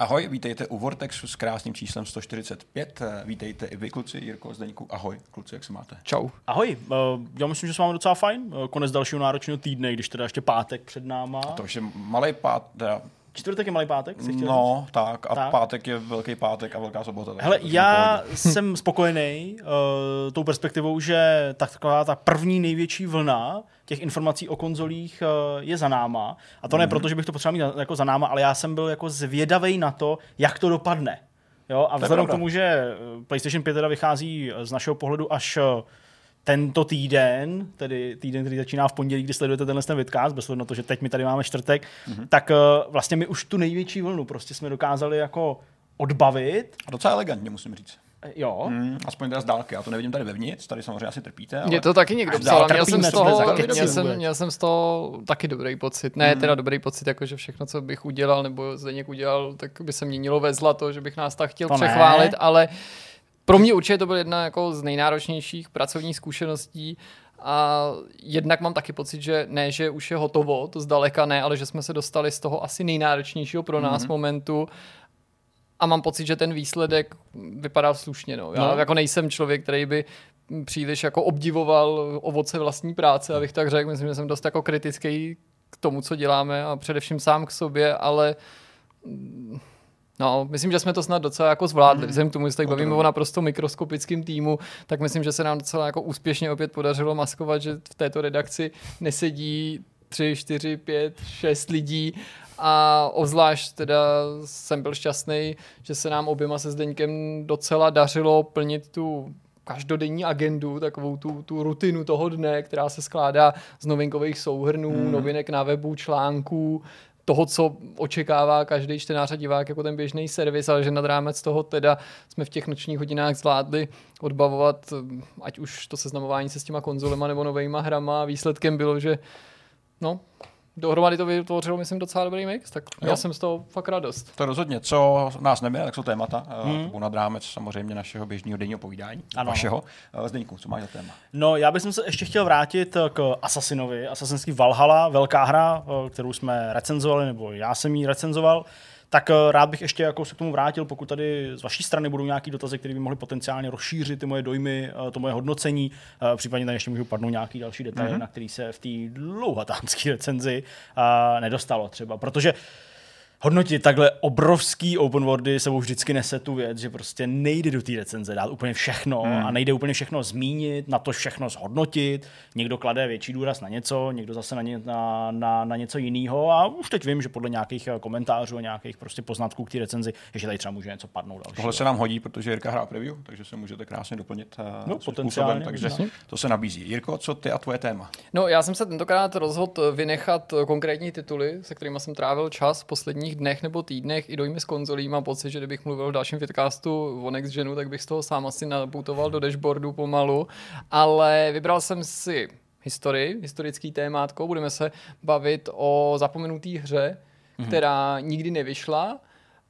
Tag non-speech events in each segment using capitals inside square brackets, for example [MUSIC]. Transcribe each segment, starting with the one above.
Ahoj, vítejte u Vortexu s krásným číslem 145. Vítejte i vy, kluci, Jirko, Zdeňku. Ahoj, kluci, jak se máte? Čau. Ahoj, uh, já myslím, že se máme docela fajn. Uh, konec dalšího náročného týdne, když teda ještě pátek před náma. A to už je malý pát, teda Čtvrtek je malý pátek, si chtěl No, říct? tak. A Tak. pátek je velký pátek a velká sobota. Hele, já [LAUGHS] jsem spokojený uh, tou perspektivou, že tak, taková ta první největší vlna těch informací o konzolích uh, je za náma. A to ne proto, že bych to potřeboval mít jako za náma, ale já jsem byl jako zvědavý na to, jak to dopadne. Jo, a vzhledem k tomu, že eh, PlayStation 5 teda vychází z našeho pohledu až eh, tento týden, tedy týden, který začíná v pondělí, kdy sledujete tenhle ten vidcast, bez ohledu na to, že teď my tady máme čtvrtek, mm-hmm. tak uh, vlastně my už tu největší vlnu prostě jsme dokázali jako odbavit. A docela elegantně, musím říct. Eh, Jo, Hmm, aspoň teda z dálky. Já to nevidím tady vevnitř, tady samozřejmě asi trpíte. Ale... Mě to taky někdo psal, měl jsem, z toho, měl, jsem, měl jsem z toho taky dobrý pocit. Ne, Hmm. teda dobrý pocit, jako že všechno, co bych udělal, nebo Zdeněk udělal, tak by se měnilo ve zlato, že bych nás tak chtěl To ne. přechválit, ale pro mě určitě to byl jedna jako z nejnáročnějších pracovních zkušeností a jednak mám taky pocit, že ne, že už je hotovo, to zdaleka ne, ale že jsme se dostali z toho asi nejnáročnějšího pro nás Mhm. momentu a mám pocit, že ten výsledek vypadal slušně. No. Já No. jako nejsem člověk, který by příliš jako obdivoval ovoce vlastní práce, abych tak řekl. Myslím, že jsem dost jako kritický k tomu, co děláme a především sám k sobě, ale No, myslím, že jsme to snad docela jako zvládli. Mhm. Vzhledem k tomu, že se to bavíme o naprosto mikroskopickém týmu, tak myslím, že se nám docela jako úspěšně opět podařilo maskovat, že v této redakci nesedí tři, čtyři, pět, šest lidí a obzvlášť teda jsem byl šťastný, že se nám oběma se Zdeňkem docela dařilo plnit tu každodenní agendu, takovou tu, tu rutinu toho dne, která se skládá z novinkových souhrnů, Hmm. novinek na webu, článků, toho, co očekává každý čtenář a divák jako ten běžný servis, ale že nad rámec toho teda jsme v těch nočních hodinách zvládli odbavovat, ať už to seznamování se s těma konzolema nebo novejma hrama. Výsledkem bylo, že no, dohromady to vytvořilo, myslím, docela dobrý mix, tak Jo. já jsem z toho fakt radost. To rozhodně. Co nás nemě, tak jsou témata. Hmm. Hmm. To budou nad rámec samozřejmě našeho běžného denního povídání. Ano. Vašeho. Eh, Zdeňku, co máš za téma? No, já bych se ještě chtěl vrátit k Assassinovi. Assassinský Valhalla, velká hra, eh, kterou jsme recenzovali, nebo já jsem ji recenzoval. Tak eh, rád bych ještě jako se k tomu vrátil, pokud tady z vaší strany budou nějaký dotazy, které by mohly potenciálně rozšířit ty moje dojmy, eh, to moje hodnocení. Eh, Případně tady ještě můžu padnout nějaký další detaily, mm-hmm. na který se v té dlouhatánské recenzi nedostalo třeba. Protože hodnotit takhle obrovský open worldy sebou vždycky nese tu věc, že prostě nejde do té recenze dát úplně všechno hmm. a nejde úplně všechno zmínit, na to všechno zhodnotit. Někdo klade větší důraz na něco, někdo zase na, ně, na, na, na něco jiného a už teď vím, že podle nějakých eh, komentářů a nějakých prostě poznatků k té recenzi, že tady třeba může něco padnout dalšího. Tohle se nám hodí, protože Jirka hrá preview, takže se můžete krásně doplnit eh, No, potenciálně, takže to se nabízí. Jirko, co ty a tvoje téma? No, já jsem se tentokrát rozhodl vynechat konkrétní tituly, se kterými jsem trávil čas v posledních dnech nebo týdnech i dojmy z konzolí. Mám pocit, že kdybych mluvil v dalším vidcastu o Next Genu, tak bych z toho sám asi naputoval do dashboardu pomalu. Ale vybral jsem si historii, historický témátko. Budeme se bavit o zapomenutý hře, která nikdy nevyšla.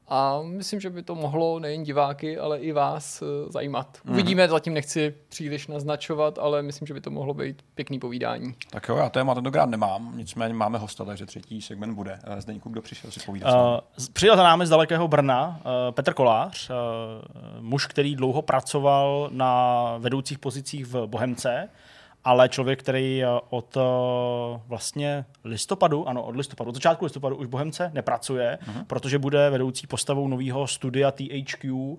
A myslím, že by to mohlo nejen diváky, ale i vás eh, zajímat. Uvidíme, zatím nechci příliš naznačovat, ale myslím, že by to mohlo být pěkný povídání. Tak jo, já téma tentokrát nemám, nicméně máme hosta, takže třetí segment bude. Eh, Zdeňku, kdo přišel si povídat? Uh, přijel za námi z dalekého Brna uh, Petr Kolář, uh, muž, který dlouho pracoval na vedoucích pozicích v Bohemce, ale člověk, který od uh, vlastně listopadu, ano, od listopadu, od začátku listopadu už Bohemce nepracuje, uh-huh. protože bude vedoucí postavou nového studia THQ, uh,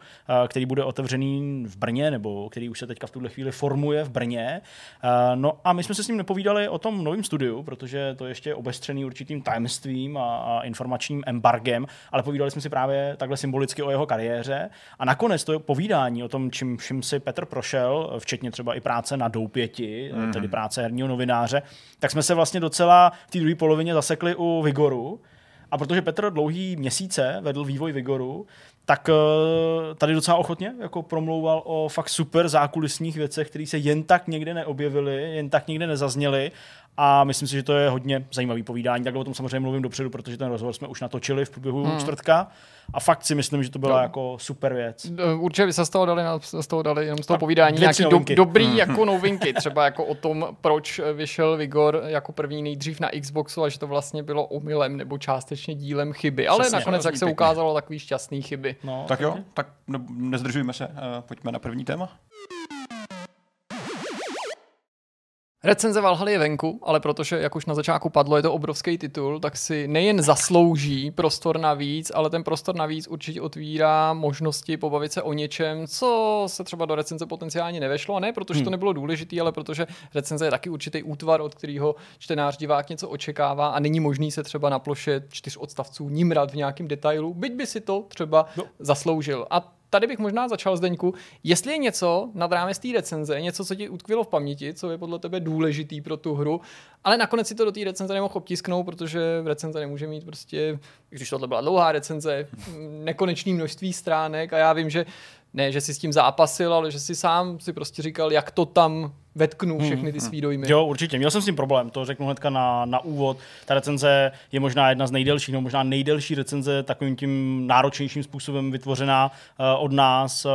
který bude otevřený v Brně, nebo který už se teďka v tuhle chvíli formuje v Brně. Uh, no a my jsme se s ním nepovídali o tom novém studiu, protože to ještě je obestřený určitým tajemstvím a, a informačním embargem, ale povídali jsme si právě takhle symbolicky o jeho kariéře. A nakonec to povídání o tom, čím vším si Petr prošel, včetně třeba i práce na Doupěti, mm-hmm. tedy práce herního novináře, tak jsme se vlastně docela v té druhé polovině zasekli u Vigoru. A protože Petr dlouhý měsíce vedl vývoj Vigoru, tak uh, tady docela ochotně jako promlouval o fakt super zákulisních věcech, které se jen tak někde neobjevily, jen tak někde nezazněly a myslím si, že to je hodně zajímavý povídání. Tak o tom samozřejmě mluvím dopředu, protože ten rozhovor jsme už natočili v průběhu hmm. čtvrtka. A fakt si myslím, že to byla no. jako super věc. Určitě by se z toho dali, z toho dali jenom z toho povídání nějaký do, dobrý hmm. jako [LAUGHS] novinky. Třeba jako o tom, proč vyšel Vigor jako první nejdřív na Xboxu a že to vlastně bylo omylem nebo částečně dílem chyby. Ale Přesně, nakonec, jak se pěkně. ukázalo, takový šťastný chyby. No, tak jo, tak nezdržujme se. Uh, pojďme na první téma. Recenze Valhaly je venku, ale protože, jak už na začátku padlo, je to obrovský titul, tak si nejen zaslouží prostor navíc, ale ten prostor navíc určitě otvírá možnosti pobavit se o něčem, co se třeba do recenze potenciálně nevešlo. A ne protože to hmm. nebylo důležité, ale protože recenze je taky určitý útvar, od kterého čtenář, divák něco očekává a není možný se třeba na ploše čtyř odstavců nímrat v nějakém detailu, byť by si to třeba no. zasloužil. A tady bych možná začal Zdeňku. Jestli je něco nad rámec té recenze, něco, co ti utkvělo v paměti, co je podle tebe důležitý pro tu hru, ale nakonec si to do té recenze nemohl obtisknout, protože recenze nemůže mít prostě, když tohle byla dlouhá recenze, nekonečné množství stránek a já vím, že ne, že si s tím zápasil, ale že si sám si prostě říkal, jak to tam vetknu hmm, všechny ty hmm. svý dojmy. Jo, určitě. Měl jsem s tím problém, to řeknu hnedka na, na úvod. Ta recenze je možná jedna z nejdelších, no možná nejdelší recenze takovým tím náročnějším způsobem vytvořená uh, od nás, uh,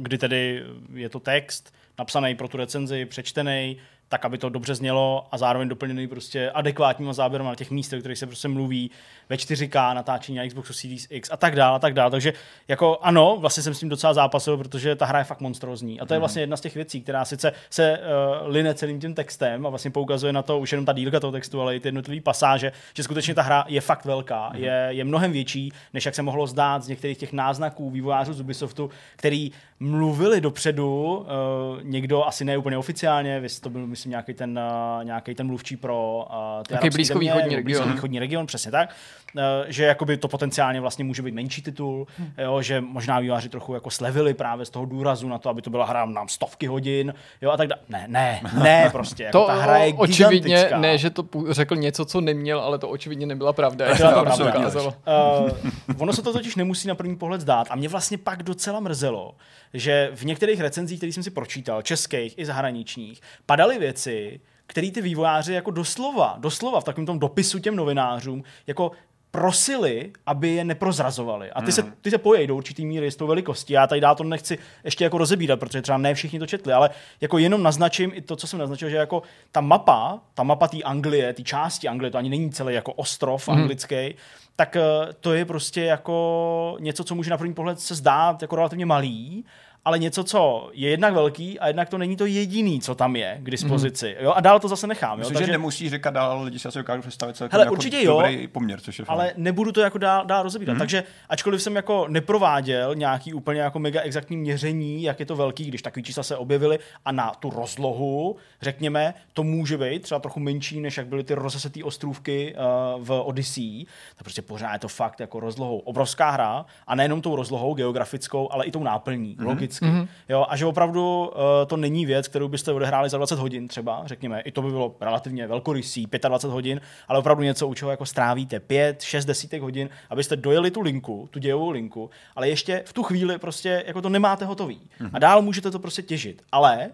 kdy tedy je to text napsaný pro tu recenzi, přečtený, tak, aby to dobře znělo a zároveň doplněný prostě adekvátníma záběrem na těch místech, o kterých se prostě mluví ve 4K, natáčení na Xboxu Series X a tak dále, a tak dále. Takže jako ano, vlastně jsem s tím docela zápasil, protože ta hra je fakt monstrózní. A to je mhm. vlastně jedna z těch věcí, která sice se uh, line celým tím textem a vlastně poukazuje na to už jenom ta dílka toho textu, ale i ty jednotlivé pasáže, že skutečně ta hra je fakt velká, mm. je, je mnohem větší, než jak se mohlo zdát z některých těch náznaků vývojářů z Ubisoftu, který mluvili dopředu, uh, někdo asi ne úplně oficiálně, vy to byl, myslím, nějaký ten, uh, nějaký ten mluvčí pro uh, ty Taký blízkovýchodní region. Blízkovýchodní region, přesně tak. Uh, že jakoby to potenciálně vlastně může být menší titul, hmm. jo, že možná výváři trochu jako slevili právě z toho důrazu na to, aby to byla hra nám stovky hodin, jo, a tak dále. Ne, ne, [LAUGHS] ne, prostě. Jako to ta hra je očividně, ne, že to řekl něco, co neměl, ale to očividně nebyla pravda. Nebyla to pravda. Uh, ono se to totiž nemusí na první pohled zdát. A mě vlastně pak docela mrzelo, že v některých recenzích, které jsem si pročítal, českých i zahraničních, padaly věci, který ty vývojáři jako doslova, doslova v takovém tom dopisu těm novinářům, jako prosili, aby je neprozrazovali. A ty, hmm. se, ty se pojejí do určitý míry s tou velikostí. Já tady dál to nechci ještě jako rozebírat, protože třeba ne všichni to četli, ale jako jenom naznačím i to, co jsem naznačil, že jako ta mapa, ta mapa té Anglie, té části Anglie, to ani není celý jako ostrov hmm. anglický, tak eh, to je prostě jako něco, co může na první pohled se zdát jako relativně malý, ale něco, co je jednak velký a jednak to není to jediný, co tam je k dispozici. Mm. Jo? A dál to zase nechám. Myslím, jo? Takže... že nemusí říkat dál, lidi si asi dokážou představit celkem Hele, jako určitě jo, dobrý poměr, což je Ale nebudu to jako dál, dál rozebírat. Mm. Takže ačkoliv jsem jako neprováděl nějaký úplně jako mega exaktní měření, jak je to velký, když takový čísla se objevily a na tu rozlohu, řekněme, to může být třeba trochu menší, než jak byly ty rozesetý ostrůvky uh, v Odyssey, tak prostě pořád je to fakt jako rozlohou obrovská hra a nejenom tou rozlohou geografickou, ale i tou náplní, mm. logicky logicky. Mm-hmm. Jo, a že opravdu uh, to není věc, kterou byste odehráli za 20 hodin třeba, řekněme. I to by bylo relativně velkorysý, 25 hodin, ale opravdu něco, u čeho jako strávíte 5, 6 desítek hodin, abyste dojeli tu linku, tu dějovou linku, ale ještě v tu chvíli prostě jako to nemáte hotový. Mm-hmm. A dál můžete to prostě těžit. Ale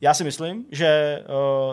já si myslím, že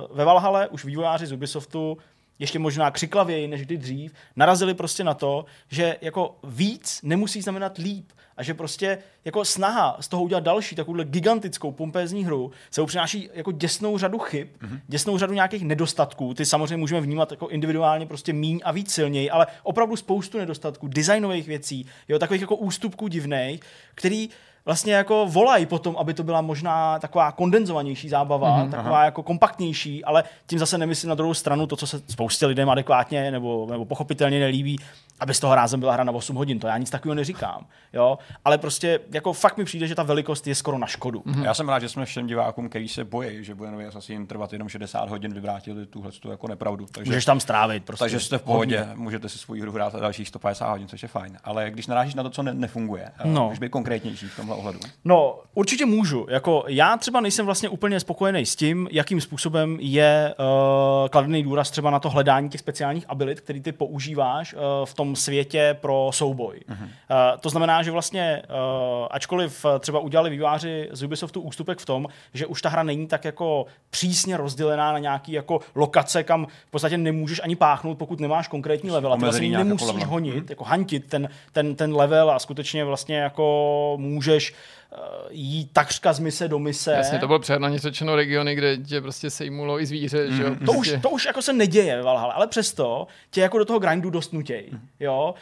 uh, ve Valhale už vývojáři z Ubisoftu ještě možná křiklavěji než kdy dřív, narazili prostě na to, že jako víc nemusí znamenat líp a že prostě jako snaha z toho udělat další takovouhle gigantickou pompézní hru se přináší jako děsnou řadu chyb, mm-hmm. děsnou řadu nějakých nedostatků. Ty samozřejmě můžeme vnímat jako individuálně prostě míň a víc silněji, ale opravdu spoustu nedostatků, designových věcí, jo, takových jako ústupků divných, který vlastně jako volají potom, aby to byla možná taková kondenzovanější zábava, mm-hmm, taková aha. jako kompaktnější, ale tím zase nemyslím na druhou stranu to, co se spoustě lidem adekvátně nebo, nebo pochopitelně nelíbí, aby z toho rázem byla hra na 8 hodin. To já nic takového neříkám. Jo? Ale prostě jako fakt mi přijde, že ta velikost je skoro na škodu. Mm-hmm. Já jsem rád, že jsme všem divákům, kteří se bojí, že bude nový Assassin trvat jenom 60 hodin, vyvrátili tuhle tu jako nepravdu. Takže, Můžeš tam strávit. Prostě takže jste v pohodě, hodně. můžete si svůj hru hrát dalších 150 hodin, což je fajn. Ale když narážíš na to, co ne- nefunguje, no. můžeš být konkrétnější v tomhle ohledu. No, určitě můžu. Jako já třeba nejsem vlastně úplně spokojený s tím, jakým způsobem je uh, kladený důraz třeba na to hledání těch speciálních abilit, který ty používáš uh, v tom světě pro souboj. Uh-huh. Uh, to znamená, že vlastně, uh, ačkoliv třeba udělali výváři z Ubisoftu ústupek v tom, že už ta hra není tak jako přísně rozdělená na nějaký jako lokace, kam v podstatě nemůžeš ani páchnout, pokud nemáš konkrétní level. A ty vlastně nemusíš honit, uh-huh. jako hantit ten, ten, ten level a skutečně vlastně jako můžeš uh, jít takřka z mise do mise. Jasně, to bylo přehnaně řečeno regiony, kde tě prostě sejmulo i zvíře, mm. že jo? To, už, to už jako se neděje Valhalla, ale přesto tě jako do toho grindu dost nutěj, mm. jo?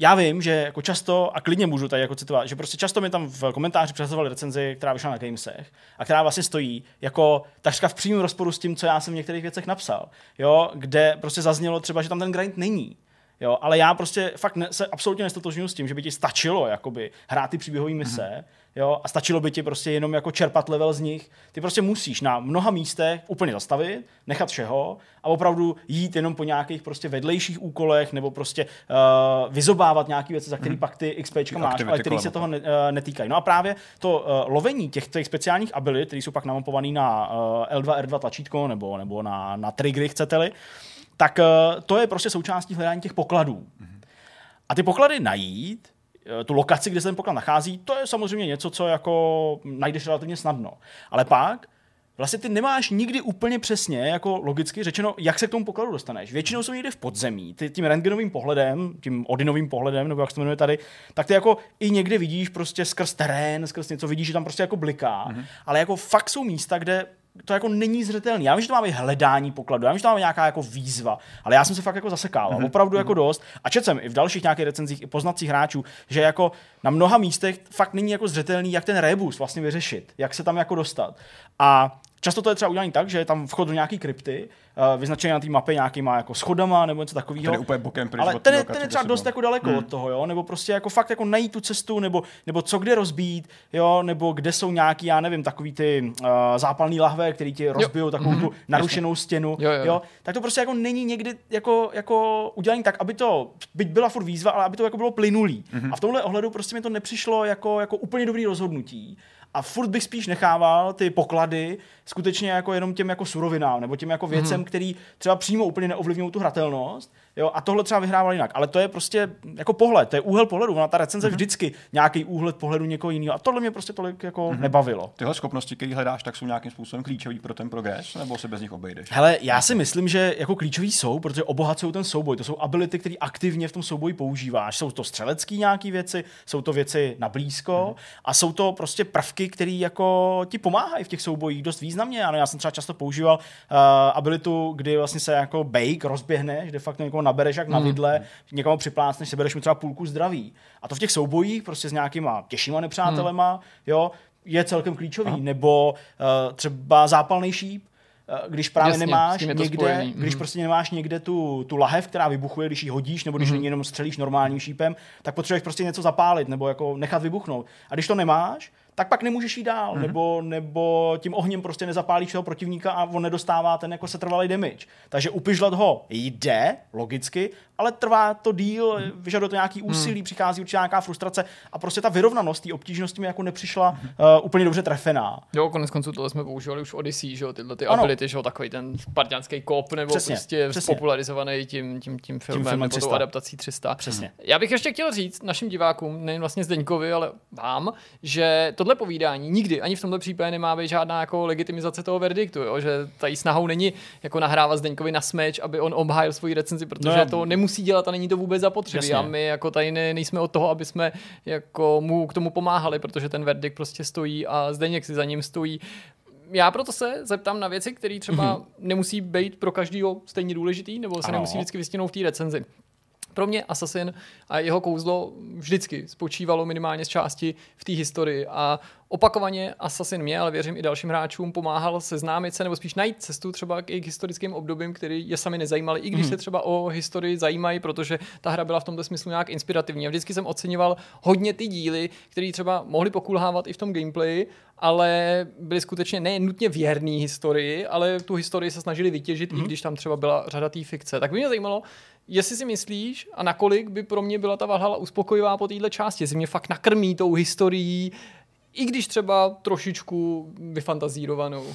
já vím, že jako často, a klidně můžu tady jako citovat, že prostě často mi tam v komentáři přesovali recenzi, která vyšla na Gamesech a která vlastně stojí jako takřka v přímém rozporu s tím, co já jsem v některých věcech napsal, jo, kde prostě zaznělo třeba, že tam ten grind není. Jo, ale já prostě fakt ne, se absolutně nestotožňuji s tím, že by ti stačilo jakoby, hrát ty příběhové mise mm-hmm. jo, a stačilo by ti prostě jenom jako čerpat level z nich. Ty prostě musíš na mnoha místech úplně zastavit, nechat všeho a opravdu jít jenom po nějakých prostě vedlejších úkolech nebo prostě uh, vyzobávat nějaké věci, za které mm-hmm. pak ty XP máš, ale které se toho ne, uh, netýkají. No a právě to uh, lovení těch, těch speciálních abilit, které jsou pak namontované na uh, L2, R2 tlačítko nebo, nebo na, na triggery, chcete-li, uh, tak eh, to je prostě součástí hledání těch pokladů. A ty poklady najít, eh, tu lokaci, kde se ten poklad nachází, to je samozřejmě něco, co jako najdeš relativně snadno. Ale pak vlastně ty nemáš nikdy úplně přesně, jako logicky řečeno, jak se k tomu pokladu dostaneš. Většinou jsou někde v podzemí. Ty tím rentgenovým pohledem, tím Odinovým pohledem, nebo jak se to jmenuje tady, tak ty jako i někde vidíš prostě skrz terén, skrz něco vidíš, že tam prostě jako bliká. Mm-hmm. Ale jako fakt jsou místa, kde to jako není zřetelný. Já vím, že to máme hledání pokladu, já vím, že to máme nějaká jako výzva, ale já jsem se fakt jako zasekával, mm-hmm. opravdu jako dost. A četl jsem i v dalších nějakých recenzích, i poznacích hráčů, že jako na mnoha místech fakt není jako zřetelný, jak ten rebus vlastně vyřešit, jak se tam jako dostat. A Často to je třeba udělané tak, že je tam vchod do nějaké krypty, uh, vyznačený na té mapě nějakýma jako schodama nebo něco takového. Ten je úplně bokem Ale ten, je, ten je třeba dost jako daleko hmm. od toho, jo? nebo prostě jako fakt jako najít tu cestu, nebo, nebo co kde rozbít, jo? nebo kde jsou nějaký, já nevím, takový ty uh, zápalný lahve, který ti rozbijou takovou mm-hmm. tu narušenou Jasně. stěnu, jo, jo. Jo? tak to prostě jako není někdy jako, jako udělané tak, aby to, byť byla furt výzva, ale aby to jako bylo plynulý. Mm-hmm. A v tomhle ohledu prostě mi to nepřišlo jako, jako úplně dobrý rozhodnutí a furt bych spíš nechával ty poklady skutečně jako jenom těm jako surovinám nebo těm jako věcem, hmm. který třeba přímo úplně neovlivňují tu hratelnost. Jo, a tohle třeba vyhrával jinak. Ale to je prostě jako pohled, to je úhel pohledu. Ona ta recenze hmm. vždycky nějaký úhled pohledu někoho jiného. A tohle mě prostě tolik jako hmm. nebavilo. Tyhle schopnosti, které hledáš, tak jsou nějakým způsobem klíčový pro ten progres, nebo se bez nich obejdeš? Hele, já si myslím, že jako klíčový jsou, protože obohacují ten souboj. To jsou ability, které aktivně v tom souboji používáš. Jsou to střelecké nějaké věci, jsou to věci na blízko hmm. a jsou to prostě prvky, které jako ti pomáhají v těch soubojích dost významně. Ano, já jsem třeba často používal uh, abilitu, kdy vlastně se jako bake rozběhne, kde fakt někoho nabereš jak na hmm. vidle, mm. někomu připlácneš, sebereš mu třeba půlku zdraví. A to v těch soubojích prostě s nějakýma těžšíma nepřátelema, mm. jo, je celkem klíčový. Aha. Nebo uh, třeba zápalný šíp, eh, když právě Jasně, nemáš někde, když mm. prostě nemáš někde tu, tu lahev, která vybuchuje, když ji hodíš, nebo když mm. jenom střelíš normálním šípem, tak potřebuješ prostě něco zapálit nebo jako nechat vybuchnout. A když to nemáš, tak pak nemůžeš jít dál, mm-hmm. nebo, nebo tím ohněm prostě nezapálíš toho protivníka a on nedostává ten jako setrvalý damage. Takže upižlat ho jde, logicky, ale trvá to díl, mm. vyžaduje to nějaký hmm. úsilí, mm. přichází určitě nějaká frustrace a prostě ta vyrovnanost té obtížnosti mi jako nepřišla mm. uh, úplně dobře trefená. Jo, konec konců tohle jsme používali už v Odyssey, že jo, tyhle ty ano. ability, že jo, takový ten spartianský kop, nebo přesně, prostě přesně. popularizovaný tím, tím, tím filmem, tím filmem nebo 300. tou adaptací 300. Přesně. Já bych ještě chtěl říct našim divákům, nejen vlastně Zdeňkovi, ale vám, že tohle povídání nikdy, ani v tomto případě nemá být žádná jako legitimizace toho verdiktu, jo, že tady snahou není jako nahrávat Zdeňkovi na smeč, aby on obhájil svoji recenzi, protože no, to nemusí dělat a není to vůbec vůbec zapotřebí. Jasně. A my jako tady ne, nejsme od toho, aby jsme jako mu k tomu pomáhali, protože ten verdikt prostě stojí a Zdeněk si za ním stojí já proto se zeptám na věci, které třeba mm-hmm. nemusí být pro každého stejně důležitý, nebo se ano. nemusí vždycky vystěnout v té recenzi. Pro mě Assassin a jeho kouzlo vždycky spočívalo minimálně z části v té historii a opakovaně Assassin mě, ale věřím i dalším hráčům, pomáhal seznámit se nebo spíš najít cestu třeba k jejich historickým obdobím, který je sami nezajímali, i když hmm. se třeba o historii zajímají, protože ta hra byla v tomto smyslu nějak inspirativní. A vždycky jsem oceňoval hodně ty díly, které třeba mohly pokulhávat i v tom gameplayi, ale byly skutečně ne nutně věrný historii, ale tu historii se snažili vytěžit, hmm. i když tam třeba byla řada té fikce. Tak by mě zajímalo, jestli si myslíš a nakolik by pro mě byla ta Valhalla uspokojivá po této části, jestli mě fakt nakrmí tou historií, i když třeba trošičku vyfantazírovanou.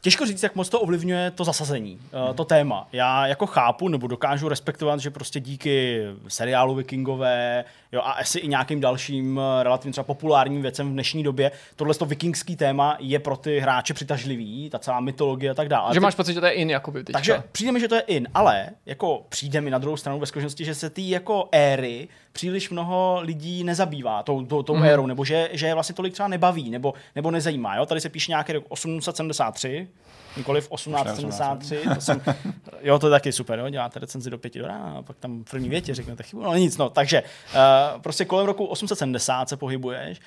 Těžko říct, jak moc to ovlivňuje to zasazení, hmm. to téma. Já jako chápu, nebo dokážu respektovat, že prostě díky seriálu Vikingové, jo, a asi i nějakým dalším eh, relativně třeba populárním věcem v dnešní době, tohle to vikingský téma je pro ty hráče přitažlivý, ta celá mytologie a tak dále. Že máš pocit, že to je in, jakoby teďka. Takže přijde mi, že to je in, ale jako přijde mi na druhou stranu ve skutečnosti, že se ty jako éry příliš mnoho lidí nezabývá tou, tou, tou mm. érou, nebo že, že je vlastně tolik třeba nebaví, nebo, nebo nezajímá. Jo? Tady se píše nějaký rok 873, nikoliv 1873. To jsem, [LAUGHS] jo, to je taky super, jo? děláte recenzi do pěti do rána, a pak tam v první větě řeknete chybu, no nic, no. Takže uh, prostě kolem roku 870 se pohybuješ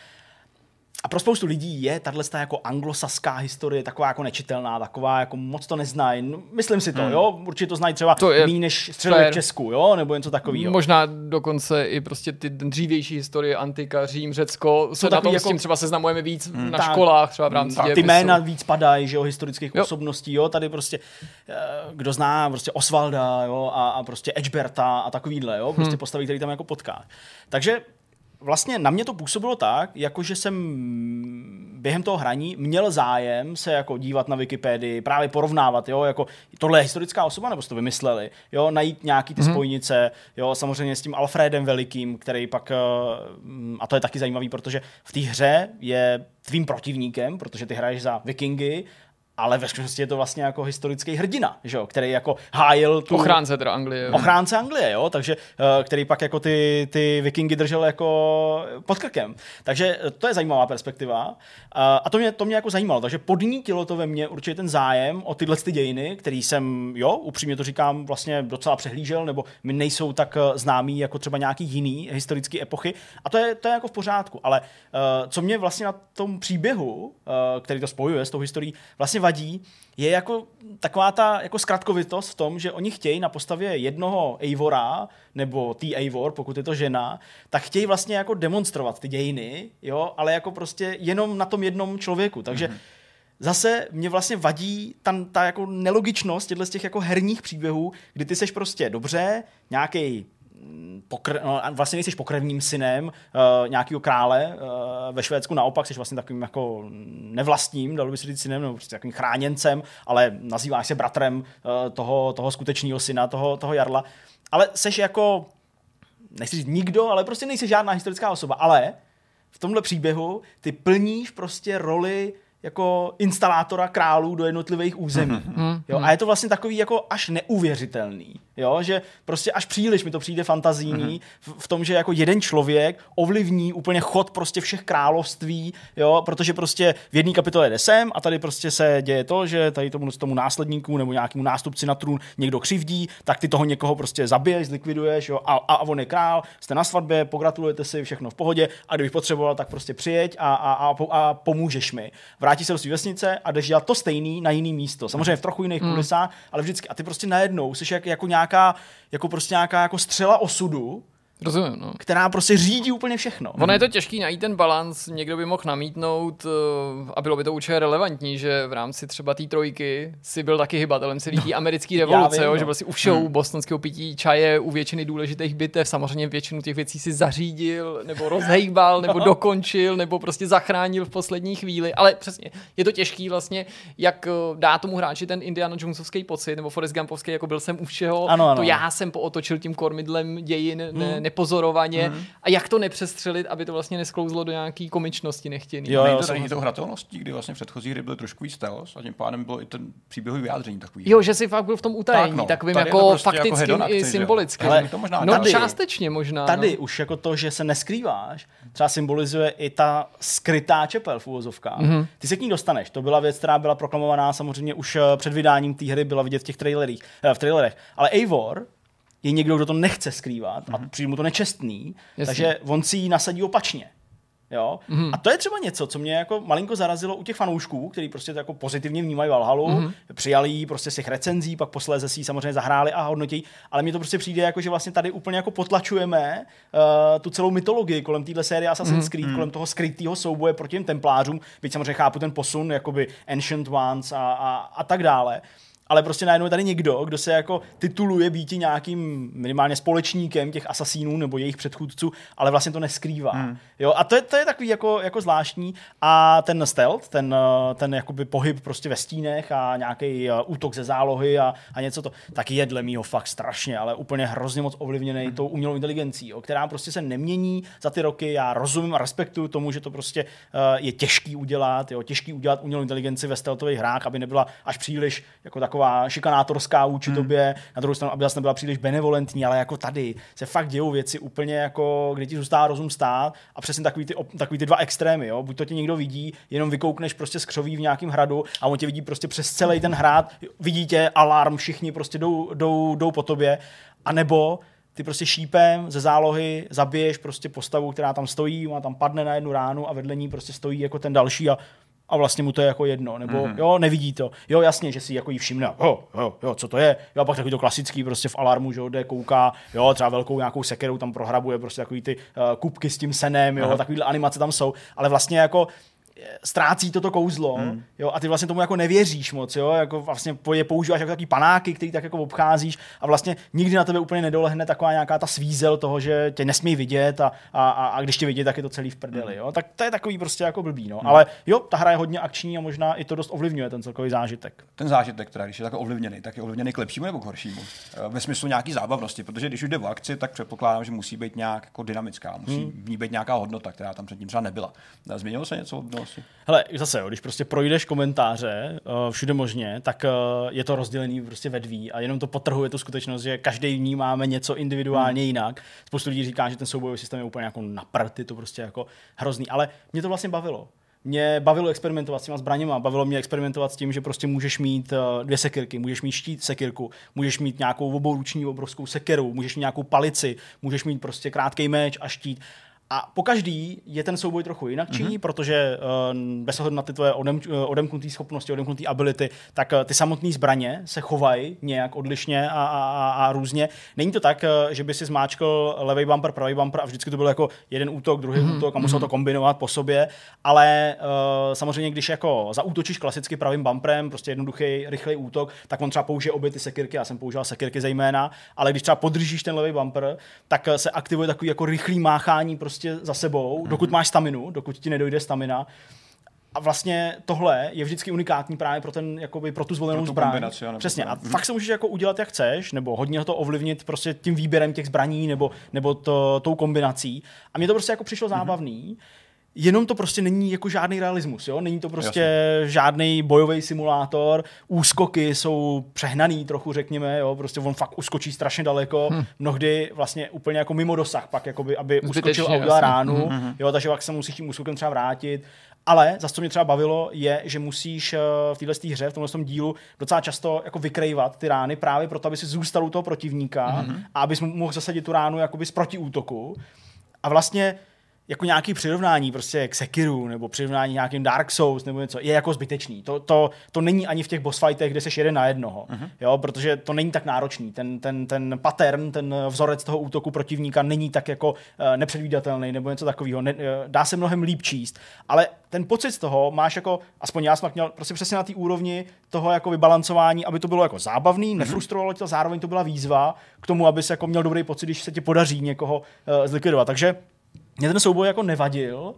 a pro spoustu lidí je tahle jako anglosaská historie taková jako nečitelná, taková jako moc to neznají. No, myslím si to, hmm. jo, určitě to znají třeba to méně než středověk v Česku, jo, nebo něco takového. Možná dokonce i prostě ty dřívější historie, antika, Řím, Řecko, se na tom jako... s tím třeba seznamujeme víc hmm. na tak, školách, třeba v rámci Ty jména víc padají, že jo, historických jo. osobností, jo, tady prostě, eh, kdo zná prostě Osvalda, jo, a, a prostě Edgeberta a takovýhle, jo, prostě hmm. postavy, který tam jako potká. Takže vlastně na mě to působilo tak, jakože jsem během toho hraní měl zájem se jako dívat na Wikipedii, právě porovnávat, jo, jako tohle je historická osoba, nebo jste to vymysleli, jo, najít nějaký ty mm-hmm. spojnice, jo, samozřejmě s tím Alfredem Velikým, který pak, eh, a to je taky zajímavý, protože v té hře je tvým protivníkem, protože ty hraješ za vikingy ale ve skutečnosti je to vlastně jako historický hrdina, že jo, který jako hájil tu... Ochránce teda Anglie. Ochránce Anglie, jo, takže, uh, který pak jako ty, ty vikingy držel jako pod krkem. Takže eh, to je zajímavá perspektiva. Uh, a to mě, to mě jako zajímalo, takže podnítilo to ve mně určitě ten zájem o tyhle ty dějiny, který jsem, jo, upřímně to říkám, vlastně docela přehlížel, nebo mi nejsou tak známý jako třeba nějaký jiný historický epochy. A to je, to je jako v pořádku. Ale co mě vlastně na tom příběhu, který to spojuje s tou historií, vlastně vadí, je jako taková ta jako zkratkovitost v tom, že oni chtějí na postavě jednoho Eivora, nebo tý Eivor, pokud je to žena, tak chtějí vlastně jako demonstrovat ty dějiny, jo, ale jako prostě jenom na tom jednom člověku. Takže mm-hmm. Zase mě vlastně vadí ta, ta jako nelogičnost těchto z těch jako herních příběhů, kdy ty seš prostě dobře, nějaký pokr- no, vlastně nejsi pokrevním synem uh, nějakého krále uh, ve Švédsku, naopak jsi vlastně takovým jako nevlastním, dalo by se říct synem, nebo prostě takovým chráněncem, ale nazýváš se bratrem uh, toho, toho skutečného syna, toho, toho Jarla. Ale seš jako, nechci říct nikdo, ale prostě nejsi žádná historická osoba, ale v tomhle příběhu ty plníš prostě roli jako instalátora králů do jednotlivých území. Mm-hmm. Jo? A je to vlastně takový jako až neuvěřitelný. Jo? Že prostě až příliš mi to přijde fantazijní mm-hmm. v, v tom, že jako jeden člověk ovlivní úplně chod prostě všech království, jo? protože prostě v jedné kapitole jde sem a tady prostě se děje to, že tady tomu, tomu následníku nebo nějakému nástupci na trůn někdo křivdí, tak ty toho někoho prostě zabiješ, zlikviduješ jo? A, a, a on je král, jste na svatbě, pogratulujete si, všechno v pohodě a kdybych potřeboval, tak prostě přijeď a, a, a, a pomůžeš mi. Vrátí se do své vesnice a jdeš dělat to stejný na jiný místo. Samozřejmě v trochu jiných mm. kulisách, ale vždycky. A ty prostě najednou jsi jak, jako nějaká, jako prostě nějaká jako střela osudu, Rozumím, no. která prostě řídí úplně všechno. Ono je to těžký najít ten balans, někdo by mohl namítnout eh, a bylo by to určitě relevantní, že v rámci třeba té trojky si byl taky hybatelem celý té [LAUGHS] no. americké revoluce, vím, jo, no. že byl si u show hmm. bostonského pití čaje, u většiny důležitých bitev, samozřejmě většinu těch věcí si zařídil, nebo rozhejbal, nebo [LAUGHS] no. dokončil, nebo prostě zachránil v poslední chvíli, ale přesně, je to těžký vlastně, jak eh, dá tomu hráči ten Indiana Jonesovský pocit, nebo Forrest Gumpovský, jako byl jsem u všeho, ano, ano. to já jsem pootočil tím kormidlem dějin, hmm. ne, nepozorovaně mm. a jak to nepřestřelit, aby to vlastně nesklouzlo do nějaký komičnosti nechtěný. Jo, jo, to není to hratelností, kdy vlastně předchozí hry byly trošku víc stealth a tím pádem bylo i ten příběhový vyjádření takový. Jo, že si fakt byl v tom utajení, tak no, takovým jako prostě jako faktickým jako i symbolickým. Ale to možná no tady, částečně možná. Tady no. už jako to, že se neskrýváš, třeba symbolizuje i ta skrytá čepel v úvozovkách. Mm-hmm. Ty se k ní dostaneš. To byla věc, která byla proklamovaná samozřejmě už eh, před vydáním té hry, byla vidět v těch trailerích, eh, v trailerech. Ale Eivor je někdo, kdo to nechce skrývat mm-hmm. a mhm. přijde mu to nečestný, Jasně. takže on si ji nasadí opačně. Jo? Mm-hmm. A to je třeba něco, co mě jako malinko zarazilo u těch fanoušků, kteří prostě to jako pozitivně vnímají Valhalu, mm-hmm. přijali ji prostě z těch recenzí, pak posléze si ji samozřejmě zahráli a hodnotí, ale mně to prostě přijde jako, že vlastně tady úplně jako potlačujeme uh, tu celou mytologii kolem téhle série Assassin's mm-hmm. Creed, kolem toho skrytého souboje proti těm templářům, byť samozřejmě chápu ten posun, jakoby Ancient Ones a, a, a tak dále ale prostě najednou je tady někdo, kdo se jako tituluje být nějakým minimálně společníkem těch asasínů nebo jejich předchůdců, ale vlastně to neskrývá. Hmm. Jo, a to je, to je takový jako, jako zvláštní. A ten stealth, ten, ten jakoby pohyb prostě ve stínech a nějaký uh, útok ze zálohy a, a něco to, tak je dle mýho fakt strašně, ale úplně hrozně moc ovlivněný hmm. tou umělou inteligencí, jo, která prostě se nemění za ty roky. Já rozumím a respektuju tomu, že to prostě uh, je těžký udělat, jo, těžký udělat umělou inteligenci ve stealthových hrách, aby nebyla až příliš jako taková šikanátorská vůči hmm. tobě, na druhou stranu, aby zase nebyla příliš benevolentní, ale jako tady se fakt dějou věci úplně jako, kdy ti zůstává rozum stát a přesně takový ty, takový ty dva extrémy, jo? buď to tě někdo vidí, jenom vykoukneš prostě z křoví v nějakém hradu a on tě vidí prostě přes celý ten hrad, vidí tě, alarm, všichni prostě jdou, jdou, jdou po tobě, a nebo ty prostě šípem ze zálohy zabiješ prostě postavu, která tam stojí, má tam padne na jednu ránu a vedle ní prostě stojí jako ten další a a vlastně mu to je jako jedno, nebo mm-hmm. jo, nevidí to. Jo, jasně, že si jako jí všimne, jo, jo, jo, co to je. Jo, a pak takový to klasický prostě v alarmu, že jo, jde, kouká, jo, třeba velkou nějakou sekerou tam prohrabuje, prostě takový ty uh, kubky s tím senem, jo, takovýhle animace tam jsou, ale vlastně jako ztrácí toto kouzlo hmm. jo, a ty vlastně tomu jako nevěříš moc, jo, jako vlastně je používáš jako takový panáky, který tak jako obcházíš a vlastně nikdy na tebe úplně nedolehne taková nějaká ta svízel toho, že tě nesmí vidět a, a, a když tě vidí, tak je to celý v prdeli, hmm. jo, tak to je takový prostě jako blbý, no, hmm. ale jo, ta hra je hodně akční a možná i to dost ovlivňuje ten celkový zážitek. Ten zážitek, teda, když je tak ovlivněný, tak je ovlivněný k lepšímu nebo k horšímu? Eh, ve smyslu nějaký zábavnosti, protože když už jde v akci, tak předpokládám, že musí být nějak jako dynamická, musí hmm. v ní být nějaká hodnota, která tam předtím třeba nebyla. Eh, změnilo se něco Hele, zase, jo, když prostě projdeš komentáře uh, všude možně, tak uh, je to rozdělený prostě ve dví a jenom to potrhuje tu skutečnost, že každý ní máme něco individuálně hmm. jinak. Spoustu lidí říká, že ten soubojový systém je úplně jako naprt, je to prostě jako hrozný, ale mě to vlastně bavilo mě bavilo experimentovat s těma zbraněma, bavilo mě experimentovat s tím, že prostě můžeš mít uh, dvě sekirky, můžeš mít štít sekirku, můžeš mít nějakou obouruční obrovskou sekeru, můžeš mít nějakou palici, můžeš mít prostě krátký meč a štít a po každý je ten souboj trochu jinak činí, mm-hmm. protože uh, bez ohledu na ty tvoje odem, uh, odemknuté schopnosti, odemknuté ability, tak uh, ty samotné zbraně se chovají nějak odlišně a, a, a, různě. Není to tak, uh, že by si zmáčkl levý bumper, pravý bumper a vždycky to bylo jako jeden útok, druhý mm-hmm. útok a musel to mhm. kombinovat po sobě, ale uh, samozřejmě, když jako zaútočíš klasicky pravým bumperem, prostě jednoduchý, rychlý útok, tak on třeba použije obě ty sekirky, já jsem používal sekirky zejména, ale když třeba podržíš ten levý bumper, tak se aktivuje takový jako rychlý máchání prostě prostě za sebou, mm-hmm. dokud máš staminu, dokud ti nedojde stamina. A vlastně tohle je vždycky unikátní právě pro, ten, jakoby, pro tu zvolenou pro tu zbraň. Přesně. A mm-hmm. fakt se můžeš jako udělat, jak chceš, nebo hodně to ovlivnit prostě tím výběrem těch zbraní, nebo, nebo to, tou kombinací. A mně to prostě jako přišlo mm-hmm. Jenom to prostě není jako žádný realismus, jo? Není to prostě Jasně. žádný bojový simulátor, úskoky jsou přehnaný trochu, řekněme, jo? Prostě on fakt uskočí strašně daleko, hm. mnohdy vlastně úplně jako mimo dosah, pak jakoby, aby Zbytečně, uskočil a udělal ránu, hm, hm. jo? takže pak se musíš tím úskokem třeba vrátit. Ale za co mě třeba bavilo, je, že musíš eh, v této hře, v tomhle tom dílu, docela často jako vykrejvat ty rány právě proto, aby si zůstal u toho protivníka mm-hmm. a abys mohl zasadit tu ránu jakoby z protiútoku. A vlastně jako nějaký přirovnání prostě k Sekiru nebo přirovnání nějakým Dark Souls nebo něco je jako zbytečný. To, to, to není ani v těch boss fightech, kde seš jeden na jednoho, uh-huh. jo, protože to není tak náročný. Ten, ten, ten pattern, ten vzorec toho útoku protivníka není tak jako uh, nepředvídatelný nebo něco takového. Ne, uh, dá se mnohem líp číst, ale ten pocit z toho máš jako, aspoň já jsem měl prostě přesně na té úrovni toho jako vybalancování, aby to bylo jako zábavný, uh-huh. nefrustrovalo tě to, zároveň to byla výzva k tomu, aby se jako měl dobrý pocit, když se ti podaří někoho uh, zlikvidovat. Takže mě ten souboj jako nevadil,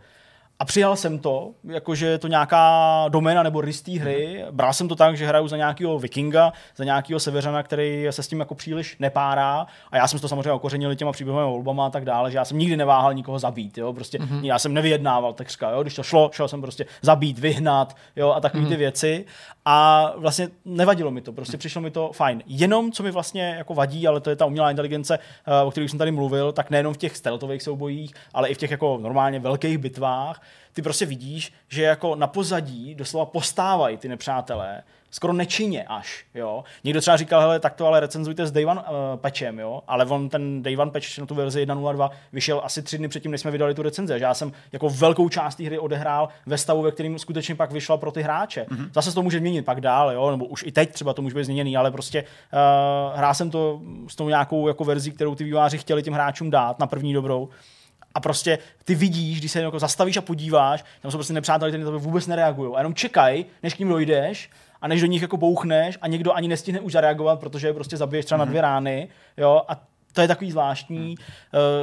a přijal jsem to, jakože je to nějaká doména nebo rystý hry. Bral jsem to tak, že hraju za nějakého vikinga, za nějakého severana, který se s tím jako příliš nepárá. A já jsem to samozřejmě okořenil těma příběhovými volbama a tak dále, že já jsem nikdy neváhal nikoho zabít. Jo? Prostě mm-hmm. já jsem nevyjednával takřka. Jo? Když to šlo, šel jsem prostě zabít, vyhnat jo? a takové mm-hmm. ty mhm. věci. A vlastně nevadilo mi to, prostě přišlo mi to fajn. Jenom, co mi vlastně jako vadí, ale to je ta umělá inteligence, eh, o které jsem tady mluvil, tak nejenom v těch stealthových soubojích, ale i v těch jako normálně velkých bitvách, ty prostě vidíš, že jako na pozadí doslova postávají ty nepřátelé, skoro nečinně až, jo. Někdo třeba říkal, hele, tak to ale recenzujte s Day One uh, patchem, jo, ale on ten Day One patch na tu verzi 1.02 vyšel asi tři dny předtím, než jsme vydali tu recenze, že já jsem jako velkou část té hry odehrál ve stavu, ve kterým skutečně pak vyšla pro ty hráče. Mm-hmm. Zase to může měnit pak dál, jo, nebo už i teď třeba to může být změněný, ale prostě uh, hrál jsem to s tou nějakou jako verzi, kterou ty výváři chtěli těm hráčům dát na první dobrou a prostě ty vidíš, když se jako zastavíš a podíváš, tam jsou prostě nepřátelé, kteří na tebe vůbec nereagují a jenom čekají, než k ním dojdeš a než do nich jako bouchneš a někdo ani nestihne už zareagovat, protože je prostě zabiješ třeba mm-hmm. na dvě rány, jo, a to je takový zvláštní, hmm.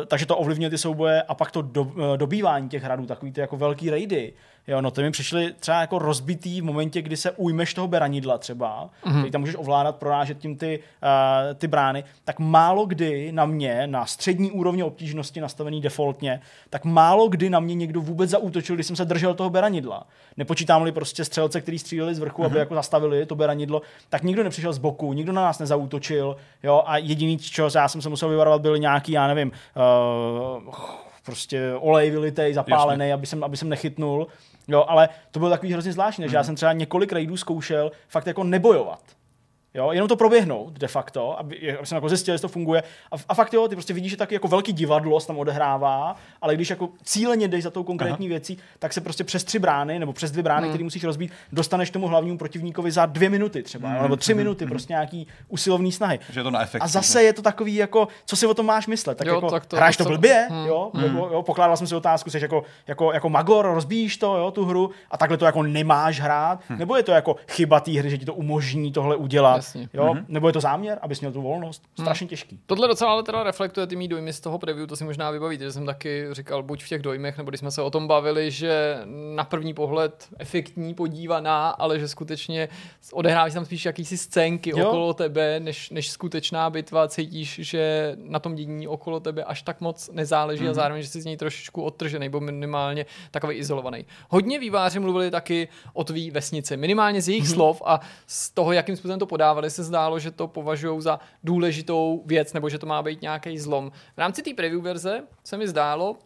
uh, takže to ovlivňuje ty souboje a pak to do, uh, dobývání těch hradů, takový ty jako velký raidy, Jo, no to mi přišli třeba jako rozbitý v momentě, kdy se ujmeš toho beranidla třeba, mm-hmm. který tam můžeš ovládat, prorážet tím ty, uh, ty brány, tak málo kdy na mě, na střední úrovni obtížnosti nastavený defaultně, tak málo kdy na mě někdo vůbec zaútočil, když jsem se držel toho beranidla. Nepočítám-li prostě střelce, který stříleli z vrchu, mm-hmm. aby jako zastavili to beranidlo, tak nikdo nepřišel z boku, nikdo na nás nezautočil, jo, a jediný, čo já jsem se musel vyvarovat, byl nějaký, já nevím, uh, prostě olej vylitej, zapálený, aby jsem, aby jsem nechytnul. Jo, ale to bylo takový hrozně zvláštní, mm. že já mhm. jsem třeba několik raidů zkoušel fakt jako nebojovat. Jo, jenom to proběhnout de facto, aby, aby jsem jako zjistil, jestli to funguje. A, a fakt jo, ty prostě vidíš, že taky jako velký divadlo se tam odehrává, ale když jako cíleně jdeš za tou konkrétní Aha. věcí, tak se prostě přes tři brány nebo přes dvě brány, mm. které musíš rozbít, dostaneš tomu hlavnímu protivníkovi za dvě minuty třeba, mm. nebo tři mm. minuty, mm. prostě nějaký usilovný snahy. Že je to na efekt. A zase je to takový, jako, co si o tom máš myslet? Tak jo, jako, tak to, hráš to blbě, mm. jo, mm. Jako, jo, pokládal jsem si otázku, jsi jako, jako, jako magor, rozbíjíš to, jo, tu hru a takhle to jako nemáš hrát, mm. nebo je to jako chyba té hry, že ti to umožní tohle udělat, Jasně. jo, mm. nebo je to záměr, abys měl tu volnost. Hmm. Strašně hmm. těžký. Tohle docela ale teda reflektuje ty mý dojmy z toho preview, to si možná vybavíte, že jsem taky říkal buď v těch dojmech, nebo když jsme se o tom bavili, že na první pohled efektní podívaná, ale že skutečně odehráváš tam spíš jakýsi scénky jo. okolo tebe, než, než skutečná bitva. Cítíš, že na tom dění okolo tebe až tak moc nezáleží hmm. a zároveň, že jsi z něj trošičku odtržený, nebo minimálně takový izolovaný. Hodně výváři mluvili taky o tvý vesnici, minimálně z jejich hmm. slov a z toho, jakým způsobem to podávali, se zdálo, že to považují za důležitou věc, nebo že to má být nějaký zlom. V rámci té preview verze se mi zdálo,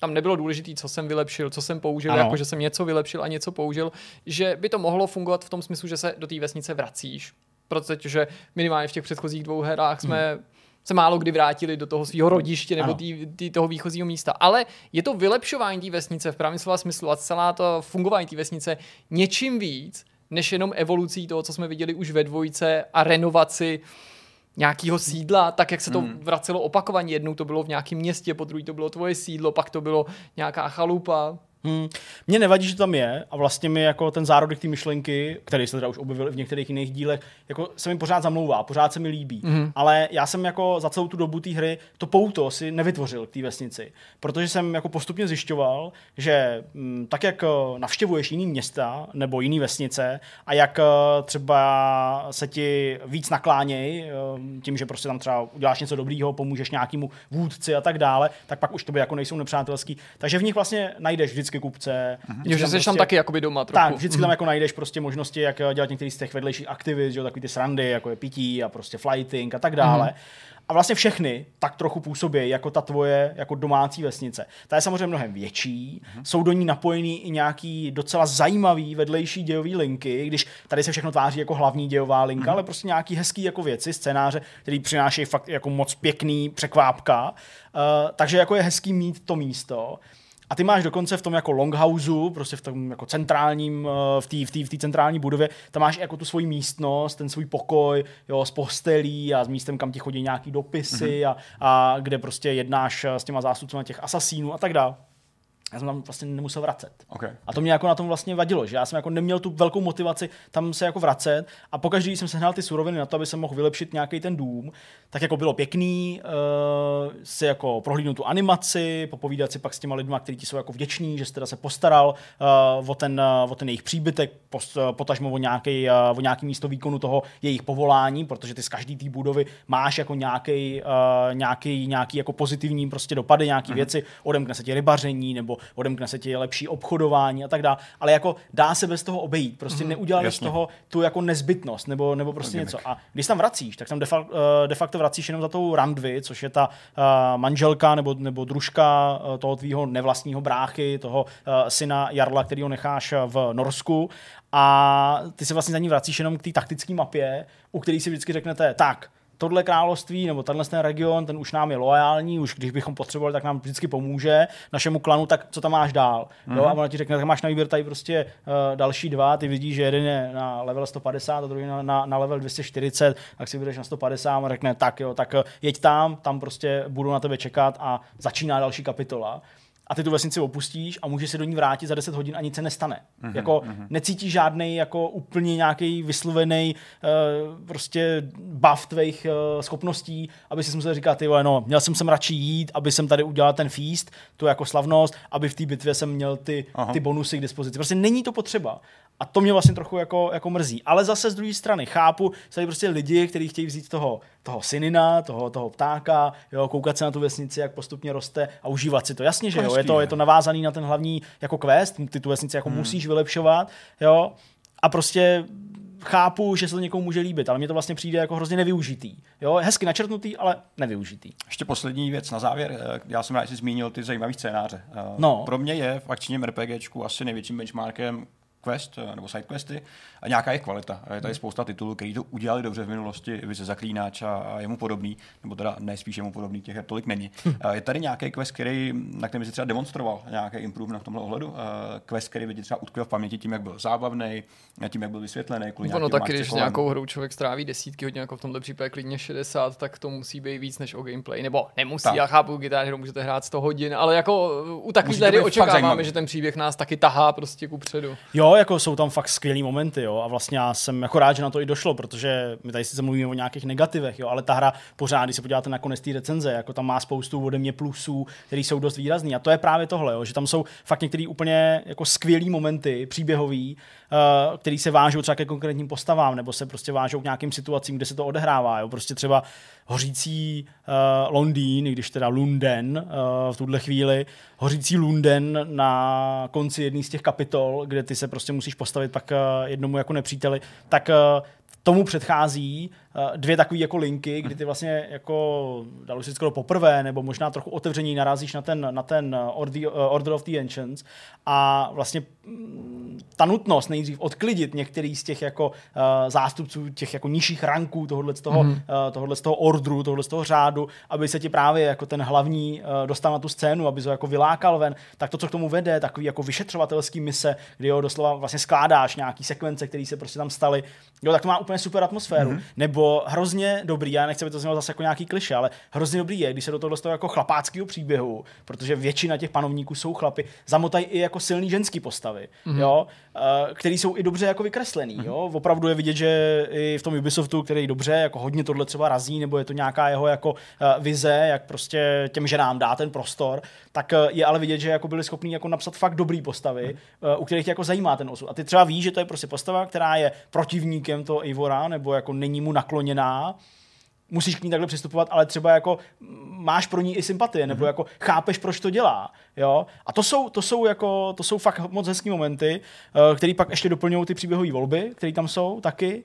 tam nebylo důležité, co jsem vylepšil, co jsem použil, ano. jako že jsem něco vylepšil a něco použil, že by to mohlo fungovat v tom smyslu, že se do té vesnice vracíš. Protože minimálně v těch předchozích dvou hrách jsme hmm se málo kdy vrátili do toho svého rodiště nebo tý, tý, toho výchozího místa. Ale je to vylepšování té vesnice v pravém slova smyslu a celá to fungování té vesnice něčím víc, než jenom evolucí toho, co jsme viděli už ve dvojce a renovaci nějakého sídla, tak jak se to hmm. vracelo opakovaně. Jednou to bylo v nějakém městě, po druhé to bylo tvoje sídlo, pak to bylo nějaká chalupa. Hmm. Mně nevadí, že tam je a vlastně mi jako ten zárodek té myšlenky, který se teda už objevil v některých jiných dílech, jako se mi pořád zamlouvá, pořád se mi líbí. Hmm. Ale já jsem jako za celou tu dobu té hry to pouto si nevytvořil k té vesnici, protože jsem jako postupně zjišťoval, že m, mm, tak jak eh, navštěvuješ jiný města nebo jiný vesnice a jak eh, třeba se ti víc nakláněj eh, tím, že prostě tam třeba uděláš něco dobrýho, pomůžeš nějakému vůdci a tak dále, tak pak už to by jako nejsou nepřátelský. Takže v nich vlastně najdeš vždycky vždycky kupce. Mm-hmm. že jsi prostě, tam taky jakoby doma trochu. Tak, vždycky mm-hmm. tam jako najdeš prostě možnosti, jak dělat některé z těch vedlejších aktivit, že takový ty srandy, jako je pití a prostě flighting a tak dále. Mm-hmm. A vlastně všechny tak trochu působí jako ta tvoje jako domácí vesnice. Ta je samozřejmě mnohem větší, mm-hmm. jsou do ní napojený i nějaký docela zajímavý vedlejší dějový linky, když tady se všechno tváří jako hlavní dějová linka, mm-hmm. ale prostě nějaký hezký jako věci, scénáře, který přinášejí fakt jako moc pěkný překvápka. Uh, takže jako je hezký mít to místo. A ty máš dokonce v tom jako longhouseu, prostě v tom jako centrálním, eh, v té v v centrální budově, tam máš jako tu svoji místnost, ten svůj pokoj, jo, s postelí a s místem, kam ti chodí nějaký dopisy mm-hmm. a, a kde prostě jednáš s těma zástupcemi těch asasínů a tak dále já jsem tam vlastně nemusel vracet. Okay. A to mě jako na tom vlastně vadilo, že já jsem jako neměl tu velkou motivaci tam se jako vracet a pokaždé, když jsem sehnal ty suroviny na to, aby jsem mohl vylepšit nějaký ten dům, tak jako bylo pěkný uh, si jako prohlídnout tu animaci, popovídat si pak s těma lidma, kteří ti jsou jako vděční, že jsi teda se postaral uh, o, ten, uh, o ten jejich příbytek, post, uh, potažmo o nějaký, uh, o nějaký místo výkonu toho jejich povolání, protože ty z každé té budovy máš jako nějaký, uh, nějaký, nějaký jako pozitivní prostě dopady, nějaké uh-huh. věci, odemkne se ti rybaření nebo odemkne se ti lepší obchodování a tak dále. Ale jako dá se bez toho obejít. Prostě mm-hmm, neudělali z toho tu jako nezbytnost nebo, nebo prostě něco. A když tam vracíš, tak tam de facto, uh, de facto vracíš jenom za tou Randvy, což je ta uh, manželka nebo, nebo družka uh, toho tvýho nevlastního bráchy, toho uh, syna Jarla, který ho necháš v Norsku. A ty se vlastně za ní vracíš jenom k té taktické mapě, u které si vždycky řeknete, tak, tohle království nebo tenhle ten region, ten už nám je loajální, už když bychom potřebovali, tak nám vždycky pomůže našemu klanu, tak co tam máš dál. Mm-hmm. Jo, a ona ti řekne, tak máš na výběr tady prostě uh, další dva, ty vidíš, že jeden je na level 150 a druhý na, na, na level 240, tak si vyjdeš na 150 a řekne, tak jo, tak uh, jeď tam, tam prostě budu na tebe čekat a začíná další kapitola a ty tu vesnici opustíš a můžeš se do ní vrátit za 10 hodin a nic se nestane. Mm-hmm, jako mm-hmm. necítíš žádný jako úplně nějaký vyslovený uh, prostě buff tvých uh, schopností, aby si musel říkat, ty no, měl jsem sem radši jít, aby jsem tady udělal ten feast, tu jako slavnost, aby v té bitvě jsem měl ty, ty bonusy k dispozici. Prostě není to potřeba. A to mě vlastně trochu jako, jako mrzí. Ale zase z druhé strany chápu, že tady prostě lidi, kteří chtějí vzít toho, toho synina, toho, toho ptáka, jo, koukat se na tu vesnici, jak postupně roste a užívat si to. Jasně, že jo, je to, je to navázaný na ten hlavní jako quest, ty tu vesnici jako hmm. musíš vylepšovat, jo, a prostě chápu, že se to někomu může líbit, ale mně to vlastně přijde jako hrozně nevyužitý. Jo, hezky načrtnutý, ale nevyužitý. Ještě poslední věc na závěr. Eh, já jsem rád, že jsi zmínil ty zajímavé scénáře. Eh, no. Pro mě je v akčním RPGčku asi největším benchmarkem quest eh, nebo side questy a nějaká je kvalita. Je tady hmm. spousta titulů, který to udělali dobře v minulosti, Vize Zaklínač a jemu podobný, nebo teda ne spíš jemu podobný, těch tolik není. Hm. Eh, je tady nějaký quest, který, na kterém si třeba demonstroval nějaký improve v tomhle ohledu? Eh, quest, který by ti třeba utkvěl v paměti tím, jak byl zábavný, tím, jak byl vysvětlený. Ono taky, když nějakou hrou člověk stráví desítky hodin, jako v tomto případě klidně 60, tak to musí být víc než o gameplay. Nebo nemusí, tak. já chápu, gitar hru můžete hrát 100 hodin, ale jako u takových hry očekáváme, že ten příběh nás taky tahá prostě ku předu. Jako jsou tam fakt skvělý momenty, jo, a vlastně já jsem jako rád, že na to i došlo, protože my tady sice mluvíme o nějakých negativech, jo, ale ta hra pořád, když se podíváte na konec té recenze, jako tam má spoustu ode mě plusů, které jsou dost výrazný. A to je právě tohle, jo, že tam jsou fakt některé úplně jako skvělý momenty příběhový, uh, který se vážou třeba ke konkrétním postavám, nebo se prostě vážou k nějakým situacím, kde se to odehrává. Jo. Prostě třeba hořící uh, Londýn, když teda Lunden uh, v tuhle chvíli, hořící Lunden na konci jedné z těch kapitol, kde ty se prostě musíš postavit pak uh, jednomu jako nepříteli, tak uh, tomu předchází dvě takové jako linky, kdy ty vlastně jako, dalo si skoro poprvé, nebo možná trochu otevření narazíš na ten, na ten Order, Order of the Ancients a vlastně mm, ta nutnost nejdřív odklidit některý z těch jako zástupců těch jako nižších ranků tohohle z toho, mm. tohohle z toho ordru, tohohle z toho řádu, aby se ti právě jako ten hlavní dostal na tu scénu, aby se jako vylákal ven, tak to, co k tomu vede, takový jako vyšetřovatelský mise, kdy ho doslova vlastně skládáš nějaký sekvence, které se prostě tam staly, jo, tak to má úplně super atmosféru. Mm. Nebo hrozně dobrý, já nechci, aby to znělo zase jako nějaký kliše, ale hrozně dobrý je, když se do toho dostalo jako chlapáckého příběhu, protože většina těch panovníků jsou chlapy, zamotají i jako silný ženský postavy, mm. jo, uh, který jsou i dobře jako vykreslený, mm. jo. Opravdu je vidět, že i v tom Ubisoftu, který dobře jako hodně tohle třeba razí, nebo je to nějaká jeho jako uh, vize, jak prostě těm ženám dá ten prostor, tak uh, je ale vidět, že jako byli schopní jako napsat fakt dobrý postavy, mm. uh, u kterých jako zajímá ten osud. A ty třeba víš, že to je prostě postava, která je protivníkem toho Ivora, nebo jako není mu nakloněná, musíš k ní takhle přistupovat, ale třeba jako máš pro ní i sympatie, nebo mm-hmm. jako chápeš, proč to dělá. Jo? A to jsou, to jsou, jako, to jsou fakt moc hezký momenty, uh, které pak ještě doplňují ty příběhové volby, které tam jsou taky.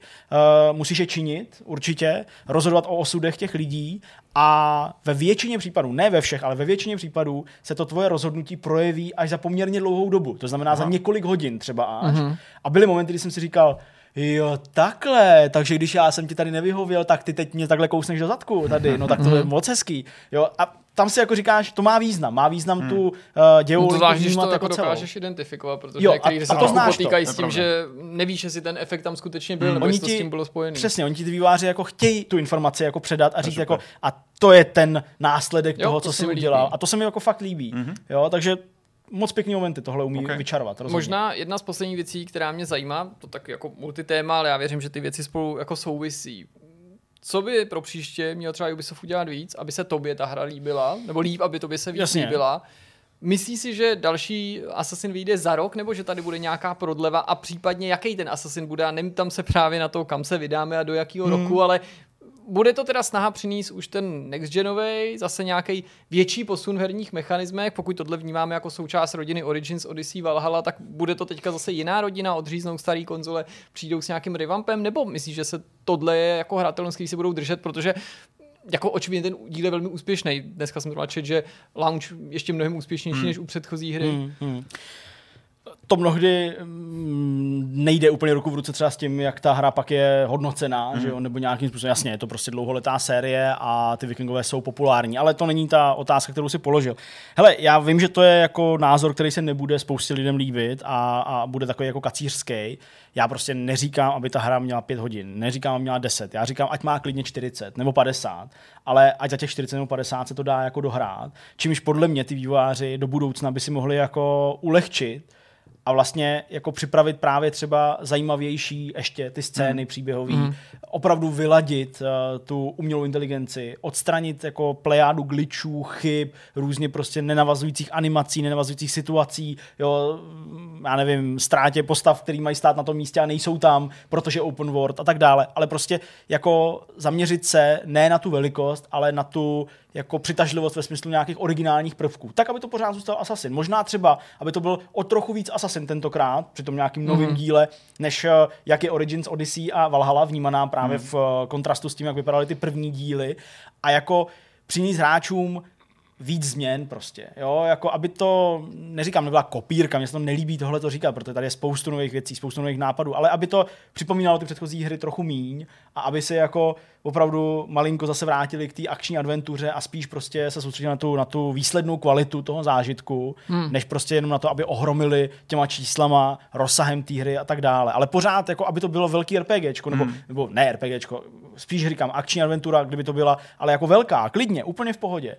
Uh, musíš je činit, určitě, rozhodovat o osudech těch lidí a ve většině případů, ne ve všech, ale ve většině případů se to tvoje rozhodnutí projeví až za poměrně dlouhou dobu. To znamená Aha. za několik hodin třeba až. Mm-hmm. A byly momenty, kdy jsem si říkal, Jo, takhle, takže když já jsem ti tady nevyhověl, tak ty teď mě takhle kousneš do zadku tady, no tak to je mhm. moc hezký. Jo, a tam si jako říkáš, to má význam, má význam hmm. tu uh, dějou no to zvlášť, když to jako, jako dokážeš identifikovat, protože jo, některý se to potýkají to, s tím, že nevíš, jestli ten efekt tam skutečně byl, hmm. nebo oni jestli ti, s tím bylo spojený. Přesně, oni ti ty výváři jako chtějí tu informaci jako předat a říct jako, a to je ten následek jo, toho, co si udělal. A to se mi jako fakt líbí. Mm-hmm. Jo, takže moc pěkný momenty tohle umí okay. vyčarovat. Rozhodně. Možná jedna z posledních věcí, která mě zajímá, to tak jako multitéma, ale já věřím, že ty věci spolu jako souvisí. Co by pro příště měl třeba Ubisoft udělat víc, aby se tobě ta hra líbila, nebo líp, aby tobě se víc Jasně. líbila? Myslíš si, že další Assassin vyjde za rok, nebo že tady bude nějaká prodleva a případně jaký ten Assassin bude? A tam se právě na to, kam se vydáme a do jakého hmm. roku, ale bude to teda snaha přinést už ten next genový, zase nějaký větší posun v herních mechanismech, pokud tohle vnímáme jako součást rodiny Origins, Odyssey, Valhalla, tak bude to teďka zase jiná rodina, odříznou starý konzole, přijdou s nějakým revampem, nebo myslíš, že se tohle je jako hratelnost, který se budou držet, protože jako očividně ten díl je velmi úspěšný. Dneska jsem to čet, že launch ještě mnohem úspěšnější hmm. než u předchozí hry. Hmm, hmm to mnohdy mm, nejde úplně ruku v ruce třeba s tím, jak ta hra pak je hodnocená, mm. že jo, nebo nějakým způsobem. Jasně, je to prostě dlouholetá série a ty vikingové jsou populární, ale to není ta otázka, kterou si položil. Hele, já vím, že to je jako názor, který se nebude spoustě lidem líbit a, a bude takový jako kacířský. Já prostě neříkám, aby ta hra měla 5 hodin, neříkám, aby měla 10. Já říkám, ať má klidně 40 nebo 50, ale ať za těch 40 nebo 50 se to dá jako dohrát. Čímž podle mě ty vývojáři do budoucna by si mohli jako ulehčit a vlastně jako připravit právě třeba zajímavější ještě ty scény mm. příběhové, mm. opravdu vyladit uh, tu umělou inteligenci, odstranit jako plejádu glitchů, chyb, různě prostě nenavazujících animací, nenavazujících situací, jo, já nevím, ztrátě postav, který mají stát na tom místě a nejsou tam, protože open world a tak dále, ale prostě jako zaměřit se ne na tu velikost, ale na tu jako přitažlivost ve smyslu nějakých originálních prvků. Tak, aby to pořád zůstal Assassin. Možná třeba, aby to byl o trochu víc Assassin tentokrát, při tom nějakým novým mm-hmm. díle, než eh, jak je Origins Odyssey a Valhalla vnímaná právě mm. v eh, kontrastu s tím, jak vypadaly ty první díly. A jako přinést hráčům víc změn prostě, jo, jako aby to, neříkám, nebyla kopírka, mně se to nelíbí tohle to říkat, protože tady je spoustu nových věcí, spoustu nových nápadů, ale aby to připomínalo ty předchozí hry trochu míň a aby se jako opravdu malinko zase vrátili k té akční adventuře a spíš prostě se soustředili na tu, na tu výslednou kvalitu toho zážitku, hmm. než prostě jenom na to, aby ohromili těma číslama, rozsahem té hry a tak dále. Ale pořád, jako aby to bylo velký RPGčko, nebo, hmm. nebo ne RPGčko, spíš říkám akční adventura, kdyby to byla, ale jako velká, klidně, úplně v pohodě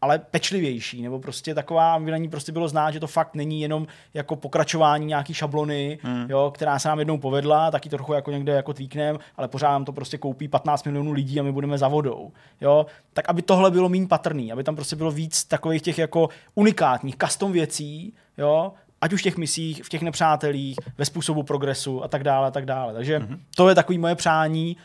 ale pečlivější, nebo prostě taková, aby na ní prostě bylo znát, že to fakt není jenom jako pokračování nějaký šablony, hmm. jo, která se nám jednou povedla, taky to trochu jako někde jako tweaknem, ale pořád nám to prostě koupí 15 milionů lidí a my budeme za vodou, jo, tak aby tohle bylo méně patrný, aby tam prostě bylo víc takových těch jako unikátních custom věcí, jo, ať už v těch misích, v těch nepřátelích, ve způsobu progresu a tak dále, a tak dále. Takže mm-hmm. to je takový moje přání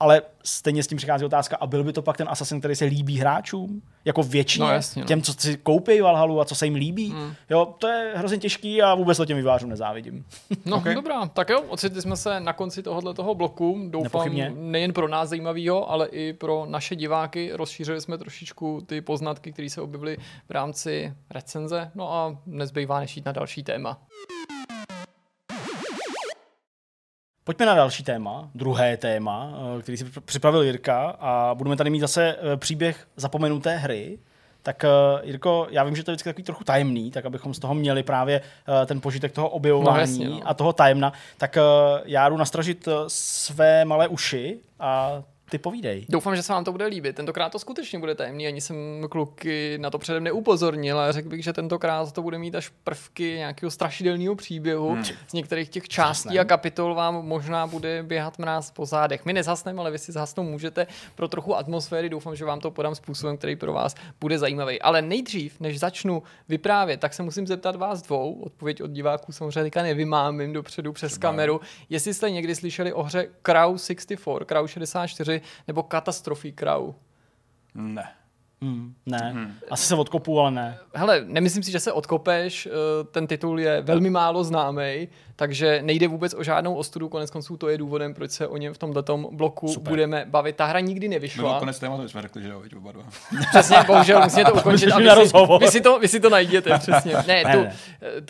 ale stejně s tím přichází otázka, a byl by to pak ten Assassin, který se líbí hráčům? Jako většině? No, jasně, no. Těm, co si koupí Valhalu a co se jim líbí? Mm. Jo, to je hrozně těžký a vůbec to těm vývářům nezávidím. [LAUGHS] No, okay. dobrá. Tak jo, ocitli jsme se na konci tohohle toho bloku. Doufám, Nepochybně. nejen pro nás zajímavého, ale i pro naše diváky. Rozšířili jsme trošičku ty poznatky, které se objevily v rámci recenze. No a nezbývá než jít na další téma. Pojďme na další téma, druhé téma, eh, který si připravil Jirka a budeme tady mít zase eh, příběh zapomenuté hry. Tak eh, Jirko, já vím, že to je vždycky takový trochu tajemný, tak abychom z toho měli právě ten požitek toho objevování no, jasně, no. a toho tajemna, tak já jdu nastražit své malé uši a ty povídej. Doufám, že se vám to bude líbit. Tentokrát to skutečně bude tajemný, ani jsem kluky na to předem neupozornil, ale řekl bych, že tentokrát to bude mít až prvky nějakého strašidelného příběhu. Hmm. Z některých těch částí Zasnem. a kapitol vám možná bude běhat mráz po zádech. My nezhasneme, ale vy si zhasnout můžete pro trochu atmosféry. Doufám, že vám to podám způsobem, který pro vás bude zajímavý. Ale nejdřív, než začnu vyprávět, tak se musím zeptat vás dvou. Odpověď od diváků samozřejmě teďka nevymámím dopředu přes Třeba. kameru. Jestli jste někdy slyšeli o hře Crow 64, Crow 64, nebo Katastrofy Crow? Ne. Hmm, ne, hmm. asi se odkopu, ale ne. Hele, nemyslím si, že se odkopeš, eh, ten titul je velmi málo známý, takže nejde vůbec o žádnou ostudu, konec konců to je důvodem, proč se o něm v tomto bloku Super. budeme bavit. Ta hra nikdy nevyšla. No, konec tématu jsme řekli, že jo, oba dva. [LAUGHS] Přesně, bohužel musíme to ukončit a vy si, vy, si to, vy si to najděte, přesně. [LAUGHS] Ne, tu, eh,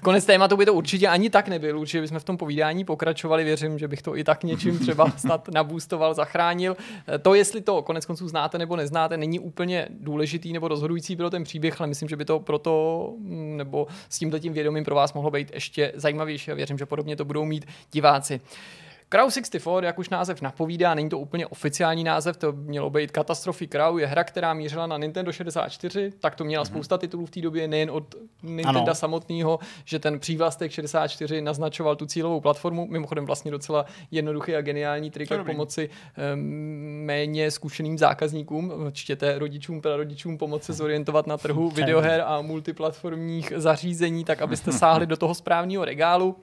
konec tématu by to určitě ani tak nebyl, určitě bychom v tom povídání pokračovali, věřím, že bych to i tak něčím třeba [LAUGHS] snad nabůstoval, zachránil. Eh, to, jestli to konec konců znáte nebo neznáte, není úplně důležitý nebo rozhodující pro ten příběh, ale myslím, že by to proto mm, nebo s tímto tím vědomím pro vás mohlo být ještě zajímavější a věřím, že podobně to budou mít diváci. Crow 64, jak už název napovídá, není to úplně oficiální název, to mělo být Catastrophe Crow, je hra, která mířila na Nintendo 64, tak to měla mm-hmm. spousta titulů v té době, nejen od Nintendo samotného, že ten přívlastek 64 naznačoval tu cílovou platformu, mimochodem vlastně docela jednoduchý a geniální trik, jak pomoci um, méně zkušeným zákazníkům, čtěte rodičům, prarodičům pomoci zorientovat na trhu [LAUGHS] videoher a multiplatformních zařízení, tak abyste sáhli do toho správného regálu.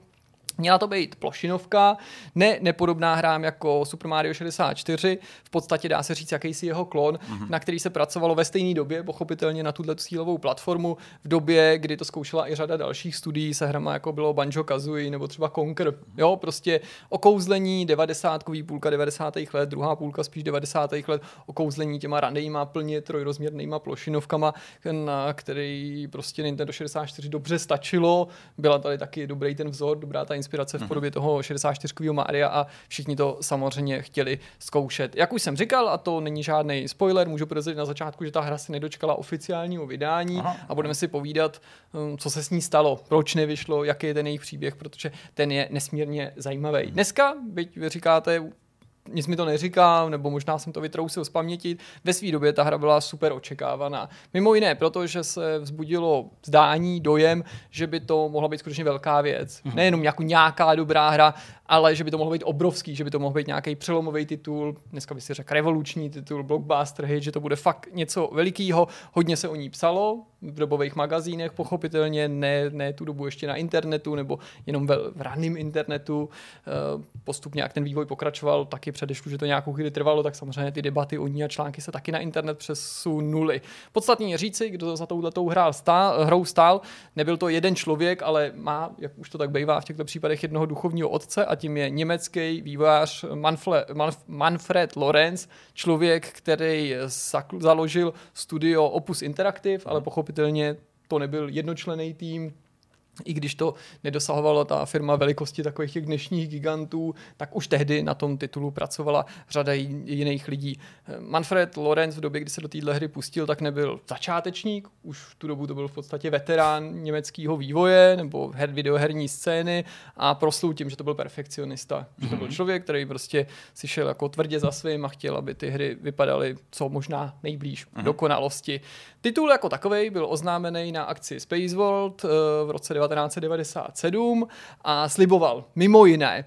Měla to být plošinovka, ne nepodobná hrám jako Super Mario 64, v podstatě dá se říct jakýsi jeho klon, mm-hmm. na který se pracovalo ve stejné době, pochopitelně na tuhle cílovou platformu, v době, kdy to zkoušela i řada dalších studií se hrama, jako bylo Banjo Kazooie nebo třeba Conker. Jo, prostě okouzlení 90. půlka 90. let, druhá půlka spíš 90. let, okouzlení těma randejma plně trojrozměrnýma plošinovkama, na který prostě Nintendo 64 dobře stačilo. Byla tady taky dobrý ten vzor, dobrá ta inspirace v mhm. podobě toho 64. Maria a všichni to samozřejmě chtěli zkoušet. Jak už jsem říkal, a to není žádný spoiler, můžu prozradit na začátku, že ta hra si nedočkala oficiálního vydání Aha. a budeme si povídat, um, co se s ní stalo, proč nevyšlo, jaký je ten jejich příběh, protože ten je nesmírně zajímavý. Mhm. Dneska, byť vy říkáte, nic mi to neříká, nebo možná jsem to vytrousil z paměti. Ve své době ta hra byla super očekávaná. Mimo jiné, protože se vzbudilo zdání, dojem, že by to mohla být skutečně velká věc. Mm-hmm. Nejenom jako nějaká dobrá hra, ale že by to mohlo být obrovský, že by to mohl být nějaký přelomový titul, dneska by si řekl revoluční titul, blockbuster hit, že to bude fakt něco velikého. Hodně se o ní psalo v dobových magazínech, pochopitelně, ne, ne tu dobu ještě na internetu, nebo jenom ve, v raném internetu. Eh, postupně, jak ten vývoj pokračoval, taky předešlu, že to nějakou chvíli trvalo, tak samozřejmě ty debaty o ní a články se taky na internet přesunuly. Podstatně je říci, kdo za touhletou hrál stál, hrou stál, nebyl to jeden člověk, ale má, jak už to tak bývá v těchto případech, jednoho duchovního otce a tím je německý vývojář Manfred, Manfred Lorenz, člověk, který založil studio Opus Interactive, ale pochopitelně to nebyl jednočlený tým, i když to nedosahovala ta firma velikosti takových těch dnešních gigantů, tak už tehdy na tom titulu pracovala řada jiných lidí. Manfred Lorenz v době, kdy se do téhle hry pustil, tak nebyl začátečník, už v tu dobu to byl v podstatě veterán německého vývoje nebo her, videoherní scény a proslul tím, že to byl perfekcionista. Mm-hmm. Že to byl mhm. člověk, který prostě si šel jako tvrdě za svým a chtěl, aby ty hry vypadaly co možná nejblíž mm-hmm. dokonalosti. Titul jako takový byl oznámený na akci Space World eh, v roce 1997 a sliboval mimo jiné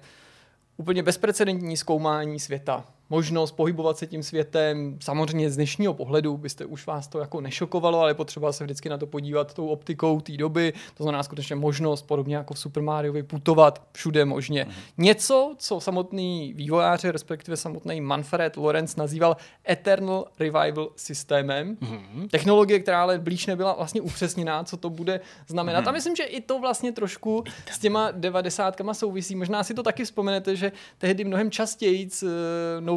úplně bezprecedentní zkoumání světa možnost pohybovat se tím světem. Samozřejmě z dnešního pohledu byste už vás to jako nešokovalo, ale potřeba se vždycky na to podívat tou optikou té doby. To znamená skutečně možnost, podobně jako v Super Mario, putovat všude možně. Mm. Něco, co samotný vývojáři, respektive samotný Manfred Lorenz nazýval Eternal Revival systémem. Mm. Technologie, která ale blíž nebyla vlastně upřesněná, co to bude znamenat. Mm. A myslím, že i to vlastně trošku s těma devadesátkama souvisí. Možná si to taky vzpomenete, že tehdy mnohem častěji uh,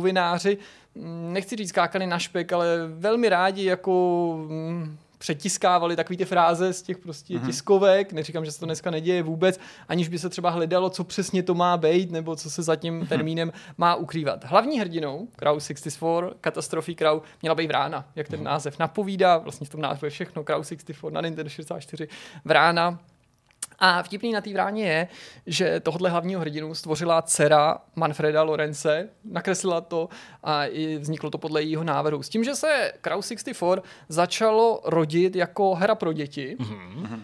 novináři, mm, nechci říct skákali na špek, ale velmi rádi jako mm, přetiskávali takové ty fráze z těch prostě mm-hmm. tiskovek, neříkám, že se to dneska neděje vůbec, aniž by se třeba hledalo, co přesně to má být, nebo co se za tím mhm. termínem má ukrývat. Hlavní hrdinou, Crow 64, katastrofy Crow, měla být vrána, jak ten mm-hmm. název napovídá, vlastně v tom názvu je všechno, Crow 64 na Nintendo 64, vrána, a vtipný na té vráně je, že tohle hlavního hrdinu stvořila dcera Manfreda Lorence, nakreslila to a i vzniklo to podle jejího návrhu. S tím, že se Crow 64 začalo rodit jako hra pro děti, mm-hmm.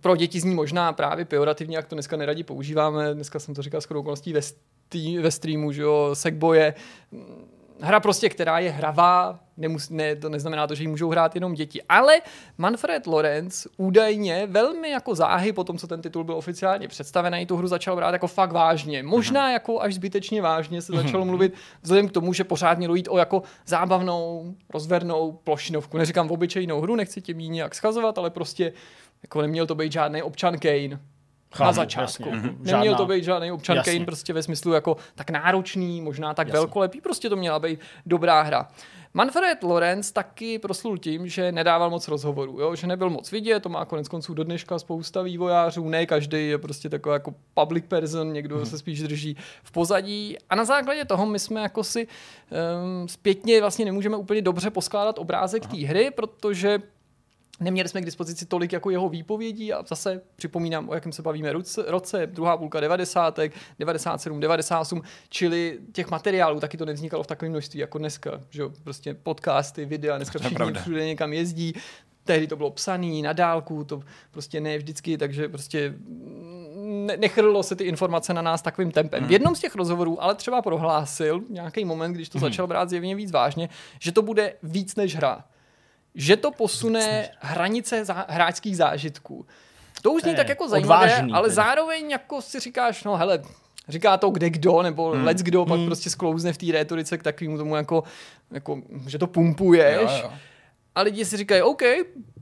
pro děti zní možná právě pejorativně, jak to dneska neradi používáme. Dneska jsem to říkal skoro okolností ve, stý, ve streamu, že jo, Sackboye hra prostě, která je hravá, nemus, ne, to neznamená to, že ji můžou hrát jenom děti. Ale Manfred Lorenz údajně velmi jako záhy po tom, co ten titul byl oficiálně představený, tu hru začal brát jako fakt vážně. Možná mm jako až zbytečně vážně se začalo mm mluvit vzhledem k tomu, že pořád mělo jít o jako zábavnou, rozvernou plošinovku. Neříkám v obyčejnou hru, nechci tím ji nějak schazovat, ale prostě jako neměl to být žádný občan Kane Chápu, na začátku. Jasně. Mhm. Neměl to být žádný občan jasně. Kane prostě ve smyslu jako tak náročný, možná tak jasně. velkolepý, prostě to měla být dobrá hra. Manfred Lorenz taky proslul tím, že nedával moc rozhovorů, jo? že nebyl moc vidět, to má konec konců do dneška spousta vývojářů, ne každý je prostě takový jako public person, někdo hmm. se spíš drží v pozadí a na základě toho my jsme jako si um, zpětně vlastně nemůžeme úplně dobře poskládat obrázek té hry, protože Neměli jsme k dispozici tolik jako jeho výpovědí a zase připomínám, o jakém se bavíme roce, druhá půlka 90. 97, 98, čili těch materiálů taky to nevznikalo v takovém množství jako dneska, že jo, prostě podcasty, videa, dneska všichni všude někam jezdí, tehdy to bylo psaný na dálku, to prostě ne vždycky, takže prostě ne, nechrlo se ty informace na nás takovým tempem. Hmm. V jednom z těch rozhovorů ale třeba prohlásil nějaký moment, když to hmm. začal brát zjevně víc vážně, že to bude víc než hra že to posune hranice zá, hráčských zážitků. To už zní je tak jako zajímavé, odvážný ale teda. zároveň jako si říkáš, no hele, říká to kde kdo, nebo hmm. let's kdo, pak Hmm. prostě sklouzne v té rétorice k takovému tomu jako, jako, že to pumpuješ. Jo, jo. A lidi si říkají, OK,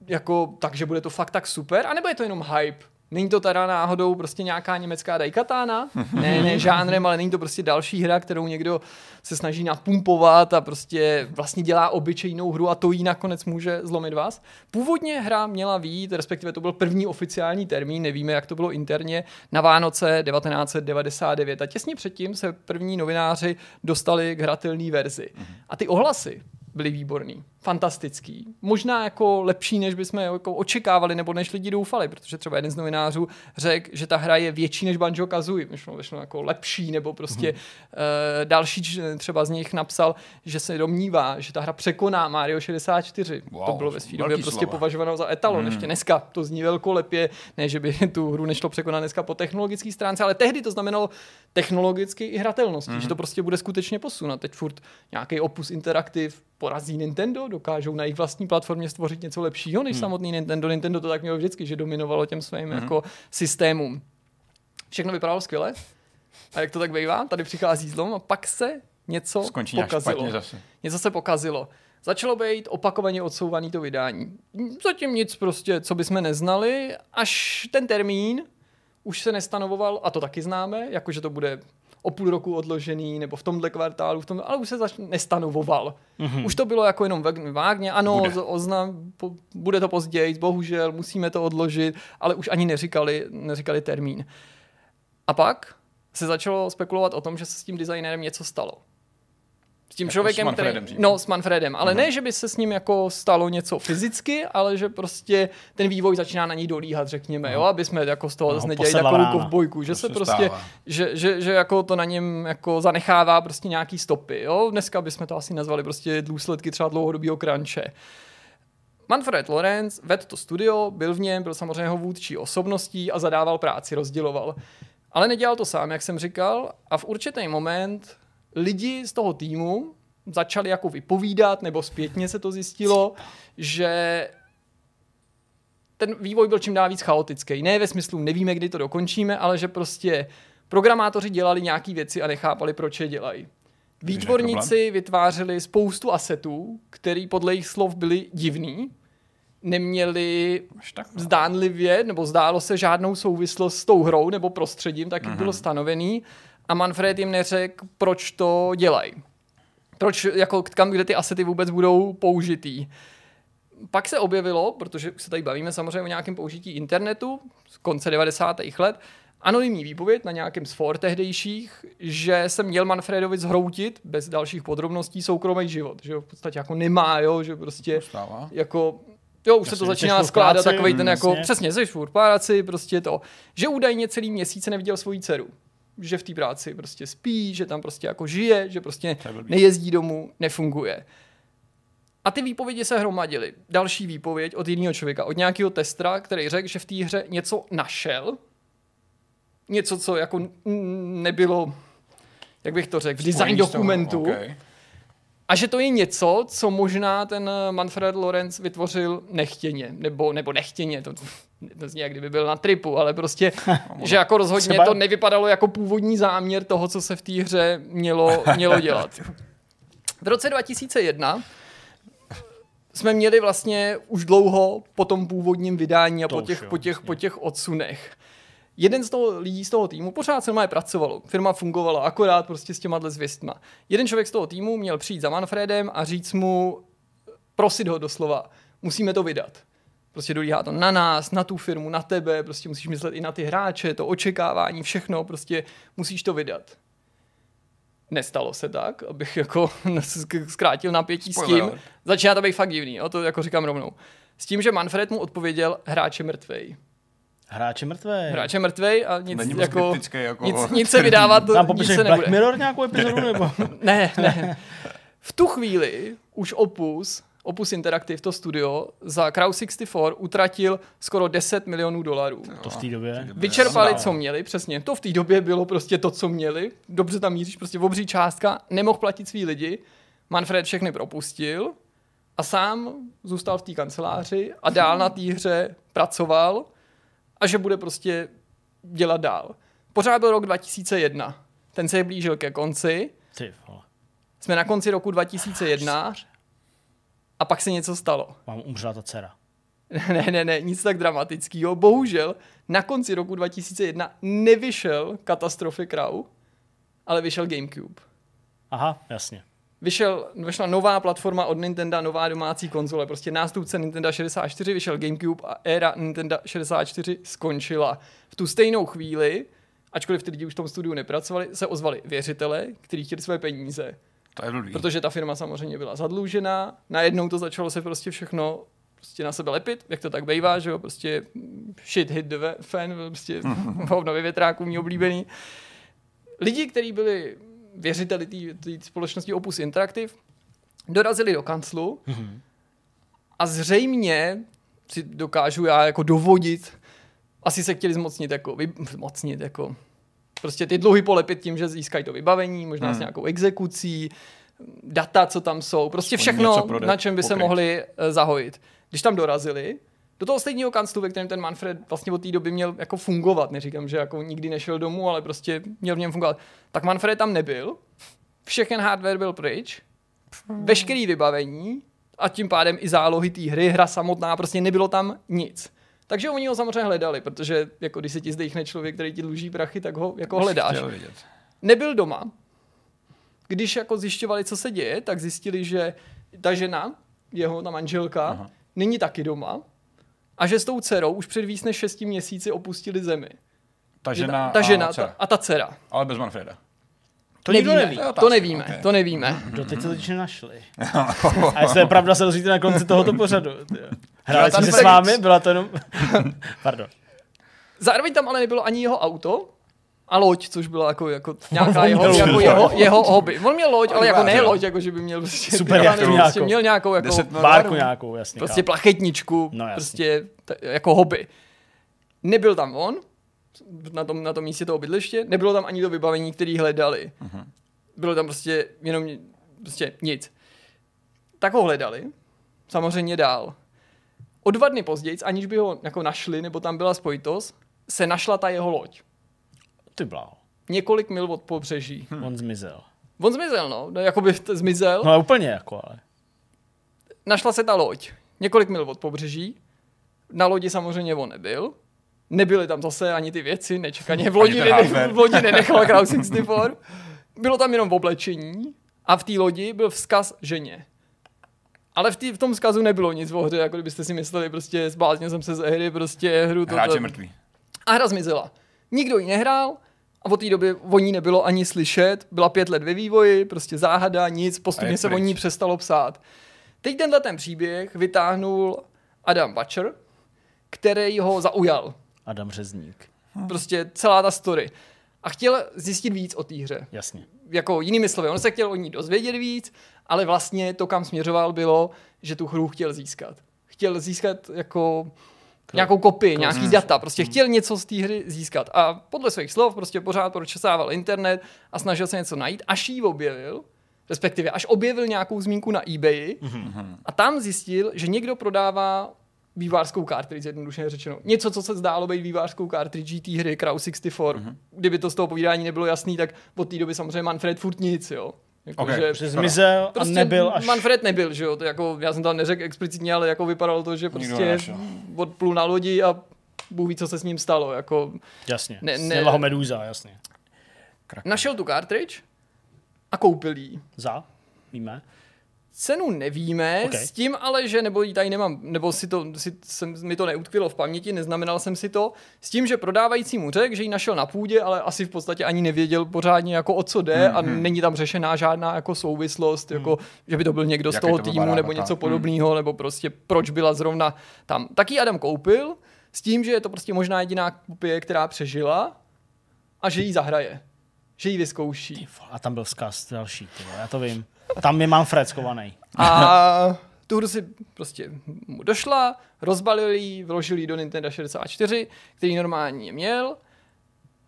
jako, takže bude to fakt tak super, anebo je to jenom hype? Není to teda náhodou prostě nějaká německá dajkatána? [LAUGHS] Ne, ne žánrem, ale není to prostě další hra, kterou někdo se snaží napumpovat a prostě vlastně dělá obyčejnou hru a to jí nakonec může zlomit vás. Původně hra měla výjít, respektive to byl první oficiální termín, nevíme, jak to bylo interně, na Vánoce 1999 a těsně předtím se první novináři dostali k hratelné verzi. A ty ohlasy byly výborný, fantastický. Možná jako lepší, než bychom jako očekávali, nebo než lidi doufali, protože třeba jeden z novinářů řekl, že ta hra je větší než Banjo Kazooie, myšlo, myšlo jako lepší, nebo prostě hmm. uh, další třeba z nich napsal, že se domnívá, že ta hra překoná Mario 64. Wow, to bylo ve své době prostě slova. považováno za etalon. Hmm. Ještě dneska to zní velkolepě, ne, že by tu hru nešlo překonat dneska po technologické stránce, ale tehdy to znamenalo technologicky i hratelností, hmm. že to prostě bude skutečně posun. A teď furt nějaký Opus Interactive porazí Nintendo, dokážou na jejich vlastní platformě stvořit něco lepšího než hmm. samotný Nintendo. Nintendo to tak mělo vždycky, že dominovalo těm svým hmm. jako systémům. Všechno vypadalo skvěle. A jak to tak bývá, tady přichází zlom a pak se něco Skončí pokazilo. zase. Něco se pokazilo. Začalo být opakovaně odsouvaný to vydání. Zatím nic prostě, co bychom neznali, až ten termín už se nestanovoval, a to taky známe, jakože to bude o půl roku odložený, nebo v tomhle kvartálu, v tom, ale už se zač- nestanovoval. Mm-hmm. Už to bylo jako jenom vágně, ano, Bude. bude. Oznam, po, bude to později, bohužel, musíme to odložit, ale už ani neříkali, neříkali termín. A pak se začalo spekulovat o tom, že se s tím designérem něco stalo. S tím Jako člověkem, s Manfredem který, no, s Manfredem, ale Mhm. ne, že by se s ním jako stalo něco fyzicky, ale že prostě ten vývoj začíná na ní dolíhat, řekněme, jo, aby jsme jako z toho No, zase nedělali takovou rána. kovbojku, že To se se prostě, stává. že, že, že, jako to na něm jako zanechává prostě nějaký stopy, jo, dneska bychom to asi nazvali prostě důsledky třeba dlouhodobého crunche. Manfred Lorenz vedl to studio, byl v něm, byl samozřejmě jeho vůdčí osobností a zadával práci, rozděloval. Ale nedělal to sám, jak jsem říkal, a v určitý moment lidi z toho týmu začali jako vypovídat, nebo zpětně se to zjistilo, že ten vývoj byl čím dál víc chaotický. Ne ve smyslu, nevíme, kdy to dokončíme, ale že prostě programátoři dělali nějaké věci a nechápali, proč je dělají. Výtvorníci vytvářeli spoustu asetů, který podle jejich slov byly divný, neměli tak. zdánlivě, nebo zdálo se žádnou souvislost s tou hrou nebo prostředím, tak jak Mhm. bylo stanovený. A Manfred jim neřekl, proč to dělají. Proč, jako kam, kde ty asety vůbec budou použitý. Pak se objevilo, protože se tady bavíme samozřejmě o nějakém použití internetu z konce 90. let, anonymní výpověď na nějakém z for tehdejších, že se měl Manfredovi zhroutit bez dalších podrobností soukromý život, že ho v podstatě jako nemá, jo, že prostě Stává. jako jo, už se to Jasně, začíná skládat práci, takový ten jako, jasně. přesně, jsi v práci, prostě to, že údajně celý měsíc neviděl svoji dceru, že v té práci prostě spí, že tam prostě jako žije, že prostě nejezdí domů, nefunguje. A ty výpovědi se hromadily. Další výpověď od jiného člověka, od nějakého testera, který řekl, že v té hře něco našel, něco, co jako nebylo, jak bych to řekl, v design dokumentu. okej. A že to je něco, co možná ten Manfred Lorenz vytvořil nechtěně, nebo, nebo nechtěně, to, to zní, jak kdyby byl na tripu, ale prostě, [LAUGHS] že jako rozhodně Třeba- to nevypadalo jako původní záměr toho, co se v té hře mělo, mělo dělat. V roce 2001 jsme měli vlastně už dlouho po tom původním vydání a To po těch, jo, po, těch, po těch odsunech. Jeden z toho lidí z toho týmu pořád se normálně pracovalo. Firma fungovala akorát prostě s těma zvěstma. Jeden člověk z toho týmu měl přijít za Manfredem a říct mu, prosit ho doslova, musíme to vydat. Prostě dolíhá to na nás, na tu firmu, na tebe, prostě musíš myslet i na ty hráče, to očekávání, všechno, prostě musíš to vydat. Nestalo se tak, abych jako [LAUGHS] zkrátil napětí s Spoiler tím. alert. Začíná to být fakt divný, jo, to jako říkám rovnou. S tím, že Manfred mu odpověděl, hráč je mrtvej. Hráč je mrtvý. Hráč je mrtvej a nic, Není jako, jako nic, o- nic se vydávat, Tam nic se Black nebude. Mirror nějakou epizodu, nebo? [LAUGHS] Ne, ne. V tu chvíli už Opus, Opus Interactive, to studio, za Crowd 64 utratil skoro 10 milionů dolarů. To v té době. Vyčerpali, co měli, přesně. To v té době bylo prostě to, co měli. Dobře tam míříš, prostě obří částka, nemohl platit svý lidi. Manfred všechny propustil a sám zůstal v té kanceláři a dál na té hře pracoval a že bude prostě dělat dál. Pořád byl rok 2001. Ten se blížil ke konci. Ty vole. Jsme na konci roku 2001 a pak se něco stalo. Mám umřela ta dcera. [LAUGHS] Ne, ne, ne, nic tak dramatického. Bohužel na konci roku 2001 nevyšel Katastrofy Crow, ale vyšel GameCube. Aha, jasně. Vyšel, vyšla nová platforma od Nintendo, nová domácí konzole, prostě nástupce Nintendo 64, vyšel GameCube a éra Nintendo 64 skončila. V tu stejnou chvíli, ačkoliv ty lidi už v tom studiu nepracovali, se ozvali věřitele, kteří chtěli své peníze. To je blbý. Protože ta firma samozřejmě byla zadlužená, najednou to začalo se prostě všechno prostě na sebe lepit, jak to tak bývá, že jo, prostě shit hit the fan, prostě hovno ve větráku, mý oblíbený. Lidi, kteří byli věřiteli té společnosti Opus Interactive, dorazili do kanclu a zřejmě si dokážu já jako dovodit, asi se chtěli zmocnit jako, vy, zmocnit jako, prostě ty dluhy polepit tím, že získají to vybavení, možná hmm. s nějakou exekucí, data, co tam jsou, prostě všechno, na čem by se pokryt. mohli uh, zahojit. Když tam dorazili, do toho stejného kanclu, ve kterém ten Manfred vlastně od té doby měl jako fungovat, neříkám, že jako nikdy nešel domů, ale prostě měl v něm fungovat, tak Manfred tam nebyl, všechen hardware byl pryč, veškerý vybavení a tím pádem i zálohy té hry, hra samotná, prostě nebylo tam nic. Takže oni ho samozřejmě hledali, protože jako když se ti zdechne člověk, který ti dluží prachy, tak ho jako hledáš. Nebyl doma. Když jako zjišťovali, co se děje, tak zjistili, že ta žena, jeho ta manželka, Aha. není taky doma a že s tou dcerou už před víc než šesti měsíci opustili zemi. Ta Že žena, ta, žena a, ta, a ta dcera. Ale bez Manfreda. To nikdo nevíme, neví. To to nevíme, ok. to nevíme. Doteď se totiž nenašli. [LAUGHS] A jestli je pravda, se dozvíte na konci tohoto pořadu. Hráli jsme bude s vámi, byla to jenom... [LAUGHS] Pardon. Zároveň tam ale nebylo ani jeho auto a loď, což byla jako, jako nějaká On jeho, jako jeho, jeho hobby. On měl loď, ale jako ne jo. loď, jako že by měl prostě, Super já jachtu nevím, prostě nějakou. měl nějakou jako, 10 Bárku nějakou, jasně. prostě plachetničku, No, jasně. prostě t- jako hobby. Nebyl tam on, na tom, na tom místě toho bydliště, nebylo tam ani to vybavení, který hledali. Mhm. Bylo tam prostě jenom prostě nic. Tak ho hledali, samozřejmě dál. O dva dny později, aniž by ho jako našli, nebo tam byla spojitost, se našla ta jeho loď. Ty bláho. Několik mil od pobřeží. On zmizel. On zmizel, no, no jakoby t- zmizel. No úplně jako, ale. Našla se ta loď. Několik mil od pobřeží. Na lodi samozřejmě on nebyl. Nebyly tam zase ani ty věci, nečekaně. V lodi, hardware. v lodi nenechal Crowd 64. Bylo tam jenom oblečení a v té lodi byl vzkaz ženě. Ale v, tý, v tom vzkazu nebylo nic o hře, jako kdybyste si mysleli, prostě zbláznil jsem se z hry, prostě hru to, Hráč mrtvý. a hra zmizela. Nikdo ji nehrál a od té doby o ní nebylo ani slyšet. Byla pět let ve vývoji, prostě záhada, nic, postupně se o pryč. ní přestalo psát. Teď tenhle ten příběh vytáhnul Adam Butcher, který ho zaujal. Adam Řezník. Prostě celá ta story. A chtěl zjistit víc o té hře. Jasně. Jako jinými slovy, on se chtěl o ní dozvědět víc, ale vlastně to, kam směřoval, bylo, že tu hru chtěl získat. Chtěl získat jako nějakou kopii, nějaký data, prostě chtěl něco z té hry získat. A podle svých slov prostě pořád pročesával internet a snažil se něco najít, až ji objevil, respektive až objevil nějakou zmínku na eBay a tam zjistil, že někdo prodává vývářskou cartridge, jednoduše řečeno. Něco, co se zdálo být vývářskou cartridge té hry Crow 64. Kdyby to z toho povídání nebylo jasný, tak od té doby samozřejmě Manfred furt nic, jo. Jako, Ok, že Že zmizel prostě a nebyl až... Manfred nebyl, že jo, to jako, já jsem tam neřekl explicitně, ale jako vypadalo to, že prostě odplul na lodi a Bůh ví, co se s ním stalo, jako Jasně. Ne, Ne, ho medúza, jasně. našel tu cartridge a koupil ji. Za? Víme? Cenu nevíme, Ok. okay. s tím ale, že nebo ji tady nemám, nebo si to, si, jsem, mi to neutkvělo v paměti, neznamenal jsem si to, s tím, že prodávající mu řekl, že ji našel na půdě, ale asi v podstatě ani nevěděl pořádně jako o co jde mm-hmm. a není tam řešená žádná jako souvislost, jako, že by to byl někdo z Jaký toho to týmu nebo něco Mm. podobného, nebo prostě proč byla zrovna tam. Tak ji Adam koupil s tím, že je to prostě možná jediná kopie, která přežila a že ji zahraje. Že ji vyzkouší. A tam byl vzkaz další, ty vole, já to vím. Tam je Manfred skovaný. A [LAUGHS] tu hru si prostě mu došla, rozbalili ji, vložili ji do Nintendo 64, který normálně měl.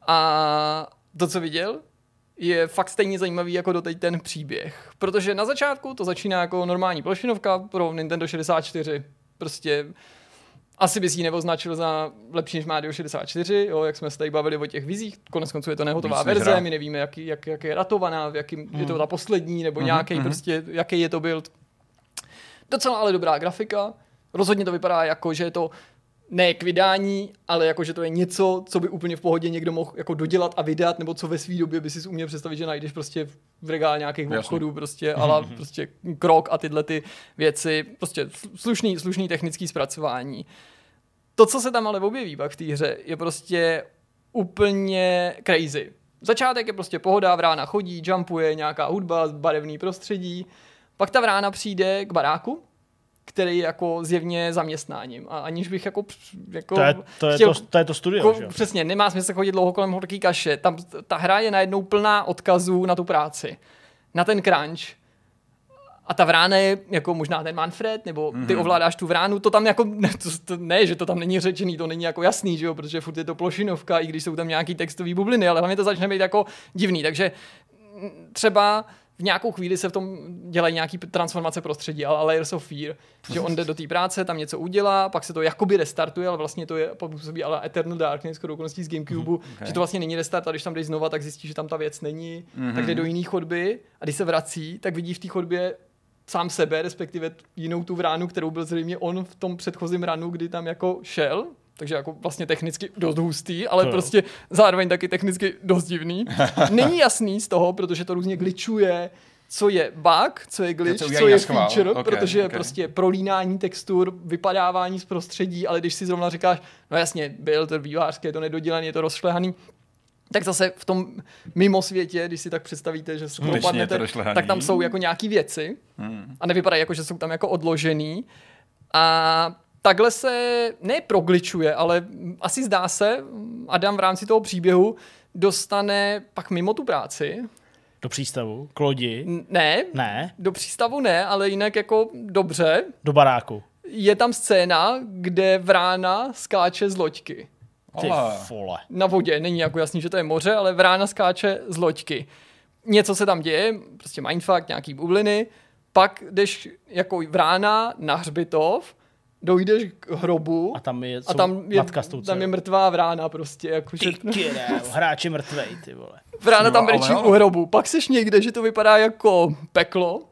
A to, co viděl, je fakt stejně zajímavý jako doteď ten příběh. Protože na začátku to začíná jako normální plošinovka pro Nintendo 64. Prostě asi bys ji neoznačil za lepší než Mario 64, jo, jak jsme se tady bavili o těch vizích. Konec konců je to nehotová než verze, hra. my nevíme, jak, jak, jak je ratovaná, v jakým, je Mhm. to ta poslední, nebo nějaký prostě, jaký je to build. Docela ale dobrá grafika. Rozhodně to vypadá jako, že je to ne k vydání, ale jako, že to je něco, co by úplně v pohodě někdo mohl jako dodělat a vydat, nebo co ve své době by si uměl představit, že najdeš prostě v regále nějakých Jasně. obchodů, prostě, ale prostě krok a tyhle ty věci, prostě slušný, slušný technický zpracování. To, co se tam ale objeví pak v té hře, je prostě úplně crazy. Začátek je prostě pohoda, vrána chodí, jumpuje, nějaká hudba, barevný prostředí. Pak ta vrána přijde k baráku, který je jako zjevně zaměstnáním. A aniž bych jako, jako To je to, je chtěl to, to, je to studio, jako, že přesně, nemá smysl chodit dlouho kolem horký kaše. Tam ta hra je najednou plná odkazů na tu práci. Na ten crunch. A ta vrána je jako možná ten Manfred, nebo ty Mhm. ovládáš tu vránu, to tam jako, ne, [LAUGHS] to, to, ne, že to tam není řečený, to není jako jasný, že jo, protože furt je to plošinovka, i když jsou tam nějaký textové bubliny, ale hlavně to začne být jako divný, takže třeba v nějakou chvíli se v tom dělají nějaký transformace prostředí, ale Layers of Fear, že on jde do té práce, tam něco udělá, pak se to jakoby restartuje, ale vlastně to je působí ale Eternal Darkness, shodou okolností z Gamecube, okay. že to vlastně není restart a když tam jdeš znova, tak zjistíš, že tam ta věc není, mm-hmm. tak jde do jiné chodby a když se vrací, tak vidí v té chodbě sám sebe, respektive jinou tu vránu, kterou byl zřejmě on v tom předchozím ranu, kdy tam jako šel, takže jako vlastně technicky dost hustý, ale To jo. prostě zároveň taky technicky dost divný. [LAUGHS] Není jasný z toho, protože to různě glitchuje, co je bug, co je glitch, Co je feature, Ok, protože ok. prostě prolínání textur, vypadávání z prostředí, ale když si zrovna říkáš, no jasně, byl to vývářské, je to nedodělaný, je to rozšlehaný, tak zase v tom mimo světě, když si tak představíte, že se propadnete, tak tam jsou jako nějaký věci Hmm. a nevypadají jako, že jsou tam jako odložený. A takhle se ne progličuje, ale asi zdá se, Adam v rámci toho příběhu dostane pak mimo tu práci. Do přístavu, k lodi, Ne, ne, do přístavu ne, ale jinak jako dobře. do baráku. Je tam scéna, kde vrána skáče z loďky. Ty vole. Na vodě, není jako jasný, že to je moře, ale vrána skáče z loďky. Něco se tam děje, prostě mindfuck, nějaký bubliny, pak jdeš jako vrána na hřbitov, dojdeš k hrobu A tam je, a tam je, matka s tou tam je mrtvá vrána prostě. Jako, že, Ty kideo, [LAUGHS] hráči mrtvej, ty vole. vrána tam No, brečí u hrobu. Pak seš někde, že to vypadá jako peklo,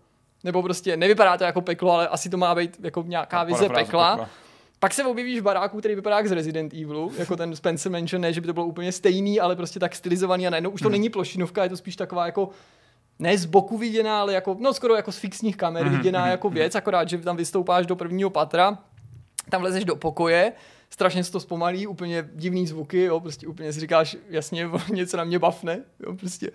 nebo prostě nevypadá to jako peklo, ale asi to má být jako nějaká vize Parafráze pekla. pekla. Pak se objevíš v baráku, který vypadá jak z Resident Evilu, jako ten Spencer Mansion, ne, že by to bylo úplně stejný, ale prostě tak stylizovaný a najednou už to není plošinovka, je to spíš taková jako ne z boku viděná, ale jako, no skoro jako z fixních kamer viděná jako věc, akorát, že tam vystoupáš do prvního patra, tam vlezeš do pokoje, strašně se to zpomalí, úplně divný zvuky, jo, prostě úplně si říkáš, jasně, [LAUGHS] něco na mě bafne, jo, prostě.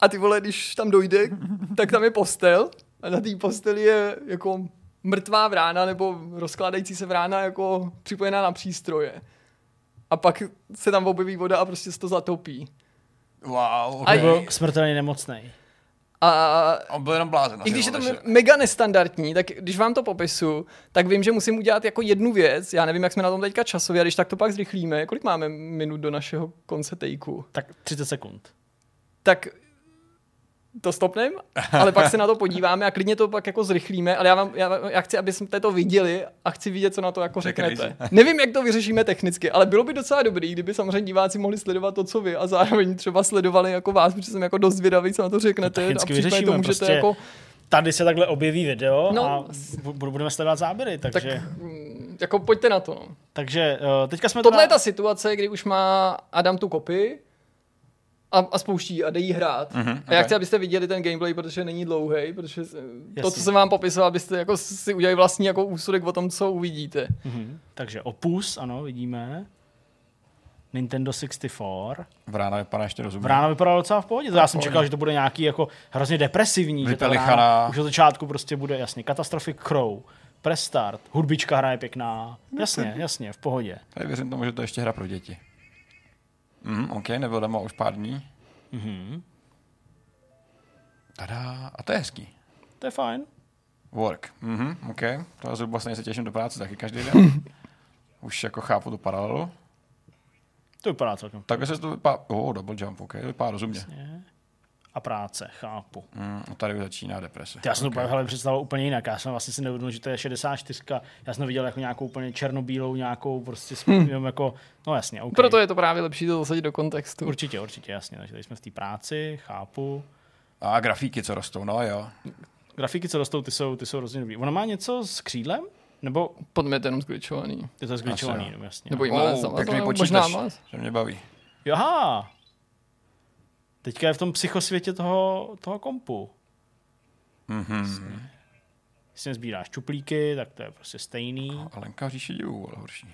A ty vole, když tam dojde, tak tam je postel a na té posteli je jako mrtvá vrána nebo rozkládající se vrána jako připojená na přístroje. A pak se tam objeví voda a prostě se to zatopí. Wow, A-. Byl smrtelně nemocný. A On byl jenom blázen. i když je to me- mega nestandardní, tak když vám to popisu, tak vím, že musím udělat jako jednu věc. Já nevím, jak jsme na tom teďka časově, a když tak to pak zrychlíme. Kolik máme minut do našeho konce tejku? Tak 30 sekund. tak to stopnem, ale pak se na to podíváme a klidně to pak jako zrychlíme, ale já, vám, já, já chci, aby jsme to viděli a chci vidět, co na to jako je řeknete. crazy. Nevím, jak to vyřešíme technicky, ale bylo by docela dobrý, kdyby samozřejmě diváci mohli sledovat to, co vy a zároveň třeba sledovali jako vás, protože jsem jako dost zvědavý, co na to řeknete To a případně to vyřešíme, můžete prostě jako, Tady se takhle objeví video No. a bu- budeme sledovat záběry, tak, takže, mm, jako pojďte na to. No. takže uh, teďka jsme Tohle je teda, ta situace, kdy už má Adam tu kopii a, a spouští a jde jí hrát. Mhm, Mm-hmm, a já chci, abyste viděli ten gameplay, protože není dlouhý, protože eh, to, Jasně. co jsem vám popisoval, abyste jako si udělali vlastní jako úsudek o tom, co uvidíte. Mhm. takže opus, ano, vidíme. Nintendo 64. Vrána vypadá ještě rozumně. Vrána vypadala docela v pohodě. Já jsem pohodě. čekal, že to bude nějaký jako hrozně depresivní. Že ta Vypelichaná. vrána už od začátku prostě bude jasně. Catastrophic Crow, Press Start, hudbička hraje pěkná. Jasně, jasně, v pohodě. Tady věřím tomu, že to je ještě hra pro děti. Mhm, OK, nebyl doma už pár dní. Mhm. Tada, a to je hezký. To je fajn. Work. Mhm, OK. To zhruba stejně se těším do práce taky každý den. [LAUGHS] už jako chápu tu paralelu. To vypadá celkem. Takhle se to vypadá... Oh, double jump, OK, vypadá rozumně. A práce, chápu. Mm, a tady už začíná deprese. Já jsem to Ok. okay. představil úplně jinak. Já jsem vlastně si neuvědomil, že to je 64. Já jsem to viděl jako nějakou úplně černobílou, nějakou prostě hmm. jako, no jasně, okay. Proto je to právě lepší to zasadit do kontextu. Určitě, určitě, jasně. Takže tady jsme v té práci, chápu. A grafíky, co rostou, no jo. Grafiky, co rostou, ty jsou, ty jsou hrozně dobrý. Ona má něco s křídlem? Nebo Pod mě je to jenom zgličovaný. je to zgličovaný, no, jasně. Nebo jí Oh, má pěkný možná počítač, má. že mě baví. Aha! Teďka je v tom psychosvětě toho, toho kompu. Mhm. Když si sbíráš čuplíky, tak to je prostě stejný. A Lenka v říši divů, ale horší.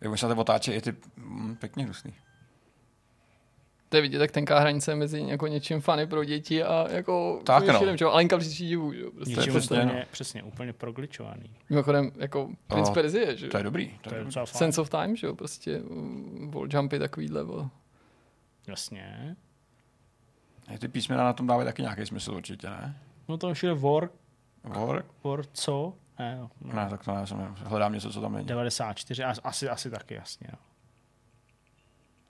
Jak možná to otáče i ty mm, pěkně hnusný. To je vidět, tak tenká hranice mezi jako něčím fany pro děti a jako Tak no. širem, čo? A Lenka v říši divů, že? jo, Prostě Něčím přesně, úplně, no. přesně, úplně progličovaný. Mimochodem, jako Prince Oh, Perzie, že? jo? To je dobrý. To To je je dobrý. docela fajn. Sense of Time, že jo? Prostě uh, wall jumpy takovýhle. bo. Jasně. A ty písmena na tom dávají taky nějaký smysl určitě, ne? No to už je war, War? war co? Ne, no. Ne, tak to ne, jsem hledám něco, co tam není. 94, as- asi, asi taky, jasně. No.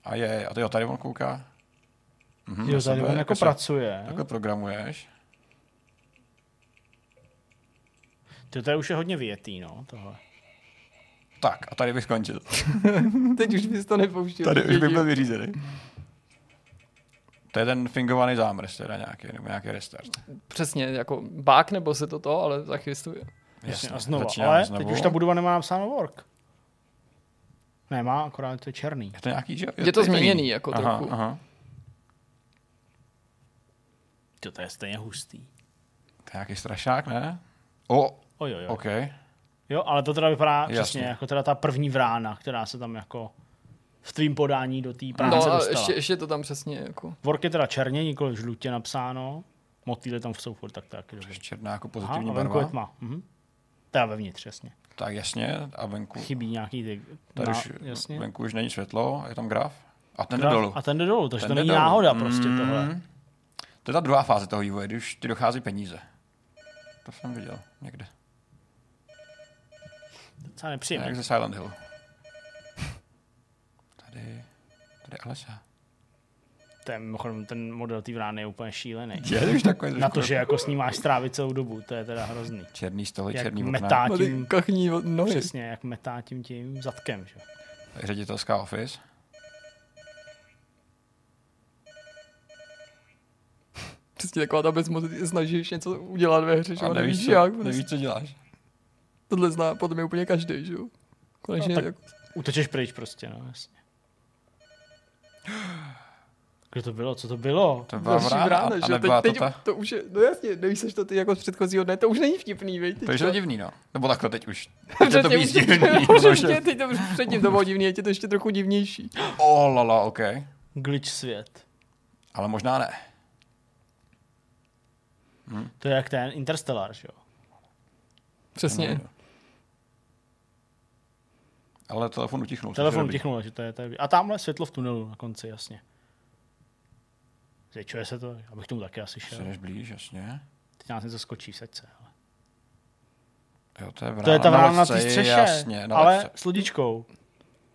A je, a ty jo, tady on kouká. Mhm, Jo, tady sebe, on jako se- pracuje. Takhle programuješ. To tady už je hodně větý, no, tohle. Tak, a tady bych skončil. [LAUGHS] Teď už bys to nepouštěl. Tady už bych byl vyřízený. To je ten fingovaný zámrz, teda nějaký, nebo nějaký restart. Přesně, jako bák nebo se to to, ale zachystuje. Jasně, a znovu. Ale znovu. teď už ta budova nemá napsáno work. Nemá, akorát to je černý. Je to nějaký, že? jo? Je to změněný jako aha, trochu. Aha. To, to je stejně hustý. To je nějaký strašák, ne? O, Oj, oj, oj. OK. Jo, ale to teda vypadá Jasně. přesně jako teda ta první vrána, která se tam jako v tvým podání do té práce No a dostala. ještě, ještě to tam přesně jako... Work je teda černě, nikoli žlutě napsáno. Motýly tam jsou furt tak taky dobrý. Černá jako Aha, pozitivní a venku je barva. tma. Mhm. Teda vevnitř, jasně. Tak jasně, a venku, Chybí nějaký ty... tady na- už, jasně. venku už není světlo, je tam graf. A ten jde Graf- dolů. A ten jde dolů, takže Ten to jde není dolů. náhoda prostě Mm. tohle. To je ta druhá fáze toho vývoje, když ti dochází peníze. To jsem viděl někde. Docela nepříjemné. Jak ze Silent Hill. Tady, tady Alesa. Ten, mimochodem, ten model té vrány je úplně šílený. Je už takový Na to, že jako s ním máš strávit celou dobu, to je teda hrozný. Černý stoly, Jak černý metá okna. No, tím, kachní nohy. přesně, jak metá tím tím zadkem, že? Ředitelská office. [LAUGHS] Přesně taková ta bezmoc, snažíš něco udělat ve hře, že A jo, nevíš, nevíš co, jak. nevíš, co děláš. Tohle zná podle mě úplně každý, že jo. Konečně No, tak- jako, Utečeš pryč prostě, no jasně. Kdo to bylo? Co to bylo? To byla další vrána, brána, a, že a Teď, to teď, ta... to už je, no jasně, nevíš seš to ty jako z předchozího dne, to už není vtipný, veď. To je to divný, no. Nebo takhle teď už. [LAUGHS] Teď je to už- divný. [LAUGHS] ještě, teď to už předtím to bylo divný, je to ještě trochu divnější. [GASPS] Oh, lala, OK. Glitch svět. Ale možná ne. To je jak ten Interstellar, že jo? Přesně. Ale telefon utichnul. Telefon dobrý. tichnul, že to je, to je... A tamhle světlo v tunelu na konci, jasně. Zvětšuje se to, abych tomu taky asi šel. Jdeš blíž, jasně. Teď nás něco skočí v srdce. Ale. Jo, to je vrána. To je ta vrána na té střeše, Jasně, na ale ledce. s ludičkou.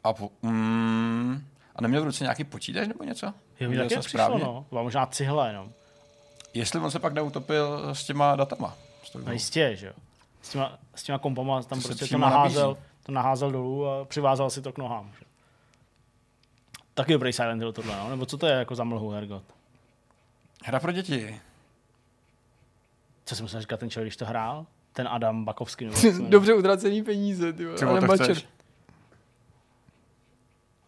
A, po, mm, a neměl v ruce nějaký počítač nebo něco? Jo, mi taky přišlo, správně? no. Byla možná cihla jenom. Jestli on se pak neutopil s těma datama. S No jistě, že jo. S těma, s těma kompama tam To prostě to naházel, nabízí. To naházel dolů a přivázal si to k nohám. Že? Taky dobrý Silent Hill tohle, no? Nebo co to je jako za mlhu, Hergot? Hra pro děti. Co jsem musel říkat ten člověk, když to hrál? Ten Adam Bakovský. Nebo? Dobře utracený peníze, ty mačer. chceš.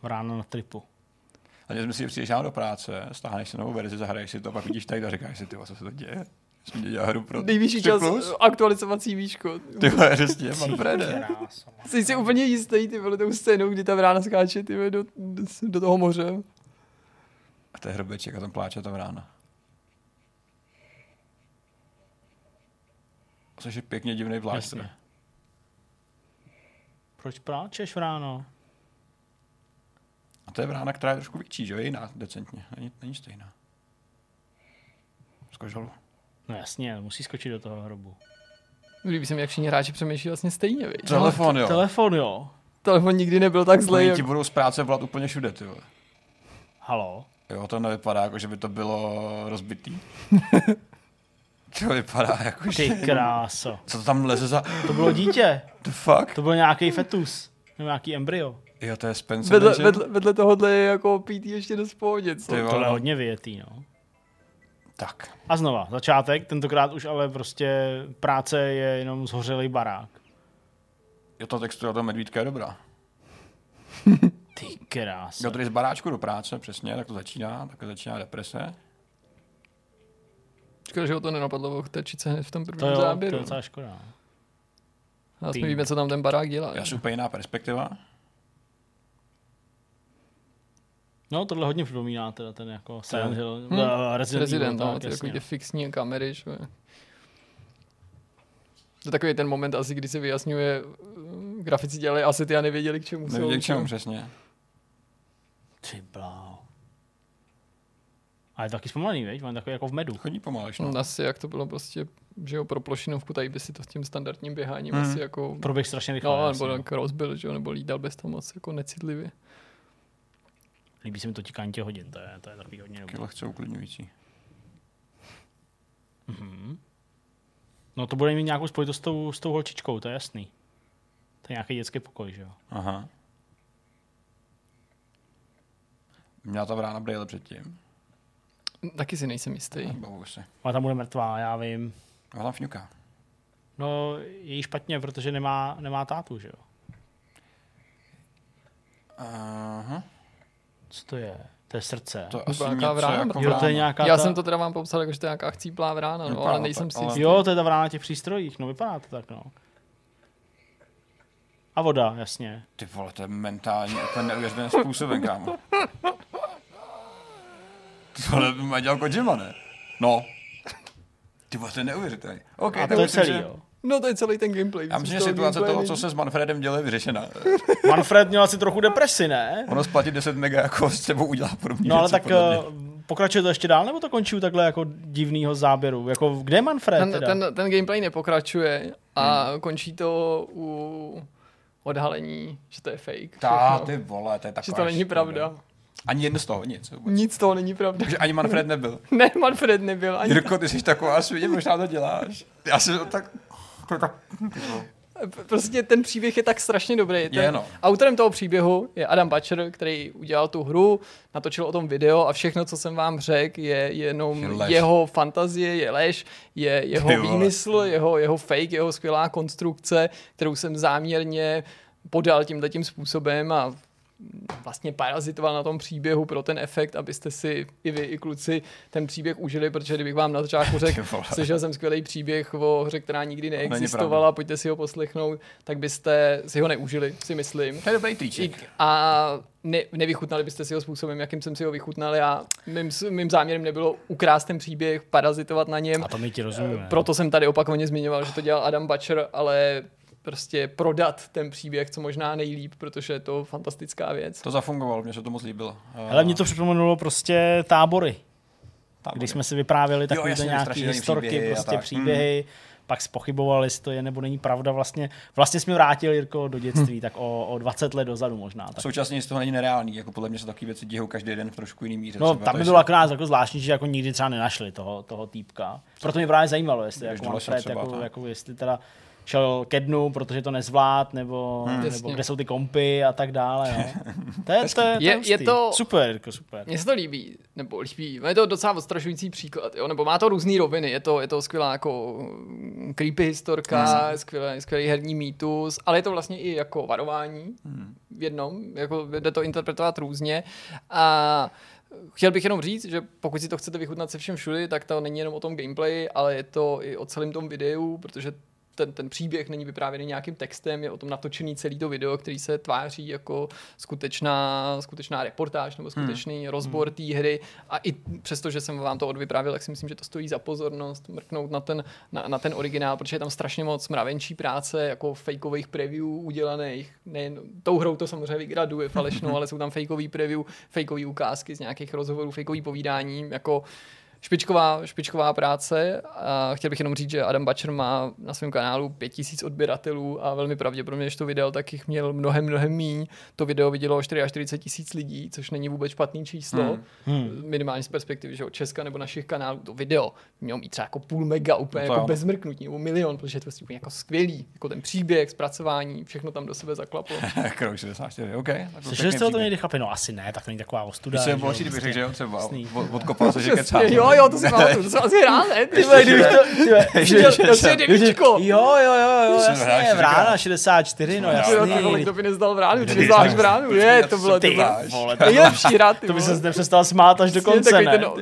Ráno na tripu. A když si přijdeš do práce, stáhneš si novou verzi, zahraješ si to, pak vidíš tady a říkáš si, ty, co se to děje? Jsme dělali hru pro Nejvyšší 3 čas plus? aktualizovací výško. Ty vole, přesně, pan Frede. Jsi si úplně jistý, ty vole, tou scénou, kdy ta vrána skáče, ty vole, do, do, toho moře. A to je hrobeček a tam pláče ta vrána. Což je pěkně divný vlástr. Jasně. Proč pláčeš ráno? A to je vrána, která je trošku větší, že jo? Je jiná, decentně. Není, není stejná. Z kožalu. No jasně, musí skočit do toho hrobu. Líbí se mi, jak všichni hráči přemýšlí vlastně stejně, viď? Telefon, jo. Telefon, jo. Telefon nikdy nebyl tak zlej. Oni Jak... ti budou z práce volat úplně všude, ty vole. Halo? Jo, to nevypadá jako, že by to bylo rozbitý. [LAUGHS] to vypadá jako, že... Ty kráso. Co to tam leze za... To bylo dítě. [LAUGHS] The fuck? To byl nějaký fetus. Nebo nějaký embryo. Jo, to je Spencer Vedle, vedle, vedle tohohle je jako PT ještě dost pohodě, co? Ty vole. Tohle je hodně vyjetý, no. Tak. A znova, začátek, tentokrát už ale prostě práce je jenom zhořelý barák. Jo, to textura toho medvídka je dobrá. [LAUGHS] Ty krása. Jo, tady z baráčku do práce, přesně, tak to začíná, tak to začíná deprese. Škoda, že ho to nenapadlo ochtačit se hned v tom To prvním to záběru. je docela škoda. A Ty. my víme, co tam ten barák dělá. Já jsem úplně jiná perspektiva. No, tohle hodně připomíná teda ten jako Silent Hill, Hmm. uh, Resident, Resident, Evil, no, tak, ty jasně. takový ty fixní kamery, že? To je takový ten moment asi, kdy se vyjasňuje, uh, grafici dělali asety a nevěděli, k čemu jsou. Nevěděl k čemu přesně. Ty bláho. A je to taky zpomalený, veď? On je takový jako v medu. Chodí pomaleš, No. no. Asi jak to bylo prostě, že jo, pro plošinovku, tady by si to s tím standardním běháním Hmm. asi jako... Proběh strašně rychle. No, nebo tak rozbil, že jo, nebo lídal bez toho moc jako necitlivě. Líbí se mi to tikání těch hodin, to je, to je takový hodně dobrý. Taky lehce uklidňující. No to bude mít nějakou spojitost s tou, s tou holčičkou, to je jasný. To je nějaký dětský pokoj, že jo? Aha. Měla ta vrána brýle předtím. Taky si nejsem jistý. Bavu se. Ale tam bude mrtvá, já vím. A tam fňuká. No, je jí špatně, protože nemá, nemá tátu, že jo? Aha. Co to je? To je srdce. To To asi nějaká vrána, jako jo, to je nějaká Já ta... jsem to teda vám popsal, jako, že to je nějaká chcíplá vrána, no, ale nejsem tak, si ale- jistý. Jo, to je ta vrána na těch přístrojích, no vypadá to tak, no. A voda, jasně. Ty vole, to je mentální, úplně neuvěřitelným způsobem, kámo. Tohle by má dělal Kojima, ne? No. Ty vole, to je neuvěřitelný. OK, A to je celý, že- jo. No to je celý ten gameplay. Já myslím, že toho situace toho, co se s Manfredem dělo, je vyřešena. [LAUGHS] Manfred měl asi trochu depresi, ne? Ono splatit 10 mega jako s tebou udělá podobně. No ale tak eh, pokračuje to ještě dál, nebo to končí u takhle jako divného záběru? Jako, kde je Manfred ten, teda? ten, ten gameplay nepokračuje a Hmm. končí to u odhalení, že to je fake. Tá, všechno. ty vole, to je že taková to není škoda. pravda. Ani jedno z toho, nic. vůbec. Nic z toho není pravda. Takže ani Manfred nebyl. [LAUGHS] Ne, Manfred nebyl. Ani Jirko, ty jsi taková svině, možná to děláš. Já to tak... To je tak... P- Prostě ten příběh je tak strašně dobrý. Ten, Je, no. Autorem toho příběhu je Adam Butcher, který udělal tu hru, natočil o tom video a všechno, co jsem vám řekl, je jenom Je lež. jeho fantazie, je lež, je jeho Ty vole. výmysl, jeho, jeho fake, jeho skvělá konstrukce, kterou jsem záměrně podal tímhle tím způsobem a vlastně parazitoval na tom příběhu pro ten efekt, abyste si i vy, i kluci ten příběh užili, protože kdybych vám na začátku [LAUGHS] řekl, slyšel jsem skvělý příběh o hře, která nikdy neexistovala, pojďte si ho poslechnout, tak byste si ho neužili, si myslím. To je dobrý triček. a ne, nevychutnali byste si ho způsobem, jakým jsem si ho vychutnal. Já, mým, mým záměrem nebylo ukrást ten příběh, parazitovat na něm. A to my ti rozumíme. Proto jsem tady opakovaně zmiňoval, že to dělal Adam Butcher, ale prostě prodat ten příběh co možná nejlíp, protože je to fantastická věc. To zafungovalo, mně se to moc líbilo. Ale mě to připomenulo prostě tábory, Tam kdy jsme si vyprávěli takové nějaké historky, příběhy prostě tak. Hmm. příběhy, pak spochybovali, jestli to je nebo není pravda. Vlastně, vlastně jsme vrátil Jirko do dětství, Hmm. tak o, o 20 let dozadu možná. Tak. Současně z toho není nereálný, jako podle mě se takové věci dějou každý den v trošku jiný míře. No, třeba, tam by bylo akorát jako zvláštní, že jako nikdy třeba nenašli toho, toho týpka. Proto mě právě zajímalo, jestli jako Manfred, jako, tak. jako, jestli teda šel ke dnu, protože to nezvlád, nebo, Hmm. nebo Jasně. kde jsou ty kompy a tak dále. No. [LAUGHS] To je, to je, to je, Je- je to- Super, Jirko, super. Mně se to líbí, nebo líbí, je to docela odstrašující příklad, jo? nebo má to různé roviny, je to, je to skvělá jako mm, creepy historka, skvělý, skvělý herní mýtus, ale je to vlastně i jako varování v jednom, jako jde to interpretovat různě a Chtěl bych jenom říct, že pokud si to chcete vychutnat se všem všudy, tak to není jenom o tom gameplay, ale je to i o celém tom videu, protože ten, ten příběh není vyprávěný nějakým textem, je o tom natočený celý to video, který se tváří jako skutečná, skutečná reportáž nebo skutečný hmm. rozbor té hry. A i přesto, že jsem vám to odvyprávil, tak si myslím, že to stojí za pozornost mrknout na ten, na, na ten originál, protože je tam strašně moc mravenčí práce, jako fakeových preview udělaných. Nejen tou hrou to samozřejmě vygraduje falešnou, [LAUGHS] ale jsou tam fakeový preview, fakeový ukázky z nějakých rozhovorů, fakeový povídání, jako špičková, špičková práce a chtěl bych jenom říct, že Adam Butcher má na svém kanálu 5000 odběratelů a velmi pravděpodobně, když to video, tak jich měl mnohem, mnohem míň. To video vidělo 44 tisíc lidí, což není vůbec špatný číslo, hmm. minimálně z perspektivy že od Česka nebo našich kanálů. To video mělo mít třeba jako půl mega úplně to jako bez mrknutí, nebo milion, protože je to prostě úplně jako skvělý, jako ten příběh, zpracování, všechno tam do sebe zaklaplo. [LAUGHS] Krok 64, OK. Slyšeli jste o tom někdy chlapi? No asi ne, tak to není taková ostuda. Se že prostě. řekl, že jo, třeba Jasný. od- odkopal se, že [LAUGHS] kecá. Přesně, jo, jo, to si pamatuju, to jsem asi hrál, ne? Ty vole, Kdybych to, ty vole, to je devíčko. Jo, jo, jo, jo, jasně, čtyřikrát. vrána 64, no Jo, Ty jo, jasný. ty vole, to by nezdal v ránu, Kdy ty zdáš jsi- v ránu, je, to bylo, to Ty vole, to, nejlepší [LAUGHS] rád, ty to by se nepřestal smát až do konce, ne? ty jo.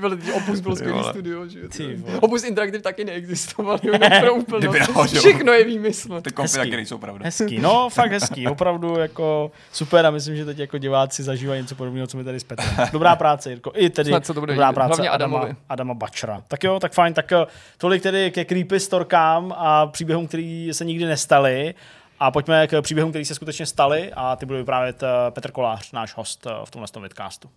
vole, ty Opus byl skvělý studio, že jo. Ty ty vole. Opus Interactive taky neexistoval, jenom pro úplnost. Všechno je výmysl. Ty kompy taky nejsou pravda. Hezký, no fakt hezký, [LAUGHS] opravdu jako super a myslím, že teď jako diváci zažívají něco podobného, co mi tady s Petrem. Dobrá práce, Jirko. I tedy Snad se to bude dobrá práce Hlavně Adama. Adama Bačera. Tak jo, tak fajn, tak eh, tolik tedy ke creepy storkám a příběhům, který se nikdy nestaly. A pojďme k příběhům, které se skutečně staly a ty bude vyprávět eh, Petr Kolář, náš host eh, v tomhle tom vidcastu.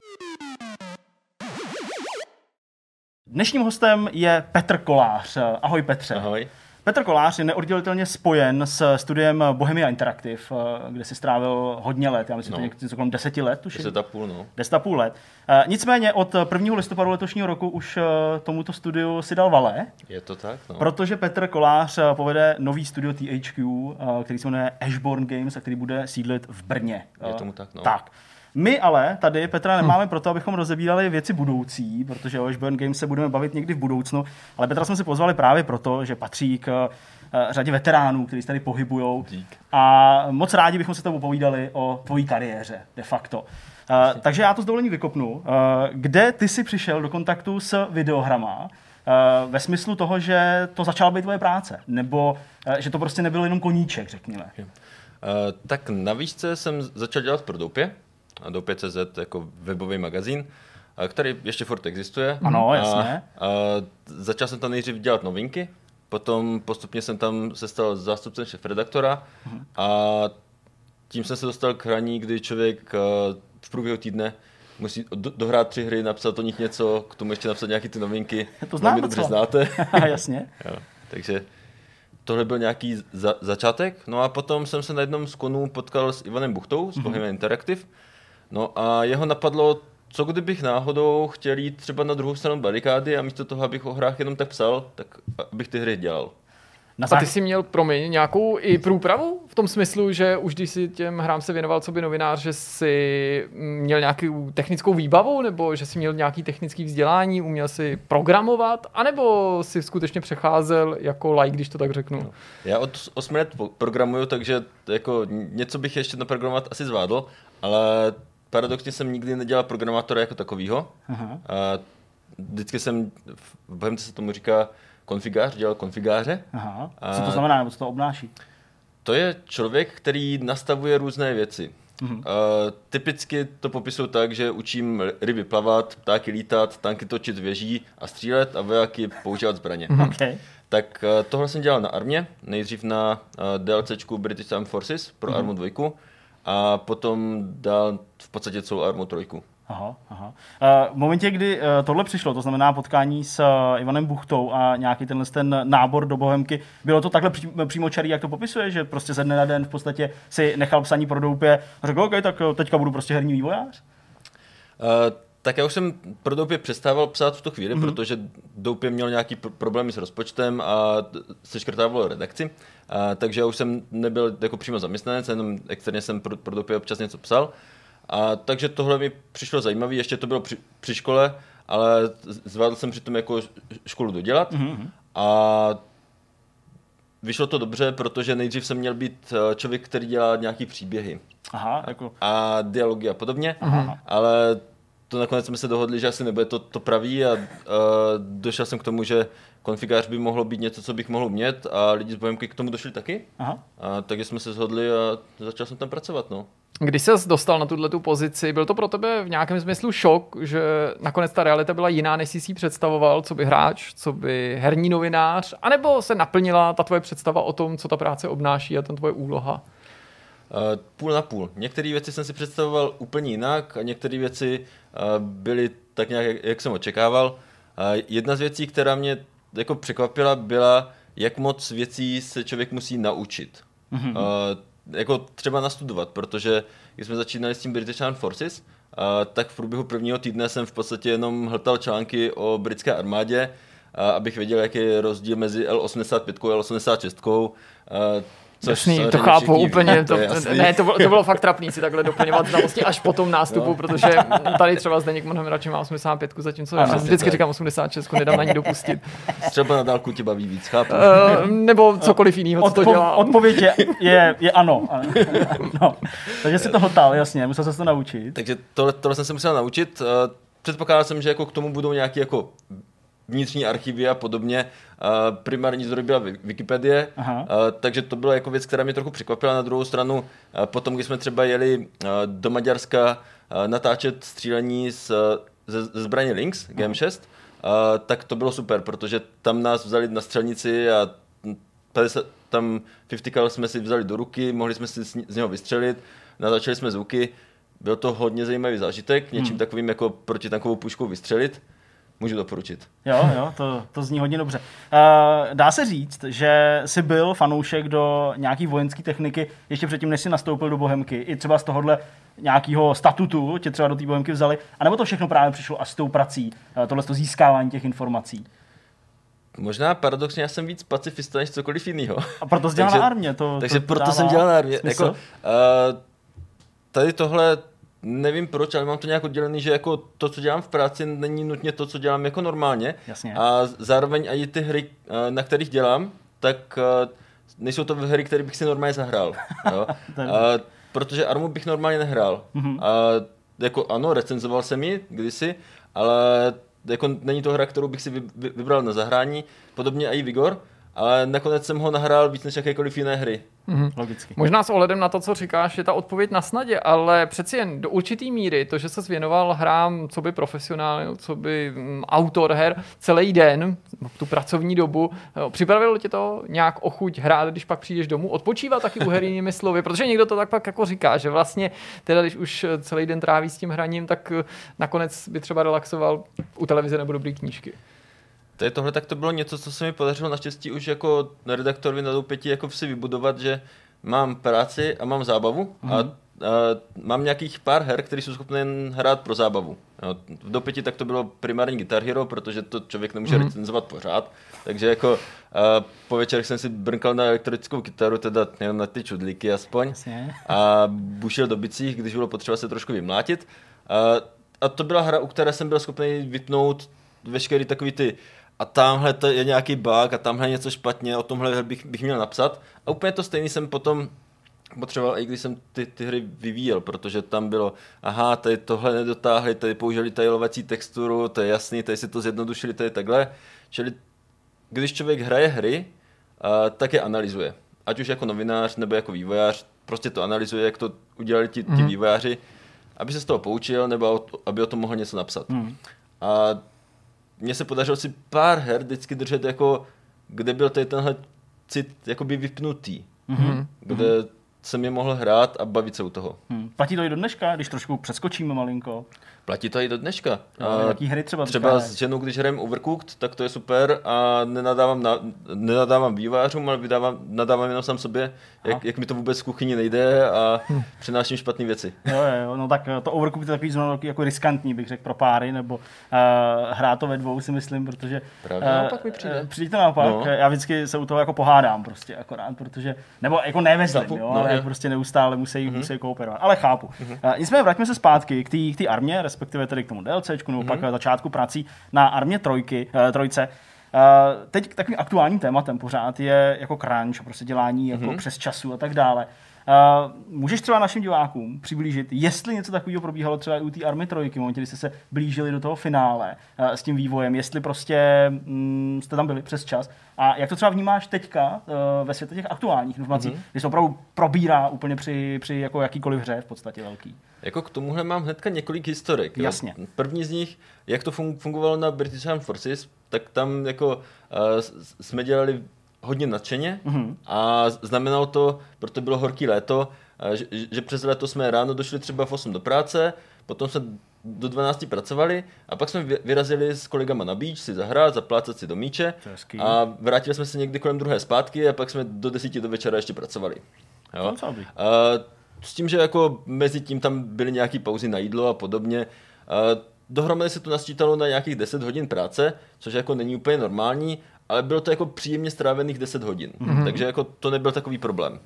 Dnešním hostem je Petr Kolář. Ahoj Petře. Ahoj. Petr Kolář je neoddělitelně spojen s studiem Bohemia Interactive, eh, kde si strávil hodně let, já myslím, No. něco kolem deseti let, tuším. Deset a půl, no. Deset a půl let. Eh, Nicméně od 1. listopadu letošního roku už eh, tomuto studiu si dal valé, Je to tak, no. protože Petr Kolář povede nový studio THQ, který se jmenuje Ashborn Games a který bude sídlit v Brně. Je tomu tak, no. Tak. My ale tady Petra nemáme proto, abychom rozebírali věci budoucí, protože o Ashburn Games se budeme bavit někdy v budoucnu, ale Petra jsme si pozvali právě proto, že patří k eh, řadě veteránů, kteří se tady pohybují. A moc rádi bychom se tebou povídali o tvojí kariéře, de facto. Uh, takže já to s dovolením vykopnu. Uh, kde ty jsi přišel do kontaktu s videohrama? Uh, ve smyslu toho, že to začala být tvoje práce, nebo uh, že to prostě nebyl jenom koníček, řekněme. Uh, tak na výšce jsem začal dělat pro Doupě, a Doupě.cz jako webový magazín, a který ještě furt existuje. Ano, A- jasně. A, začal jsem tam nejdřív dělat novinky, potom postupně jsem tam se stal zástupcem šéf-redaktora a tím jsem se dostal k hraní, kdy člověk eh, v průběhu týdne musí do, dohrát tři hry, napsat o nich něco, k tomu ještě napsat nějaké ty novinky. To znám dobře znáte. [LAUGHS] Jasně. Jo, takže tohle byl nějaký za, začátek. No a potom jsem se na jednom z konů potkal s Ivanem Buchtou z Bohemian Interactive. No a jeho napadlo, co kdybych náhodou chtěl jít třeba na druhou stranu barikády a místo toho, abych o hrách jenom tak psal, tak abych ty hry dělal. Na A ty jsi měl, promiň, nějakou i průpravu v tom smyslu, že už když si těm hrám se věnoval co by novinář, že jsi měl nějakou technickou výbavu, nebo že jsi měl nějaký technický vzdělání, uměl si programovat, anebo si skutečně přecházel jako like, když to tak řeknu. Já od 8 let programuju, takže jako něco bych ještě naprogramovat asi zvládl, ale paradoxně jsem nikdy nedělal programátora jako. A vždycky jsem, v Bohemce se tomu říká konfigář, dělal konfigáře. Aha. Co to znamená, nebo co to obnáší? To je člověk, který nastavuje různé věci. Mhm. Uh, typicky to popisuju tak, že učím ryby plavat, ptáky lítat, tanky točit věží a střílet a vojáky používat zbraně. Okay. Tak uh, tohle jsem dělal na armě, nejdřív na uh, DLCčku British Armed Forces pro Mhm. Armu 2 a potom dál v podstatě celou Armu 3. Aha, aha. Uh, v momentě, kdy uh, tohle přišlo, to znamená potkání s uh, Ivanem Buchtou a nějaký tenhle ten nábor do Bohemky, bylo to takhle pří, přímočarý, jak to popisuje, že prostě ze dne na den v podstatě si nechal psaní pro doupě a řekl, OK, tak teďka budu prostě herní vývojář? Uh, tak já už jsem pro Doupě přestával psát v tu chvíli, mm-hmm. protože Doupě měl nějaký pr- problémy s rozpočtem a t- seškrtával redakci, uh, takže já už jsem nebyl jako přímo zaměstnanec, jenom externě jsem pro, pro Doupě občas něco psal. A takže tohle mi přišlo zajímavé, ještě to bylo při, při škole, ale zvládl jsem přitom jako školu dodělat mm-hmm. a vyšlo to dobře, protože nejdřív jsem měl být eh, člověk, který dělá nějaký příběhy Aha, jako, a dialogy a podobně, ale to nakonec jsme se dohodli, že asi nebude to, to pravý a, a došel jsem k tomu, že konfigář by mohlo být něco, co bych mohl umět a lidi z Bohemky k tomu došli taky. aha. A takže jsme se shodli a začal jsem tam pracovat. No. Když ses dostal na tuhle tu pozici, byl to pro tebe v nějakém smyslu šok, že nakonec ta realita byla jiná, než jsi si představoval, co by hráč, co by herní novinář, anebo se naplnila ta tvoje představa o tom, co ta práce obnáší a ten tvoje úloha? Uh, půl na půl. Některé věci jsem si představoval úplně jinak a některé věci byly tak nějak, jak, jsem očekával. Jedna z věcí, která mě jako překvapila, byla, jak moc věcí se člověk musí naučit. Mm-hmm. Jako třeba nastudovat, protože když jsme začínali s tím British Armed Forces, tak v průběhu prvního týdne jsem v podstatě jenom hltal články o britské armádě, abych věděl, jaký je rozdíl mezi L85 a L86. Což Jasný, to chápu všichni, úplně. To, to ne, to bylo, to bylo fakt trapný si takhle doplňovat znalosti až po tom nástupu, no. protože tady třeba Zdeněk mnohem radši má 85, zatímco já vždycky tak. říkám 86, nedám na ní dopustit. Třeba na dálku tě baví víc, chápu. Uh, nebo cokoliv jiného, co Odpo- to dělá. Odpověď je, je, je ano. no. Takže si to hltal, jasně, musel se to naučit. Takže tohle, tohle jsem se musel naučit. Eh, předpokládal jsem, že jako k tomu budou nějaké jako vnitřní archivy a podobně. Uh, primární zdroj byla Wikipedie, uh, takže to byla jako věc, která mě trochu překvapila. Na druhou stranu, uh, potom, když jsme třeba jeli do Maďarska natáčet střílení z, ze, ze zbraně Lynx GM6, uh, tak to bylo super, protože tam nás vzali na střelnici a 50, tam 50 cal jsme si vzali do ruky, mohli jsme si z něho vystřelit, natáčeli jsme zvuky, byl to hodně zajímavý zážitek, něčím hmm. takovým jako proti tankovou puškou vystřelit. Můžu doporučit. Jo, jo, to, to zní hodně dobře. Uh, dá se říct, že jsi byl fanoušek do nějaký vojenské techniky ještě předtím, než jsi nastoupil do Bohemky. I třeba z tohohle nějakého statutu tě třeba do té Bohemky vzali. A nebo to všechno právě přišlo až s tou prací, uh, tohle to získávání těch informací? Možná paradoxně já jsem víc pacifista než cokoliv jiného. A proto jsi dělal na armě. To, takže to proto jsem dělal na armě. Jako, uh, tady tohle nevím proč, ale mám to nějak oddělený, že jako to, co dělám v práci, není nutně to, co dělám jako normálně. Jasně. A zároveň i ty hry, eh, na kterých dělám, tak eh, nejsou to hry, které bych si normálně zahrál. [LAUGHS] Jo? a, protože Armu bych normálně nehrál. Mm-hmm. A, jako ano, recenzoval jsem ji kdysi, ale jako není to hra, kterou bych si vybral na zahrání. Podobně i Vigor, ale nakonec jsem ho nahrál víc než jakékoliv jiné hry. Mm-hmm. Logicky. Možná s ohledem na to, co říkáš, je ta odpověď na snadě, ale přeci jen do určitý míry to, že se věnoval hrám, co by profesionál, co by um, autor her celý den, tu pracovní dobu, jo, připravilo tě to nějak ochuť hrát, když pak přijdeš domů, odpočívat taky u her jinými slovy, protože někdo to tak pak jako říká, že vlastně teda, když už celý den tráví s tím hraním, tak eh, nakonec by třeba relaxoval u televize nebo dobrý knížky. Tady tohle tak to bylo něco, co se mi podařilo naštěstí už jako redaktorovi na doupěti jako si vybudovat, že mám práci a mám zábavu mm-hmm. a, mhm. a mám nějakých pár her, které jsou schopné hrát pro zábavu. Jo, v dopěti tak to bylo primární Guitar Hero, protože to člověk nemůže mm-hmm. recenzovat pořád. Takže jako a po večerech jsem si brnkal na elektrickou kytaru, teda jenom na ty čudlíky aspoň. Jasně. A bušil do bicích, když bylo potřeba se trošku vymlátit. A, a to byla hra, u které jsem byl schopný vypnout veškerý takový ty a tamhle to je nějaký bug a tamhle něco špatně, o tomhle bych, bych měl napsat. A úplně to stejný jsem potom potřeboval, i když jsem ty, ty hry vyvíjel, protože tam bylo, aha, tady tohle nedotáhli, tady použili tady lovací texturu, to je jasný, tady si to zjednodušili, je takhle. Čili když člověk hraje hry, tak je analyzuje. Ať už jako novinář nebo jako vývojář, prostě to analyzuje, jak to udělali ti, ti mm. vývojáři, aby se z toho poučil nebo aby o tom mohl něco napsat. Mm. A mně se podařilo si pár her vždycky držet jako, kde byl tady tenhle cit jakoby vypnutý. Mm-hmm. Kde mm-hmm. jsem je mohl hrát a bavit se u toho. Hmm. Platí to i do dneška, když trošku přeskočíme malinko? Platí to i do dneška. A jaký hry třeba? Třeba s ženou, když hrajeme Overcooked, tak to je super a nenadávám, na, nenadávám vývářům, ale vydávám, nadávám jenom sám sobě, jak, jak, mi to vůbec z kuchyni nejde a hm. přináším špatné věci. Jo, jo, no tak to Overcooked je takový znovu jako riskantní, bych řekl, pro páry, nebo uh, hrát to ve dvou si myslím, protože Právě. Uh, naopak mi přijde. Uh, přijde to naopak, no. já vždycky se u toho jako pohádám prostě akorát, protože, nebo jako nevezlím, jo, no, ale je. prostě neustále musí, mm-hmm. musí kooperovat, ale chápu. Mm-hmm. Uh, nicméně vraťme se zpátky k té armě, respektive tedy k tomu DLCčku, nebo mm-hmm. pak mhm. začátku prací na armě trojky, uh, trojce. Uh, teď takovým aktuálním tématem pořád je jako crunch, prostě dělání jako mm-hmm. přes času a tak dále. Uh, můžeš třeba našim divákům přiblížit, jestli něco takového probíhalo třeba i u té Army trojky, momentě, kdy jste se blížili do toho finále uh, s tím vývojem, jestli prostě um, jste tam byli přes čas a jak to třeba vnímáš teďka uh, ve světě těch aktuálních informací, mm-hmm. kdy se opravdu probírá úplně při, při jako jakýkoliv hře v podstatě velký? Jako k tomuhle mám hnedka několik historek. Jasně. Jo. První z nich, jak to fungovalo na British Armed Forces, tak tam jako uh, jsme dělali hodně nadšeně mm-hmm. a znamenalo to, proto bylo horký léto, že, že přes léto jsme ráno došli třeba v 8 do práce, potom jsme do 12 pracovali a pak jsme vy- vyrazili s kolegama na beach si zahrát, zaplácat si do míče a vrátili jsme se někdy kolem druhé zpátky a pak jsme do desíti do večera ještě pracovali. Jo? A s tím, že jako mezi tím tam byly nějaké pauzy na jídlo a podobně. A dohromady se to nasčítalo na nějakých 10 hodin práce, což jako není úplně normální, ale bylo to jako příjemně strávených 10 hodin. Mm-hmm. Takže jako to nebyl takový problém.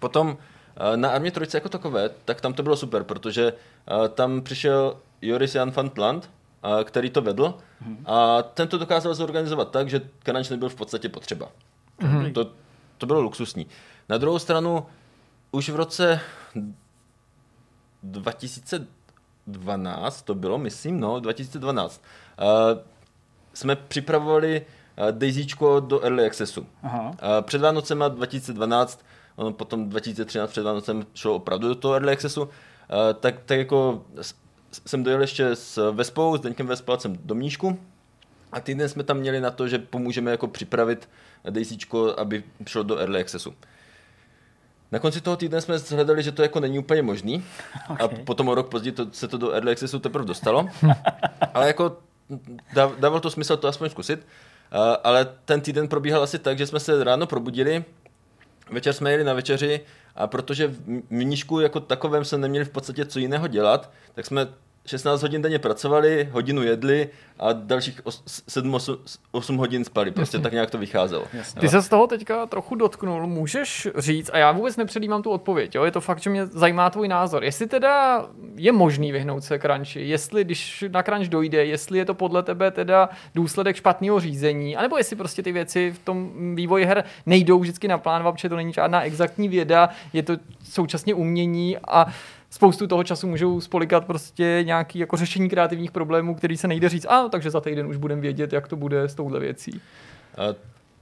Potom eh, na Armě Trojce jako takové, tak tam to bylo super, protože eh, tam přišel Joris Jan van Tland, eh, který to vedl a ten to dokázal zorganizovat tak, že crunch nebyl v podstatě potřeba. To, to bylo luxusní. Na druhou stranu, už v roce 2012 to bylo, myslím, no, 2012, uh, jsme připravovali uh, Daisyčko do Early Accessu. Aha. Před Vánocema 2012, ono potom 2013 před Vánocem šlo opravdu do toho Early Accessu, tak, tak jako jsem dojel ještě s Vespou, s Deňkem Vespalcem do Mníšku a týden jsme tam měli na to, že pomůžeme jako připravit Daisyčko, aby šlo do Early Accessu. Na konci toho týdne jsme shledali, že to jako není úplně možný [LAUGHS] a Ok. potom o rok později to, se to do Early Accessu teprve dostalo. [LAUGHS] Ale jako dáv- dával to smysl to aspoň zkusit. A, ale ten týden probíhal asi tak, že jsme se ráno probudili, večer jsme jeli na večeři a protože v Mníšku jako takovém jsme neměli v podstatě co jiného dělat, tak jsme 16 hodin denně pracovali, hodinu jedli a dalších 7-8 hodin spali. Prostě tak nějak to vycházelo. Ty se z toho teďka trochu dotknul, můžeš říct, a já vůbec nepředjímám tu odpověď, jo? je to fakt, že mě zajímá tvůj názor. Jestli teda je možný vyhnout se crunchi, jestli když na crunch dojde, jestli je to podle tebe teda důsledek špatného řízení, anebo jestli prostě ty věci v tom vývoji her nejdou vždycky naplánovat, protože to není žádná exaktní věda, je to současně umění a spoustu toho času můžou spolikat prostě nějaký jako řešení kreativních problémů, který se nejde říct, a takže za týden už budeme vědět, jak to bude s touhle věcí. A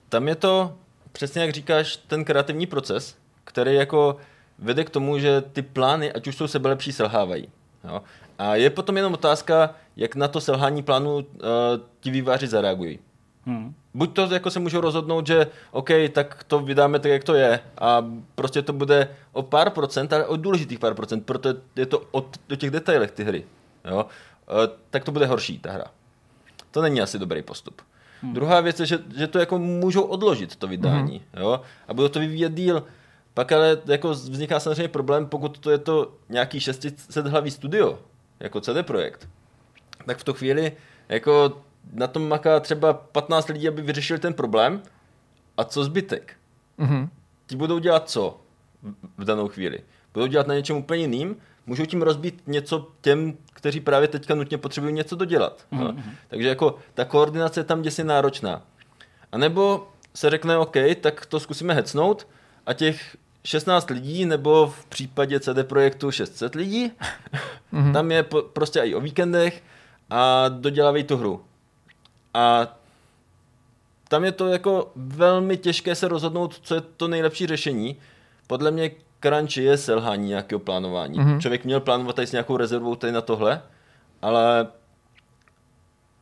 tam je to, přesně jak říkáš, ten kreativní proces, který jako vede k tomu, že ty plány, ať už jsou sebelepší, selhávají. Jo? A je potom jenom otázka, jak na to selhání plánu uh, ti výváři zareagují. Hmm. Buď to jako se můžou rozhodnout, že OK, tak to vydáme tak, jak to je a prostě to bude o pár procent, ale o důležitých pár procent, protože je to o, o těch detailech ty hry. Jo? E, tak to bude horší ta hra. To není asi dobrý postup. Hmm. Druhá věc je, že, že to jako můžou odložit to vydání hmm. jo? a budou to vyvíjet díl. Pak ale jako vzniká samozřejmě problém, pokud to je to nějaký 600 hlavý studio, jako CD Projekt, tak v tu chvíli jako na tom maká třeba 15 lidí, aby vyřešili ten problém. A co zbytek? Mhm. Ti budou dělat co v- danou chvíli? Budou dělat na něčem úplně jiným? Můžou tím rozbít něco těm, kteří právě teďka nutně potřebují něco dodělat. No. Takže jako ta koordinace je tam děsně náročná. A nebo se řekne, OK, tak to zkusíme hecnout a těch 16 lidí, nebo v případě CD Projektu 600 lidí, tam je po, prostě i o víkendech a dodělávají tu hru. A tam je to jako velmi těžké se rozhodnout, co je to nejlepší řešení. Podle mě crunch je selhání nějakého plánování. Mm-hmm. Člověk měl plánovat tady s nějakou rezervou tady na tohle, ale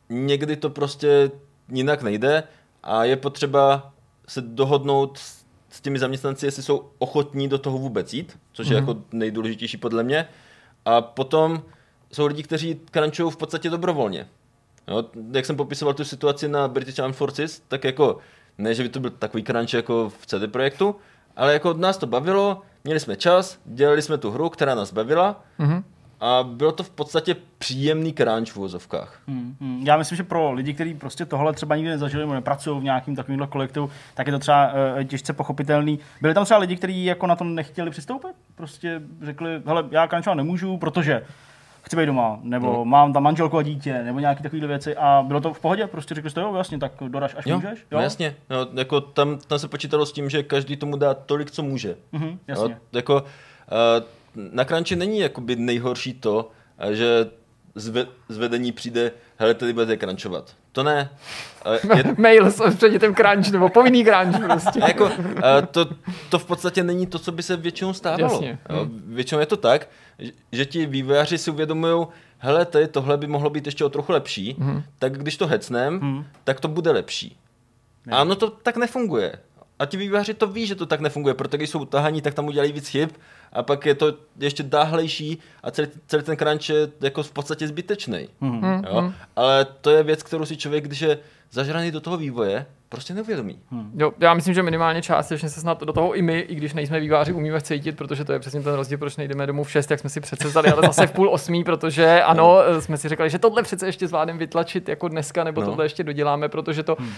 někdy to prostě jinak nejde a je potřeba se dohodnout s- těmi zaměstnanci, jestli jsou ochotní do toho vůbec jít, což je jako nejdůležitější podle mě. A potom jsou lidi, kteří crunchují v podstatě dobrovolně. Jo, jak jsem popisoval tu situaci na British Armed Forces, tak jako ne, že by to byl takový crunch jako v CD projektu, ale jako nás to bavilo, měli jsme čas, dělali jsme tu hru, která nás bavila Mhm. a bylo to v podstatě příjemný crunch v uvozovkách. Hmm, hmm. Já myslím, že pro lidi, kteří prostě tohle třeba nikdy nezažili nebo nepracují v nějakým takovýmhle kolektivu, tak je to třeba uh, těžce pochopitelný. Byli tam třeba lidi, kteří jako na to nechtěli přistoupit? Prostě řekli, hele, já kančovat nemůžu, protože chci být doma, nebo no. mám tam manželku a dítě, nebo nějaké takovéhle věci a bylo to v pohodě, prostě řekli jste, jo, jasně, tak doraž, až Jo, můžeš. no jasně. No, jako tam, tam se počítalo s tím, že každý tomu dá tolik, co může. Mhm, jasně. Jo, jako, uh, na crunchi není jakoby nejhorší to, eh, že z, z vedení přijde, hele, tady budete crunchovat. To ne. Uh, je, Mail s předmětem crunch, nebo povinný crunch prostě. jako, uh, to, to v podstatě není to, co by se většinou stávalo. Jasně. Jo, většinou je to tak, že- ti vývojáři si uvědomují, hele, tady tohle by mohlo být ještě o trochu lepší, Mhm. tak když to hecnem, tak to bude lepší. A ono to tak nefunguje. A ti vývojáři to ví, že to tak nefunguje, protože když jsou utahaní, tak tam udělají víc chyb a pak je to ještě dáhlejší a celý, celý ten crunch je jako v podstatě zbytečný. Hmm, Jo? Ale to je věc, kterou si člověk, když je zažraný do toho vývoje, prostě neuvědomí. Jo, já myslím, že minimálně částečně se snad do toho i my, i když nejsme výváři, umíme cítit, protože to je přesně ten rozdíl, proč nejdeme domů v 6, jak jsme si přece vzali, ale zase v půl osmí, protože [LAUGHS] ano, jsme si řekli, že tohle přece ještě zvládneme vytlačit jako dneska, nebo No. tohle ještě doděláme, protože to hmm.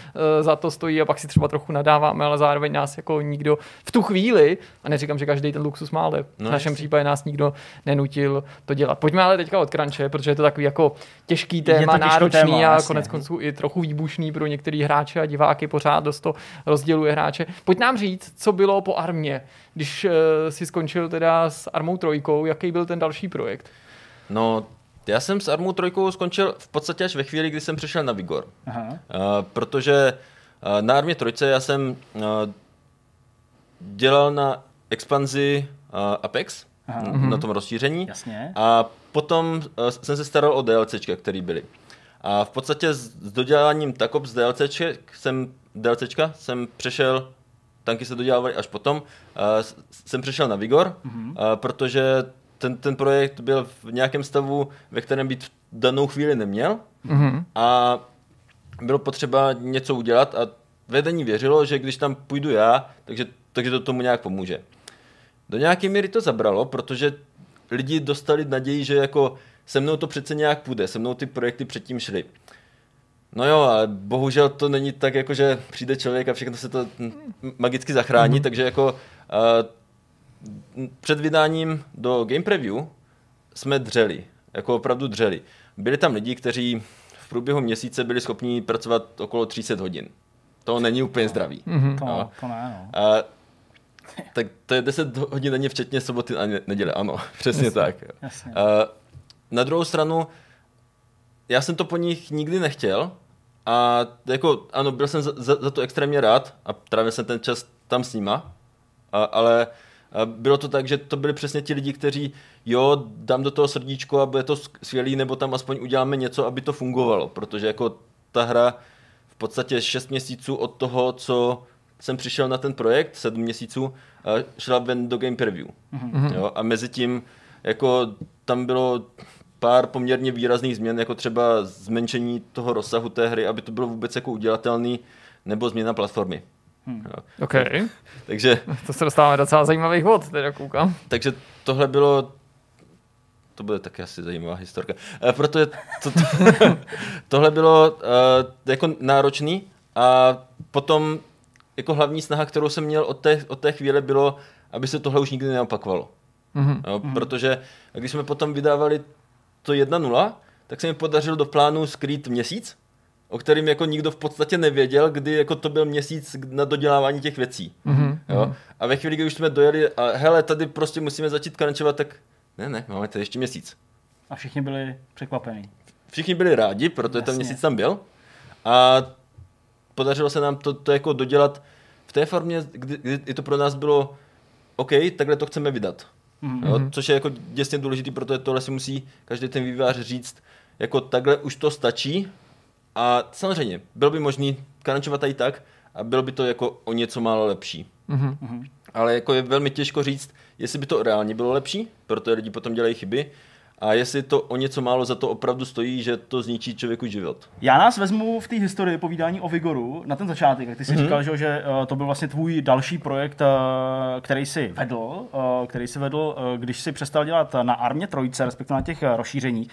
za to stojí a pak si třeba trochu nadáváme, ale zároveň nás jako nikdo v tu chvíli, a neříkám, že každý ten luxus má, ale v No, našem jasně. případě nás nikdo nenutil to dělat. Pojďme ale teďka od crunche, protože je to takový jako těžký téma, náročný téma, a konec konců i trochu výbušný pro některý hráče a diváky, pořád dost to rozděluje hráče. Pojď nám říct, co bylo po armě, když uh, si skončil teda s armou trojkou, jaký byl ten další projekt? No, já jsem s Armou trojkou skončil v podstatě až ve chvíli, kdy jsem přešel na Vigor. Aha. Uh, protože uh, na Armě trojce já jsem uh, dělal na expanzi uh, Apex, Aha. na tom rozšíření. Jasně. A potom uh, jsem se staral o DLCčka, který byly. A v podstatě s, s doděláním Takop z DLCček jsem, DLCčka jsem přešel, tanky se dodělávaly až potom, uh, jsem přešel na Vigor, uh, protože ten, ten projekt byl v nějakém stavu, ve kterém být v danou chvíli neměl Mhm. a bylo potřeba něco udělat a vedení věřilo, že když tam půjdu já, takže, takže to tomu nějak pomůže. Do nějaké míry to zabralo, protože lidi dostali naději, že jako se mnou to přece nějak půjde, se mnou ty projekty předtím šly. No jo, ale bohužel to není tak, jako že přijde člověk a všechno se to magicky zachrání, mm-hmm. takže jako uh, před vydáním do Game Preview jsme dřeli, jako opravdu dřeli. Byli tam lidi, kteří v průběhu měsíce byli schopni pracovat okolo 300 hodin. To není úplně zdravý. Mhm. To, No. to ne, no. A, tak to je 10 hodin denně, včetně soboty a ne- neděle, ano, [LAUGHS] přesně tak. jo. Jasně. A, na druhou stranu, já jsem to po nich nikdy nechtěl a jako, ano, byl jsem za, za, za to extrémně rád a trávil jsem ten čas tam s nima, a, ale a bylo to tak, že to byli přesně ti lidi, kteří, jo, dám do toho srdíčko a bude to skvělý, nebo tam aspoň uděláme něco, aby to fungovalo, protože jako ta hra v podstatě 6 měsíců od toho, co jsem přišel na ten projekt, 7 měsíců, šla ven do game preview. Mm-hmm. Jo, a mezi tím jako tam bylo pár poměrně výrazných změn, jako třeba zmenšení toho rozsahu té hry, aby to bylo vůbec jako udělatelný, nebo změna platformy. Jo. OK, Takže, [LAUGHS] to se dostáváme docela zajímavých vod, teda koukám. takže tohle bylo to bude taky asi zajímavá historka. Eh, Protože to, to, [LAUGHS] tohle bylo uh, jako náročný a potom jako hlavní snaha, kterou jsem měl od té, od té chvíle bylo, aby se tohle už nikdy neopakovalo. Mhm. Jo, protože když jsme potom vydávali to 1.0, tak se mi podařilo do plánu skrýt měsíc, o kterým jako nikdo v podstatě nevěděl, kdy jako to byl měsíc na dodělávání těch věcí. Mhm. Jo? A ve chvíli, kdy už jsme dojeli a hele, tady prostě musíme začít crunchovat, tak ne, ne, máme tady ještě měsíc. A všichni byli překvapení. Všichni byli rádi, protože ten Jasně. měsíc tam byl. A podařilo se nám to, to jako dodělat v té formě, kdy, kdy to pro nás bylo OK, takhle to chceme vydat. Mhm. Jo, což je jako děsně důležitý, protože tohle si musí každý ten vývojář říct, jako takhle už to stačí. A samozřejmě, bylo by možný crunchovat i tak a bylo by to jako o něco málo lepší. Mhm. Ale jako je velmi těžko říct, jestli by to reálně bylo lepší, protože lidi potom dělají chyby, a jestli to o něco málo za to opravdu stojí, že to zničí člověku život. Já nás vezmu v té historii povídání o Vigoru na ten začátek. Jak ty jsi mm-hmm. říkal, že, že eh, to byl vlastně tvůj další projekt, eh, který jsi vedl, eh, který jsi vedl, když jsi přestal dělat na Armě trojce, respektive na těch rozšířeních.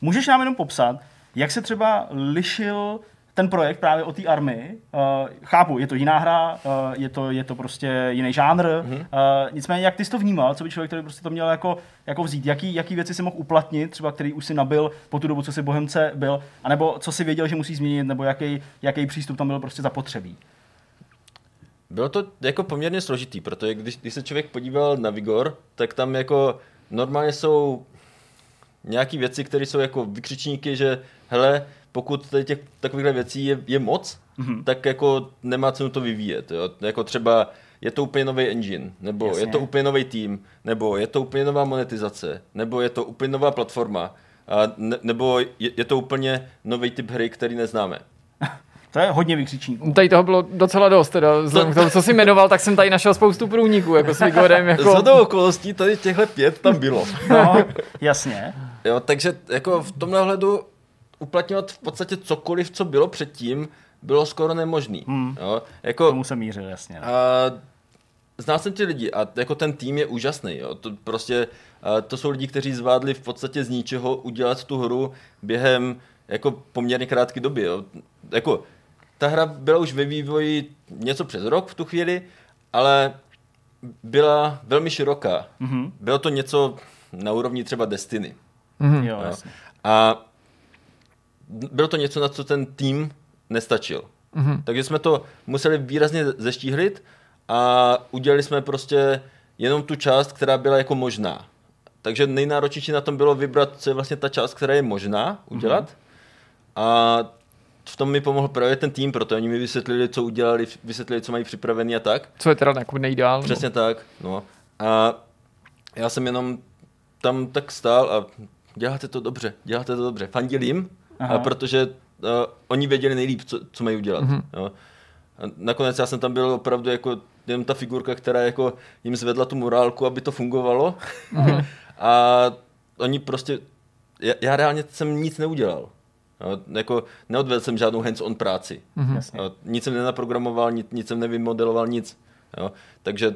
Můžeš nám jenom popsat, jak se třeba lišil ten projekt právě o té army. Uh, chápu, je to jiná hra, uh, je, to, je to prostě jiný žánr. Mm-hmm. Uh, nicméně, jak ty jsi to vnímal, co by člověk, který prostě to měl jako, jako vzít? Jaký, jaký věci si mohl uplatnit, třeba který už si nabil po tu dobu, co si Bohemce byl, anebo co si věděl, že musí změnit, nebo jaký, jaký přístup tam byl prostě zapotřebí? Bylo to jako poměrně složitý, protože když, když se člověk podíval na Vigor, tak tam jako normálně jsou nějaké věci, které jsou jako vykřičníky, že hele, pokud tady těch takovýchhle věcí je, je moc, mm-hmm. tak jako nemá cenu to vyvíjet. Jo? Jako třeba je to úplně nový engine, nebo Jasně. je to úplně nový tým, nebo je to úplně nová monetizace, nebo je to úplně nová platforma, a ne, nebo je, je to úplně nový typ hry, který neznáme. [LAUGHS] To je hodně vykřičníků. Tady toho bylo docela dost, teda, vzhledem k tomu, co jsi jmenoval, tak jsem tady našel spoustu průniků, jako s Vigorem, [LAUGHS] Jako... jako... Za okolností tady těchhle pět tam bylo. No, jasně. [LAUGHS] Jo, takže jako v tomhle hledu uplatňovat v podstatě cokoliv, co bylo předtím, bylo skoro nemožný. Hmm. Jo, K jako, tomu jsem mířil, jasně. a, znal jsem ty lidi a jako ten tým je úžasný. Jo. To prostě a, to jsou lidi, kteří zvládli v podstatě z ničeho udělat tu hru během jako poměrně krátké doby. Jo. Jako, ta hra byla už ve vývoji něco přes rok v tu chvíli, ale byla velmi široká. Mhm. Bylo to něco na úrovni třeba Destiny. Mhm. Jo, Jo. jasně. A bylo to něco, na co ten tým nestačil. Mhm. Takže jsme to museli výrazně zeštíhlit a udělali jsme prostě jenom tu část, která byla jako možná. Takže nejnáročnější na tom bylo vybrat, co je vlastně ta část, která je možná udělat. A v tom mi pomohl právě ten tým, protože oni mi vysvětlili, co udělali, vysvětlili, co mají připravený a tak. Co je teda jako nejideál? Přesně tak, no. A já jsem jenom tam tak stál a děláte to dobře, děláte to dobře. Fandil jim, Aha. a protože uh, oni věděli nejlíp, co, co mají udělat. Mm-hmm. Jo. A nakonec já jsem tam byl opravdu jako jenom ta figurka, která jako jim zvedla tu morálku, aby to fungovalo. Mm-hmm. [LAUGHS] a oni prostě, já, já reálně jsem nic neudělal. Jo, jako neodvedl jsem žádnou hands-on práci. Mhm. Jasně. Jo, nic jsem nenaprogramoval, nic, nic jsem nevymodeloval, nic. Jo. Takže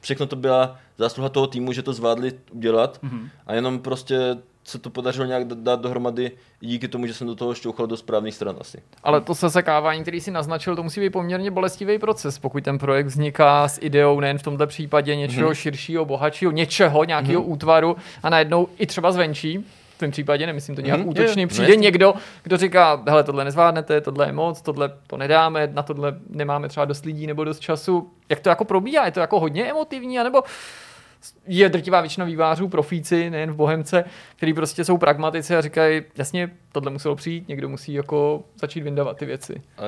všechno to byla zásluha toho týmu, že to zvládli udělat Mhm. a jenom prostě se to podařilo nějak dát dohromady díky tomu, že jsem do toho šťouchal do správných stran asi. Ale to sesekávání, který si naznačil, to musí být poměrně bolestivý proces, pokud ten projekt vzniká s ideou nejen v tomto případě něčeho mm-hmm. širšího, bohatšího, něčeho, nějakého mm-hmm. útvaru a najednou i třeba zvenčí, v tom případě, nemyslím to nějak mm-hmm. útočný, je, přijde no jasně. někdo, kdo říká, hele, tohle nezvládnete, tohle je moc, tohle to nedáme, na tohle nemáme třeba dost lidí nebo dost času. Jak to jako probíhá? Je to jako hodně emotivní, anebo je drtivá většina vývářů, profíci, nejen v Bohemce, který prostě jsou pragmatici a říkají, jasně, tohle muselo přijít, někdo musí jako začít vyndavat ty věci. A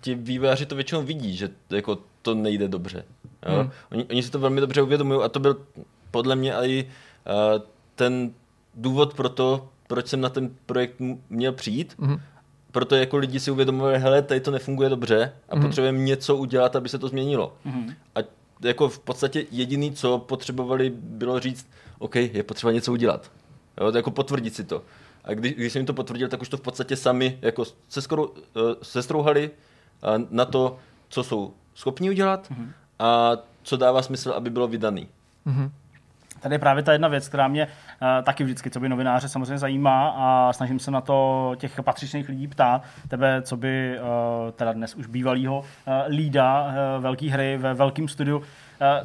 ti vývojáři to většinou vidí, že to, jako to nejde dobře. Jo? Hmm. Oni, oni si to velmi dobře uvědomují a to byl podle mě i uh, ten důvod pro to, proč jsem na ten projekt měl přijít. Mhm. Proto jako lidi si uvědomovali, hele, tady to nefunguje dobře a Mhm. potřebujeme něco udělat, aby se to změnilo. Mhm. A jako v podstatě jediný, co potřebovali, bylo říct, OK, je potřeba něco udělat. Jo, jako potvrdit si to. A když, když jsem jim to potvrdil, tak už to v podstatě sami jako se skoro, uh, sestrouhali uh, na to, co jsou schopni udělat a co dává smysl, aby bylo vydaný. Mhm. Tady je právě ta jedna věc, která mě uh, taky vždycky, co by novináře samozřejmě zajímá a snažím se na to těch patřičných lidí ptát. Tebe, co by uh, teda dnes už bývalýho uh, lída uh, velké hry ve velkém studiu, uh,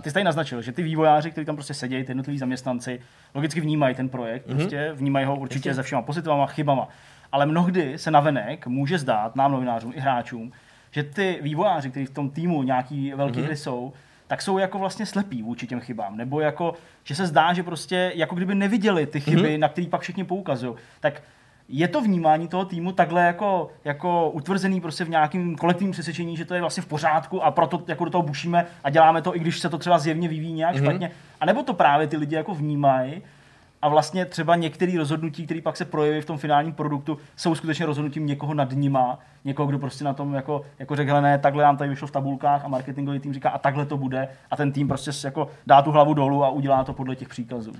ty jsi tady naznačil, že ty vývojáři, kteří tam prostě sedějí, ty jednotliví zaměstnanci, logicky vnímají ten projekt, mm-hmm. prostě vnímají ho určitě se všema pozitivama, chybama. Ale mnohdy se navenek může zdát nám novinářům i hráčům, že ty vývojáři, kteří v tom týmu nějaký velký mm-hmm. hry jsou, tak jsou jako vlastně slepí vůči těm chybám. Nebo jako, že se zdá, že prostě jako kdyby neviděli ty chyby, mm-hmm. na které pak všichni poukazují. Tak je to vnímání toho týmu takhle jako, jako utvrzený prostě v nějakém kolektivním přesvědčení, že to je vlastně v pořádku a proto jako do toho bušíme a děláme to, i když se to třeba zjevně vyvíjí nějak mm-hmm. špatně. A nebo to právě ty lidi jako vnímají a vlastně třeba některé rozhodnutí, které pak se projeví v tom finálním produktu, jsou skutečně rozhodnutím někoho nad nima, někoho, kdo prostě na tom jako, jako řekl, hele, ne, takhle nám tady vyšlo v tabulkách a marketingový tým říká, a takhle to bude a ten tým prostě jako dá tu hlavu dolů a udělá to podle těch příkazů.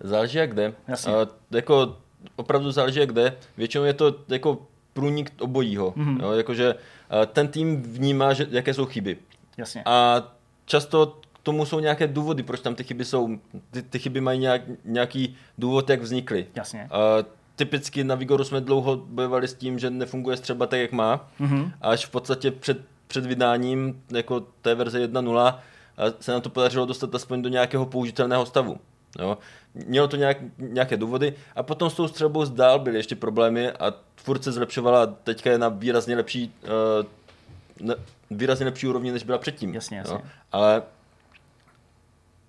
Záleží jak kde. Jasně. A, jako opravdu záleží jak kde. Většinou je to jako průnik obojího. Mhm. Mm-hmm. Jo, jakože ten tým vnímá, že, jaké jsou chyby. Jasně. A často tomu jsou nějaké důvody, proč tam ty chyby jsou. Ty, ty chyby mají nějak, nějaký důvod, jak vznikly. Jasně. A typicky na Vigoru jsme dlouho bojovali s tím, že nefunguje střeba tak, jak má. Mhm. A až v podstatě před, před vydáním jako té verze 1.0 a se nám to podařilo dostat aspoň do nějakého použitelného stavu. Jo. Mělo to nějak, nějaké důvody a potom s tou střelbou zdál byly ještě problémy a furt se zlepšovala a teďka je na výrazně lepší, uh, na výrazně lepší úrovni, než byla předtím. Jasně, jasně. Jo. Ale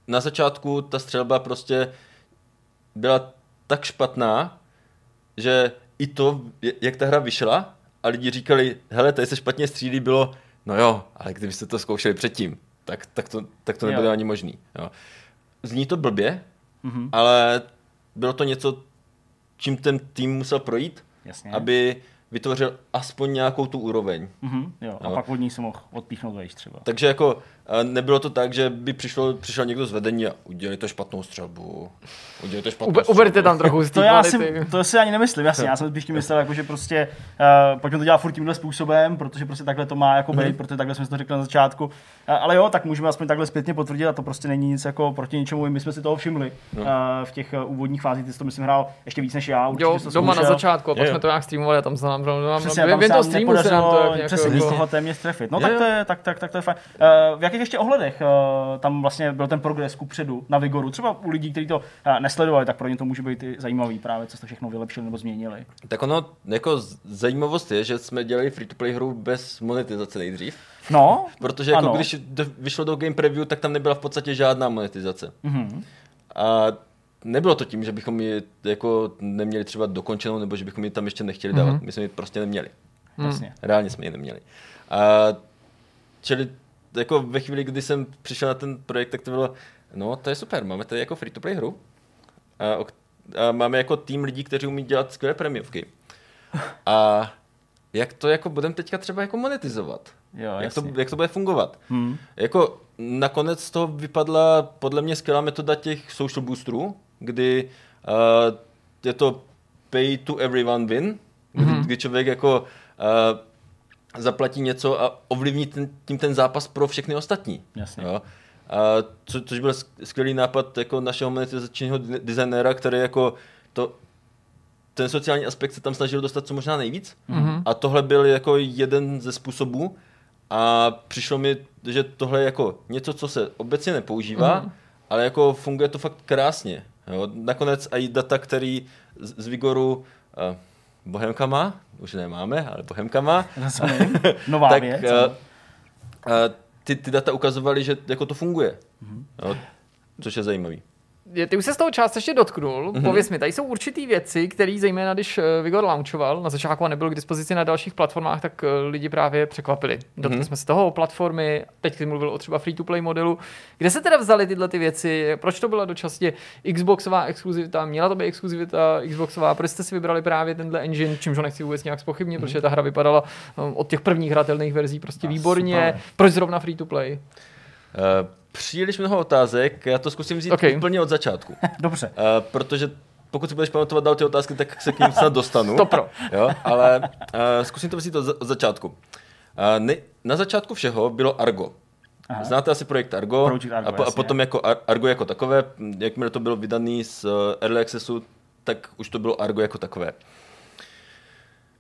na začátku ta střelba prostě byla tak špatná, že i to, jak ta hra vyšla a lidi říkali, hele, tady se špatně střílí, bylo, no jo, ale kdybyste to zkoušeli předtím, tak, tak to, tak to nebylo Jo. ani možný. Jo. Zní to blbě, Mhm. ale bylo to něco, čím ten tým musel projít, Jasně. aby vytvořil aspoň nějakou tu úroveň. Mhm, jo. A No. pak od ní se mohl odpíchnout vejš třeba. Takže jako nebylo to tak, že by přišlo, přišel někdo z vedení a udělali to špatnou střelbu. Udělali to špatnou Ube, střelbu. uberte tam trochu z To já si, to si ani nemyslím, jasně. Já jsem spíš tím myslel, jako, že prostě uh, pojďme to dělat furt tímhle způsobem, protože prostě takhle to má jako být, Mhm. protože takhle jsme si to řekli na začátku. Uh, ale jo, tak můžeme aspoň takhle zpětně potvrdit a to prostě není nic jako proti ničemu. My jsme si toho všimli No. uh, v těch uh, úvodních fázích. Ty jsi to myslím hrál ještě víc než já. Určitě Jo, to doma na zkoušel. začátku a pak jsme to nějak streamovali a tam se nám, Přesně, tam během se nám streamu se nám to nepodařilo jak nějak přesně jako- z toho téměř trefit. No Jo, tak jo. to, je, tak, tak, tak to je fajn. Jakých ještě ohledech uh, tam vlastně byl ten progres ku předu na Vigoru? Třeba u lidí, kteří to uh, nesledovali, tak pro ně to může být i zajímavý právě, co jste všechno vylepšili nebo změnili. Tak ono, jako zajímavost je, že jsme dělali free-to-play hru bez monetizace nejdřív. No, [LAUGHS] Protože jako ano. když vyšlo do game preview, tak tam nebyla v podstatě žádná monetizace. Mhm. A nebylo to tím, že bychom ji jako neměli třeba dokončenou, nebo že bychom ji tam ještě nechtěli dávat. My jsme ji prostě neměli. Jasně. Reálně jsme ji neměli. A čili jako ve chvíli, kdy jsem přišel na ten projekt, tak to bylo, no to je super, máme tady jako free-to-play hru. A, a máme jako tým lidí, kteří umí dělat skvělé prémiovky. [LAUGHS] A jak to jako budeme teďka třeba jako monetizovat? Jo, jak, to, jak to bude fungovat? Hmm. Jako nakonec toho vypadla podle mě skvělá metoda těch social boosterů, kdy uh, je to pay to everyone win, kdy, mm-hmm. kdy člověk jako uh, zaplatí něco a ovlivní ten, tím ten zápas pro všechny ostatní. Jasně. Jo? A co, což byl sk- skvělý nápad jako našeho monetizačního designéra, který jako to, ten sociální aspekt se tam snažil dostat co možná nejvíc. Mm-hmm. A tohle byl jako jeden ze způsobů. A přišlo mi, že tohle je jako něco, co se obecně nepoužívá, mm-hmm. ale jako funguje to fakt krásně. Jo? Nakonec i data, který z, z Vigoru uh, Bohemka má, už nemáme, ale Bohemka má, Rozumím. [LAUGHS] Nová tak věc. uh, ano. uh, ty, ty data ukazovaly, že jako to funguje. Mhm. Jo? Což je zajímavý. Ty už se z toho částečně dotknul. Mhm. Mm-hmm. Pověz mi, tady jsou určitý věci, které zejména když eh, Vigor launchoval, na začátku a nebyl k dispozici na dalších platformách, tak eh, lidi právě překvapili. Dotkli Mhm. mm-hmm. jsme se toho platformy, teď jsi mluvil o třeba free-to-play modelu. Kde se teda vzaly tyhle ty věci? Proč to byla dočasně Xboxová exkluzivita? Měla to být exkluzivita Xboxová? Proč jste si vybrali právě tenhle engine, čímž ho nechci vůbec nějak spochybnit, mm-hmm. protože ta hra vypadala eh, od těch prvních hratelných verzí prostě výborně. super. Proč zrovna free-to-play? Uh, příliš mnoho otázek, já to zkusím vzít Okay. úplně od začátku. [LAUGHS] Dobře. Uh, protože pokud si budeš pamatovat dál ty otázky, tak se k ním snad dostanu. [LAUGHS] To pro. [LAUGHS] Jo, ale uh, zkusím to vzít od, za- od začátku. Uh, ne, na začátku všeho bylo Argo. Aha. Znáte asi projekt Argo, Project Argo, a, po, a potom jako Ar- Argo jako takové, jakmile to bylo vydané z uh, Early Accessu, tak už to bylo Argo jako takové.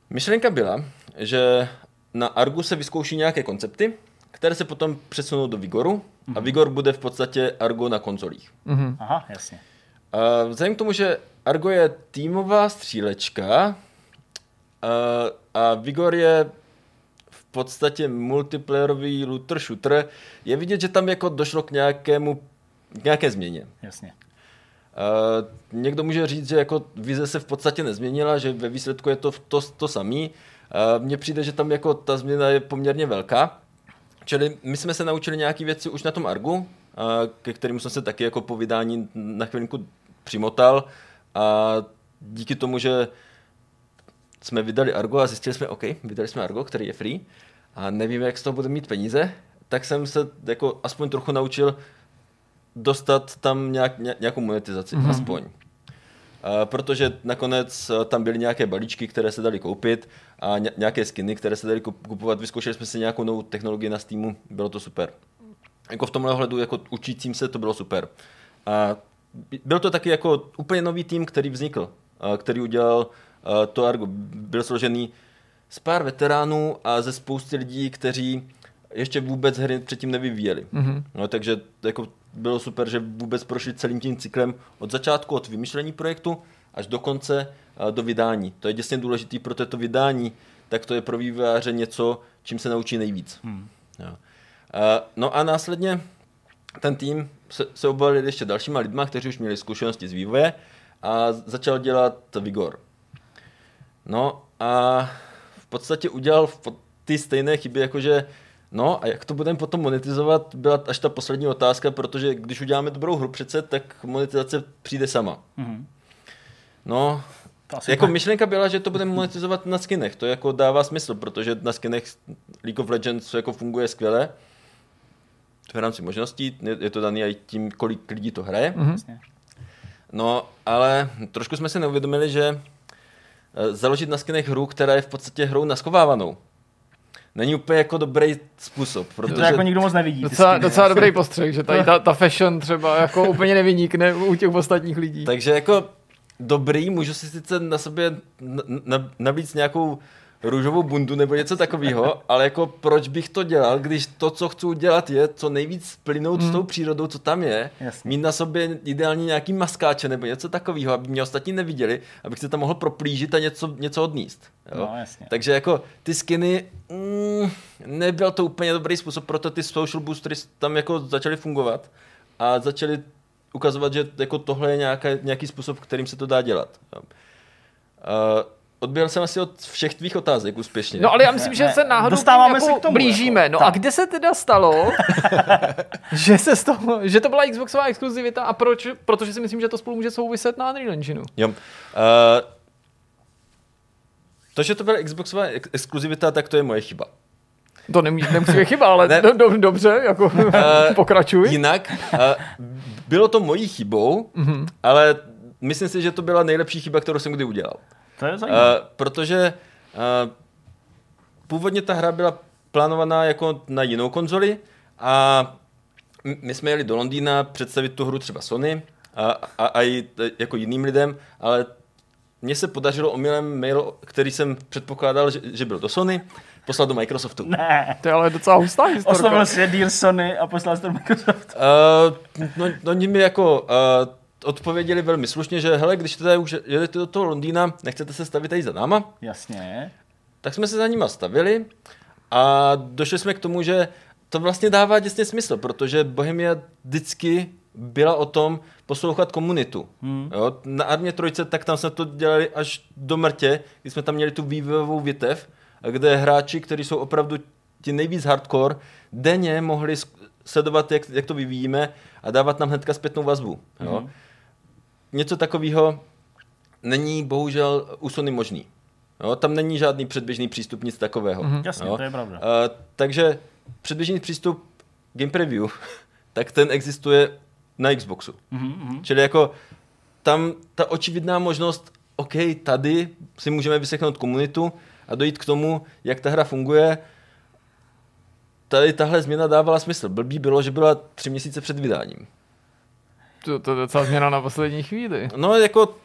Myšlenka byla, že na Argu se vyzkouší nějaké koncepty, které se potom přesunou do Vigoru a Vigor bude v podstatě Argo na konzolích. Mhm. Aha, jasně. Uh, vzhledem k tomu, že Argo je týmová střílečka uh, a Vigor je v podstatě multiplayerový looter shooter, je vidět, že tam jako došlo k nějakému k nějaké změně. Jasně. Uh, někdo může říct, že jako vize se v podstatě nezměnila, že ve výsledku je to to, to samý. Uh, Mně přijde, že tam jako ta změna je poměrně velká. Čili my jsme se naučili nějaké věci už na tom Argu, uh, ke kterým jsem se taky jako po vydání na chvilinku přimotal a díky tomu, že jsme vydali Argo a zjistili jsme, OK, vydali jsme Argo, který je free a nevíme, jak z toho budeme mít peníze, tak jsem se jako aspoň trochu naučil dostat tam nějak, ně- nějakou monetizaci, mm-hmm. aspoň. A protože nakonec eh, tam byly nějaké balíčky, které se daly koupit a ně- nějaké skiny, které se daly kup- kupovat. Vyzkoušeli jsme si nějakou novou technologii na Steamu, bylo to super. Jako v tomhle ohledu, jako učícím se, to bylo super. A byl to taky jako úplně nový tým, který vznikl, a který udělal to Argo. Byl složený z pár veteránů a ze spousty lidí, kteří ještě vůbec hry předtím nevyvíjeli. Mm-hmm. No, takže jako bylo super, že vůbec prošli celým tím cyklem od začátku, od vymýšlení projektu až do konce do vydání. To je děsně důležité pro to vydání, tak to je pro vývojáře něco, čím se naučí nejvíc. Hmm. Jo. A, no a následně ten tým se, se obalil ještě dalšíma lidma, kteří už měli zkušenosti z vývoje a začal dělat Vigor. No a v podstatě udělal ty stejné chyby, jakože no a jak to budeme potom monetizovat, byla až ta poslední otázka, protože když uděláme dobrou hru přece, tak monetizace přijde sama. Mhm. No, asi Jako tak. myšlenka byla, že to budeme monetizovat na skinech. To jako dává smysl, protože na skinech League of Legends jako funguje skvěle. V rámci možností, je to daný i tím, kolik lidí to hraje. Mm-hmm. No, ale trošku jsme si neuvědomili, že eh, založit na skinech hru, která je v podstatě hrou naschovávanou, není úplně jako dobrý způsob, To protože... jako nikdo moc nevidí. Docela, skiny. docela dobrý postřeh, že tady ta, ta fashion třeba jako úplně nevynikne u těch ostatních lidí. Takže jako dobrý, můžu si sice na sobě na, na, navlíct nějakou růžovou bundu nebo něco takového, ale jako proč bych to dělal, když to, co chci udělat, je co nejvíc plynout s tou přírodou, co tam je, Jasně. mít na sobě ideálně nějaký maskáče nebo něco takového, aby mě ostatní neviděli, abych se tam mohl proplížit a něco, něco odníst. Jo? No, jasně. Takže jako ty skiny, mm, nebyl to úplně dobrý způsob, proto ty social boostry tam jako začaly fungovat a začaly ukazovat, že jako tohle je nějaká, nějaký způsob, kterým se to dá dělat. Jo. Uh, odběhl jsem asi od všech tvých otázek úspěšně. No ale já myslím, že Ne, se náhodou dostáváme jako se k tomu, blížíme. jako. No Tak. a kde se teda stalo, [LAUGHS] že se z toho, že to byla Xboxová exkluzivita a proč? Protože si myslím, že to spolu může souviset na Unreal Engineu. Jo. Uh, to, že to byla Xboxová ex- exkluzivita, tak to je moje chyba. To nemusí, nemusí být chyba, ale [LAUGHS] Ne. do, do, dobře, jako [LAUGHS] pokračuj. Jinak, uh, bylo to mojí chybou, mm-hmm. ale myslím si, že to byla nejlepší chyba, kterou jsem kdy udělal. To je zajímavé. Uh, protože uh, původně ta hra byla plánovaná jako na jinou konzoli a my jsme jeli do Londýna představit tu hru třeba Sony a, a, a i jako jiným lidem, ale mně se podařilo omylem mail, který jsem předpokládal, že, že byl do Sony, poslat do Microsoftu. ne. To je ale docela hustá historka. Oslovil si deal Sony a poslal jsi to do Microsoft. Uh, no, no, oni mi jako uh, odpověděli velmi slušně, že hele, když teda už jedete do toho Londýna, nechcete se stavit tady za náma, Jasně. tak jsme se za nima stavili a došli jsme k tomu, že to vlastně dává děsně smysl, protože Bohemia vždycky byla o tom poslouchat komunitu. Hmm. Jo, na Armě Trojce, tak tam jsme to dělali až do mrtě, kdy jsme tam měli tu vývojovou větev, kde hráči, kteří jsou opravdu ti nejvíc hardcore, denně mohli sledovat, jak, jak to vyvíjíme a dávat nám hnedka zpětnou vazbu. Jo. Mhm. Něco takového není bohužel u Sony možný. Jo, tam není žádný předběžný přístup, nic takového. Mhm. Jasně, jo. to je pravda. Uh, takže předběžný přístup Game Preview, [LAUGHS] tak ten existuje na Xboxu. Mhm, Čili jako tam ta očividná možnost, OK, tady si můžeme vyseknout komunitu a dojít k tomu, jak ta hra funguje, tady tahle změna dávala smysl. Blbý bylo, že byla tři měsíce před vydáním. To, to je docela změna na poslední chvíli. No jako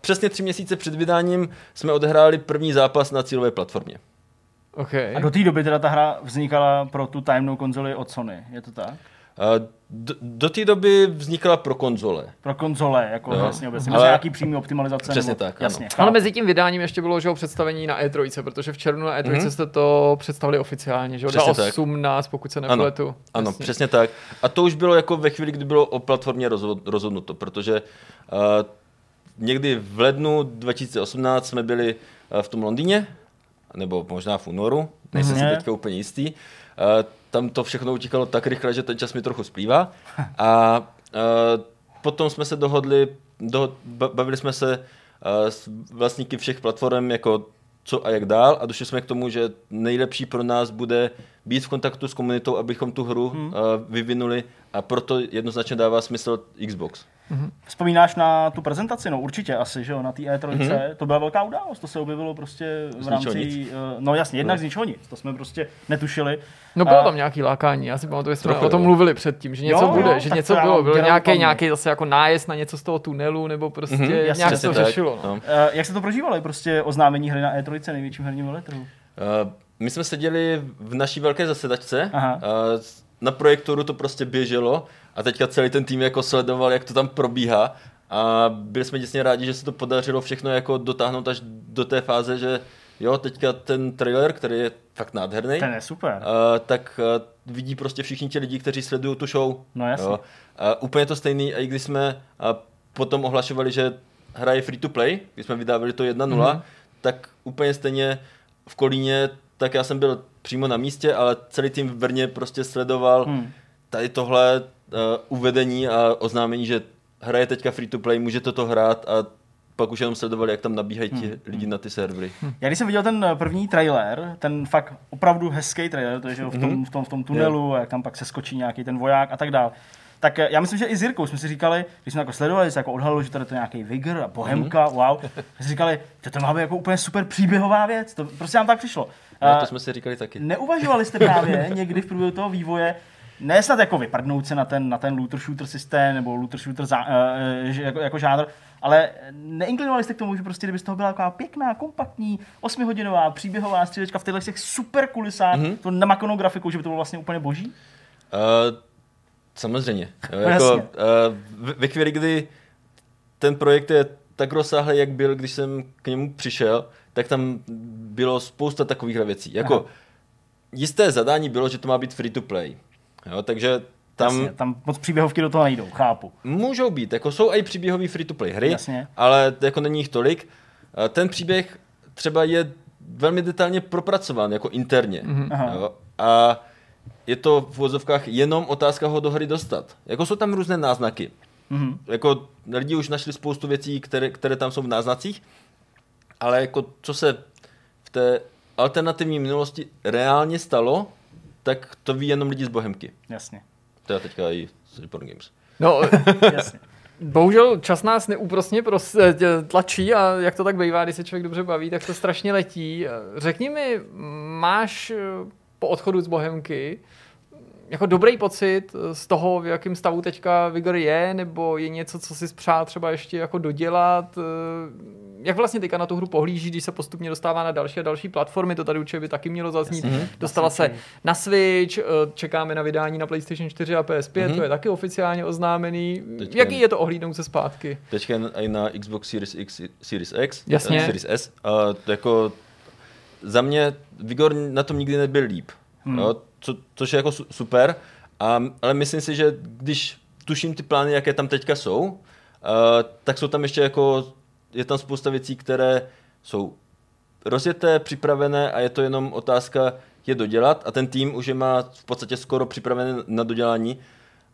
přesně tři měsíce před vydáním jsme odehráli první zápas na cílové platformě. Okay. A do té doby teda ta hra vznikala pro tu tajemnou konzoli od Sony, je to tak? A do, do té doby vznikala pro konzole. Pro konzole, jako Jo. vlastně obecně, Ale- nějaký přímý optimalizace. Přesně nebo, tak, ano. Jasně, Ale chápu. mezi tím vydáním ještě bylo že jo, představení na E3, protože v červnu na E3 Mhm. jste to představili oficiálně, že jo, Přesně tak. 18, pokud se Ano, nepletu. ano Jasně. přesně tak. A to už bylo jako ve chvíli, kdy bylo o platformě rozhod, rozhodnuto, protože uh, někdy v lednu 2018 jsme byli uh, v tom Londýně, nebo možná v únoru, nejsem si Mhm. teďka úplně jistý. Uh, tam to všechno utíkalo tak rychle, že ten čas mi trochu splývá. [LAUGHS] A uh, potom jsme se dohodli, do, ba- bavili jsme se uh, s vlastníky všech platform, jako co a jak dál a došli jsme k tomu, že nejlepší pro nás bude být v kontaktu s komunitou, abychom tu hru hmm. uh, vyvinuli a proto jednoznačně dává smysl Xbox. Vzpomínáš na tu prezentaci? No určitě asi, že jo, na té E3. Mhm. Mm-hmm. To byla velká událost, to se objevilo prostě v Z rámci... eh, No jasně, jednak No. z ničeho nic, to jsme prostě netušili. No bylo A- tam nějaký lákání, já si pamatuju, že jsme Trochu, o tom mluvili předtím, že něco Jo, bude, jo, že něco bylo, mám byl děravou nějaký, nějaký zase jako nájezd na něco z toho tunelu, nebo prostě Mhm, mm-hmm, jasně, nějak to tak, řešilo. No. Eh, Jak se to prožívalo, prostě oznámení hry na E3, největším herním veletrhu? Uh, my jsme seděli v naší velké zasedačce, Aha. uh, na projektoru to prostě běželo a teďka celý ten tým jako sledoval, jak to tam probíhá a byli jsme děsně rádi, že se to podařilo všechno jako dotáhnout až do té fáze, že jo, teďka ten trailer, který je fakt nádherný, Ten je super. uh, tak uh, vidí prostě všichni ti lidi, kteří sledují tu show. No jasně. Jo. Uh, úplně to stejný, a i když jsme uh, potom ohlašovali, že hra je free to play, když jsme vydávali to 1.0, Mhm. mm-hmm. tak úplně stejně v Kolíně, tak já jsem byl přímo na místě, ale celý tým v Brně prostě sledoval Hmm. tady tohle uh, uvedení a oznámení, že hra je teďka free to play, můžete to hrát a pak už jenom sledovali, jak tam nabíhají ti lidi na ty servery. Já když jsem viděl ten eh, první trailer, ten fakt opravdu hezký trailer, to je že v, tom, v, tom, v tom tunelu, jak tam pak se skočí nějaký ten voják a tak dále. Tak eh, já myslím, že i s Jirkou jsme si říkali, když jsme jako sledovali, se jako odhalilo, že tady to je nějaký Vigor a Bohemka, wow. jsme si říkali, že to má být jako úplně super příběhová věc. To prostě nám tak přišlo. No, to jsme si říkali taky. Neuvažovali jste právě [LAUGHS] někdy v průběhu toho vývoje, ne snad jako vyprdnout se na ten, na ten looter shooter systém nebo looter shooter za, uh, jako, jako žánr, ale neinklinovali jste k tomu, že prostě kdyby z toho byla taková pěkná, kompaktní, osmihodinová příběhová střílečka v těchto těch super kulisách, mm-hmm. to namakanou grafikou, že by to bylo vlastně úplně boží? Uh, samozřejmě. Jo, jako, uh, ve- ve chvíli, kdy ten projekt je tak rozsáhlý, jak byl, když jsem k němu přišel, tak tam bylo spousta takových věcí. Jako Aha. jisté zadání bylo, že to má být free to play. Jo, takže tam Jasně, tam moc příběhovky do toho nejdou, chápu. můžou být, jako jsou i příběhové free to play hry, Jasně. ale jako není jich tolik. A Ten příběh třeba je velmi detailně propracován jako interně. Aha. Jo? A je to v vozovkách jenom otázka ho do hry dostat. Jako jsou tam různé náznaky. Mhm. Jako lidi už našli spoustu věcí, které, které tam jsou v náznacích, ale jako co se v té alternativní minulosti reálně stalo, tak to ví jenom lidi z Bohemky. Jasně, Teda teďka i z Report Games. No, [LAUGHS] jasně. bohužel čas nás neúprosně pros, eh, tlačí a jak to tak bývá, když se člověk dobře baví, tak to strašně letí. Řekni mi, máš eh, po odchodu z Bohemky jako dobrý pocit z toho, v jakém stavu teďka Vigor je, nebo je něco, co si přál třeba ještě jako dodělat? Eh, Jak vlastně teďka na tu hru pohlíží, když se postupně dostává na další a další platformy, to tady určitě by taky mělo zaznít. Dostala se na Switch, eh, čekáme na vydání na PlayStation 4 a PS5, to je taky oficiálně oznámený. Teďka- Jaký je to ohlídnout se zpátky? Teďka i na Xbox Series X, Series X, Jasně. eh, Series S. A to jako za mě Vigor na tom nikdy nebyl líp. Hmm. Jo, co, což je jako su- super, a, ale myslím si, že když tuším ty plány, jaké tam teďka jsou, uh, tak jsou tam ještě jako, je tam spousta věcí, které jsou rozjeté, připravené a je to jenom otázka je dodělat a ten tým už je má v podstatě skoro připravené na dodělání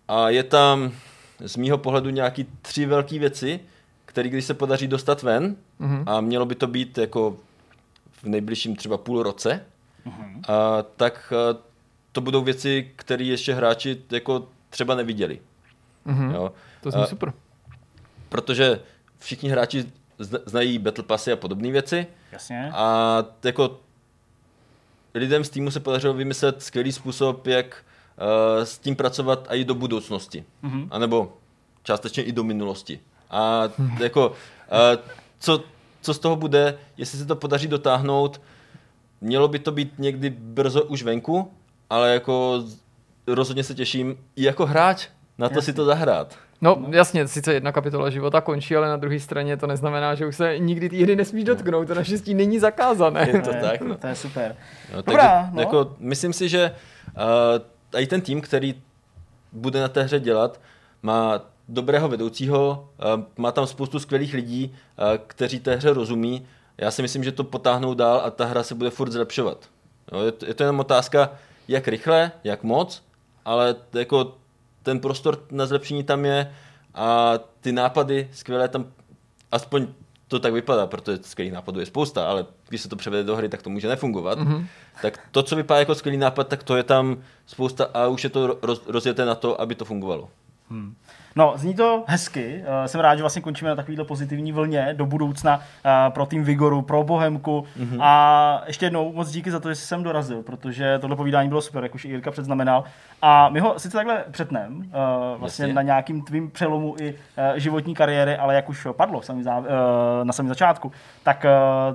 a je tam z mýho pohledu nějaký tři velké věci, které když se podaří dostat ven mm-hmm. a mělo by to být jako v nejbližším třeba půl roce, mm-hmm. a, tak a, to budou věci, které ještě hráči jako třeba neviděli. Mhm. Jo? To zní A- super. Protože všichni hráči zna- znají Battle Passy a podobné věci Jasně. a jako lidem z týmu se podařilo vymyslet skvělý způsob, jak uh, s tím pracovat i do budoucnosti. Mm-hmm. A nebo částečně i do minulosti. A jako, uh, co, co z toho bude, jestli se to podaří dotáhnout, mělo by to být někdy brzo už venku, ale jako rozhodně se těším i jako hráč na to Jasně. si to zahrát. No jasně, sice jedna kapitola života končí, ale na druhé straně to neznamená, že už se nikdy té hry nesmíš dotknout. To naštěstí není zakázané. Je to je, tak, no. To je super. No, Dobrá, takže, no. jako, myslím si, že uh, i ten tým, který bude na té hře dělat, má dobrého vedoucího, uh, má tam spoustu skvělých lidí, uh, kteří té hře rozumí. Já si myslím, že to potáhnou dál a ta hra se bude furt zlepšovat. Jo, je, to, je to jenom otázka, jak rychle, jak moc, ale jako ten prostor na zlepšení tam je a ty nápady skvělé tam, aspoň to tak vypadá, protože skvělých nápadů je spousta, ale když se to převede do hry, tak to může nefungovat. Mm-hmm. Tak to, co vypadá jako skvělý nápad, tak to je tam spousta a už je to roz, rozjeté na to, aby to fungovalo. No, zní to hezky. Uh, jsem rád, že vlastně končíme na takovýhle pozitivní vlně do budoucna uh, pro tým Vigoru, pro Bohemku. Mm-hmm. A ještě jednou moc díky za to, že jsi sem dorazil, protože tohle povídání bylo super, jak už i Jirka předznamenal. A my ho sice takhle přetnem, uh, vlastně Jasně. na nějakým tvým přelomu i životní kariéry, ale jak už padlo samý zá, uh, na samém začátku, tak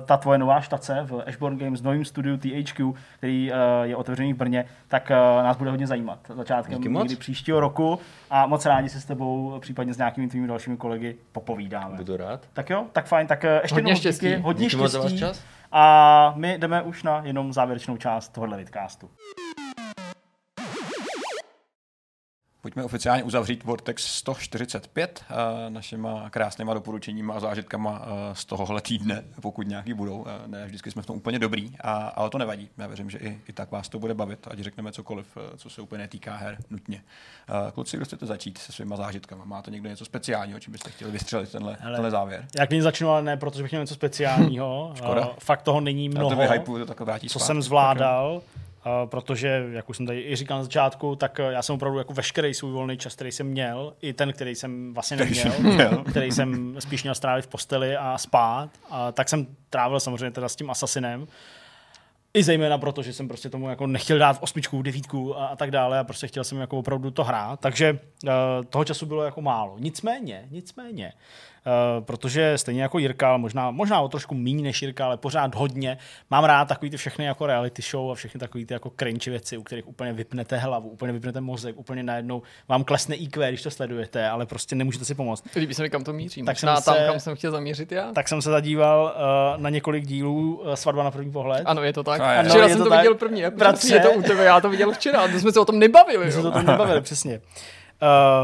ta tvoje nová štace v Ashborn Games, v novém studiu THQ, který je otevřený v Brně, tak nás bude hodně zajímat začátkem příštího roku a moc rádi se s tebou, případně s nějakými tvými dalšími kolegy popovídáme. Budu rád. Tak jo, tak fajn, tak eh, ještě Hodně jednou štěstí. díky, hodně Díky moc za váš štěstí. čas. A my jdeme už na jenom závěrečnou část tohohle vidcastu. Pojďme oficiálně uzavřít Vortex 145 uh, našima krásnýma doporučeníma a zážitkama uh, z tohohle týdne, pokud nějaký budou. Uh, ne, vždycky jsme v tom úplně dobrý, a, ale to nevadí. Já věřím, že i, i tak vás to bude bavit, ať řekneme cokoliv, co se úplně týká her nutně. Kluci, kdo chcete začít se svýma zážitkama? Máte někdo něco speciálního, čím byste chtěli vystřelit tenhle, Hele, tenhle závěr? Jak nyní začnu, ale ne, protože bych měl něco speciálního. Škoda. Uh, fakt toho není Já to mnoho, vyhypuju, to tak vrátí co zpátky. jsem zvládal. Uh, protože, jak už jsem tady i říkal na začátku, tak uh, já jsem opravdu jako veškerý svůj volný čas, který jsem měl, i ten, který jsem vlastně neměl, měl. [LAUGHS] který jsem spíš měl strávit v posteli a spát, a tak jsem trávil samozřejmě teda s tím Assassinem. I zejména proto, že jsem prostě tomu jako nechtěl dát osmičku, devítku a, a tak dále a prostě chtěl jsem jako opravdu to hrát. Takže uh, toho času bylo jako málo. Nicméně, nicméně, Uh, protože stejně jako Jirka, ale možná, možná o trošku méně než Jirka, ale pořád hodně. Mám rád takový ty všechny jako reality show a všechny takový ty jako cringe věci, u kterých úplně vypnete hlavu, úplně vypnete mozek, úplně najednou vám klesne IQ, když to sledujete, ale prostě nemůžete si pomoct. Líbí se mi, kam to mířím. Tak Možná jsem tam, se- kam jsem chtěl zamířit já. Tak jsem se zadíval uh, na několik dílů uh, Svatba na první pohled. Ano, je to tak. Ano, včera je jsem to tak. viděl první. Bratře. je to u tebe, já to viděl včera. To jsme se o tom nebavili. My jsme Jo. to tam nebavili, přesně.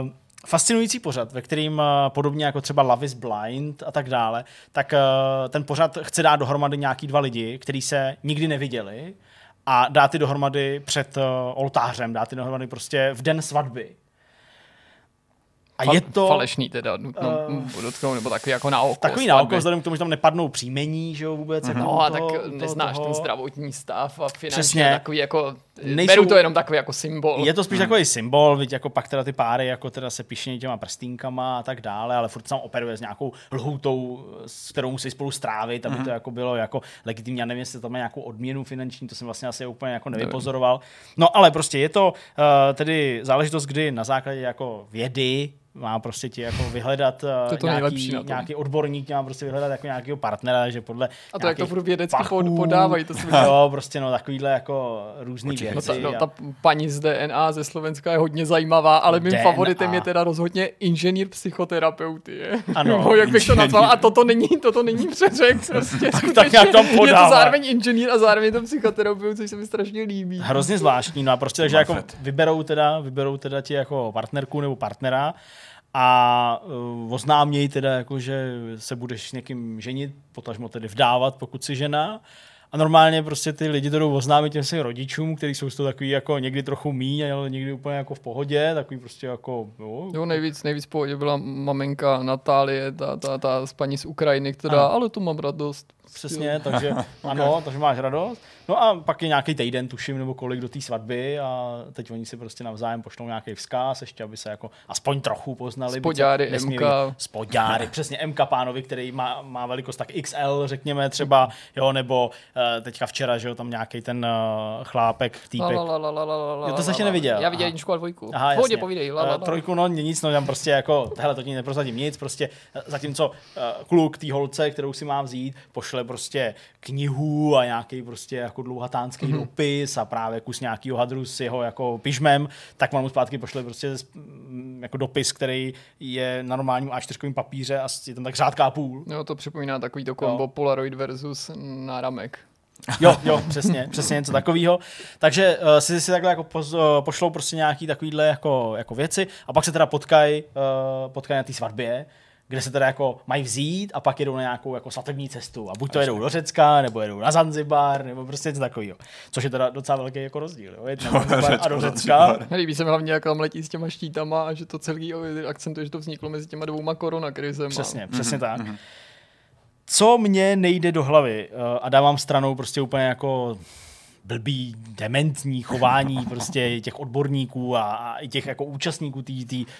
Uh, [LAUGHS] fascinující pořad, ve kterým uh, podobně jako třeba Love is Blind a tak dále, tak uh, ten pořad chce dát dohromady nějaký dva lidi, kteří se nikdy neviděli a dát ty dohromady před uh, oltářem, dát ty dohromady prostě v den svatby. A je to Falešný teda, nutno uh, podotknout, nebo takový jako na oko. takový na oko, vzhledem k tomu, že tam nepadnou příjmení, že jo, vůbec. jako No a toho- tak toho- neznáš toho. ten zdravotní stav a finančně Přesně. takový jako, Nejsou- beru to jenom takový jako symbol. Je to spíš takový symbol, viď, jako pak teda ty páry jako teda se pišní těma prstínkama a tak dále, ale furt tam operuje s nějakou lhoutou, s kterou musí spolu strávit, aby to jako bylo jako legitimní. Já nevím, jestli tam má nějakou odměnu finanční, to jsem vlastně asi úplně jako nevypozoroval. No ale prostě je to uh, tedy záležitost, kdy na základě jako vědy má prostě ti jako vyhledat uh, To to nějaký, nějaký odborník, má prostě vyhledat jako nějakého partnera, že podle A to, jak to furt vědecky pachů, podávají, to si [LAUGHS] Jo, prostě no takovýhle jako různý Určitě. No ta, věci. no, a- ta paní z DNA ze Slovenska je hodně zajímavá, ale mým DNA. favoritem je teda rozhodně inženýr psychoterapeuty. Je. Ano, Nebo jak bych to nazval. A toto není, toto není přeřek. Prostě, tak nějak tam je to podává. zároveň inženýr a zároveň to psychoterapeut, což se mi strašně líbí. Hrozně zvláštní, no a prostě takže jako vyberou teda, vyberou teda ti jako partnerku nebo partnera a uh, oznámějí teda jako, že se budeš s někým ženit, potažmo tedy vdávat, pokud si žena. A normálně prostě ty lidi to jdou oznámit těm svým rodičům, kteří jsou z toho takový jako někdy trochu míň, ale někdy úplně jako v pohodě, takový prostě jako, jo, Jo, nejvíc, nejvíc v pohodě byla maminka Natálie, ta, ta, ta z paní z Ukrajiny, která, Ano. ale tu mám radost. Přesně, takže [LAUGHS] ano, takže máš radost. No a pak je nějaký týden, tuším, nebo kolik do té svatby a teď oni si prostě navzájem pošlou nějaký vzkaz, ještě aby se jako aspoň trochu poznali. se Spodňáry, MK. Spodňáry, přesně MK pánovi, který má, má velikost tak XL, řekněme třeba, jo, nebo uh, teďka včera, že jo, tam nějaký ten uh, chlápek, La, týpek. la, la, la, la, la, la, Jo, to la, ještě la. neviděl. Já viděl jedničku a dvojku. Aha, pohodě, jasně. povídej. La, Eh, la, la. Trojku, no nic, no tam prostě jako, hele, to ti neprozradím nic, prostě eh, zatímco eh, kluk té holce, kterou si má vzít, pošle prostě knihu a nějaký prostě jako dlouhatánský Mhm. mm-hmm. dopis a právě kus nějakýho hadru s jeho jako pižmem, tak on mu zpátky pošle prostě mm, jako dopis, který je na normálním A4 papíře a je tam tak řádka a půl. Jo, to připomíná takový to kombo Polaroid versus náramek. Jo, jo, [LAUGHS] přesně, přesně něco takového. Takže uh, si, si takhle jako poz, uh, pošlou prostě nějaký takovýhle jako, jako věci a pak se teda potkají uh, potkaj na té svatbě, kde se teda jako mají vzít a pak jedou na nějakou jako svatební cestu. A buď to jedou do Řecka, nebo jedou na Zanzibar, nebo prostě něco takového. Což je teda docela velký jako rozdíl. Jo? Jet [LAUGHS] na Zanzibar a do Řecka. Líbí se mi hlavně, jak tam letí s těma štítama a že to celý akcentuje, že to vzniklo mezi těma dvouma koronakrizema. Přesně, přesně tak. Co mě nejde do hlavy uh, a dávám stranou prostě úplně jako blbý, dementní chování [LAUGHS] prostě těch odborníků a, a i těch jako účastníků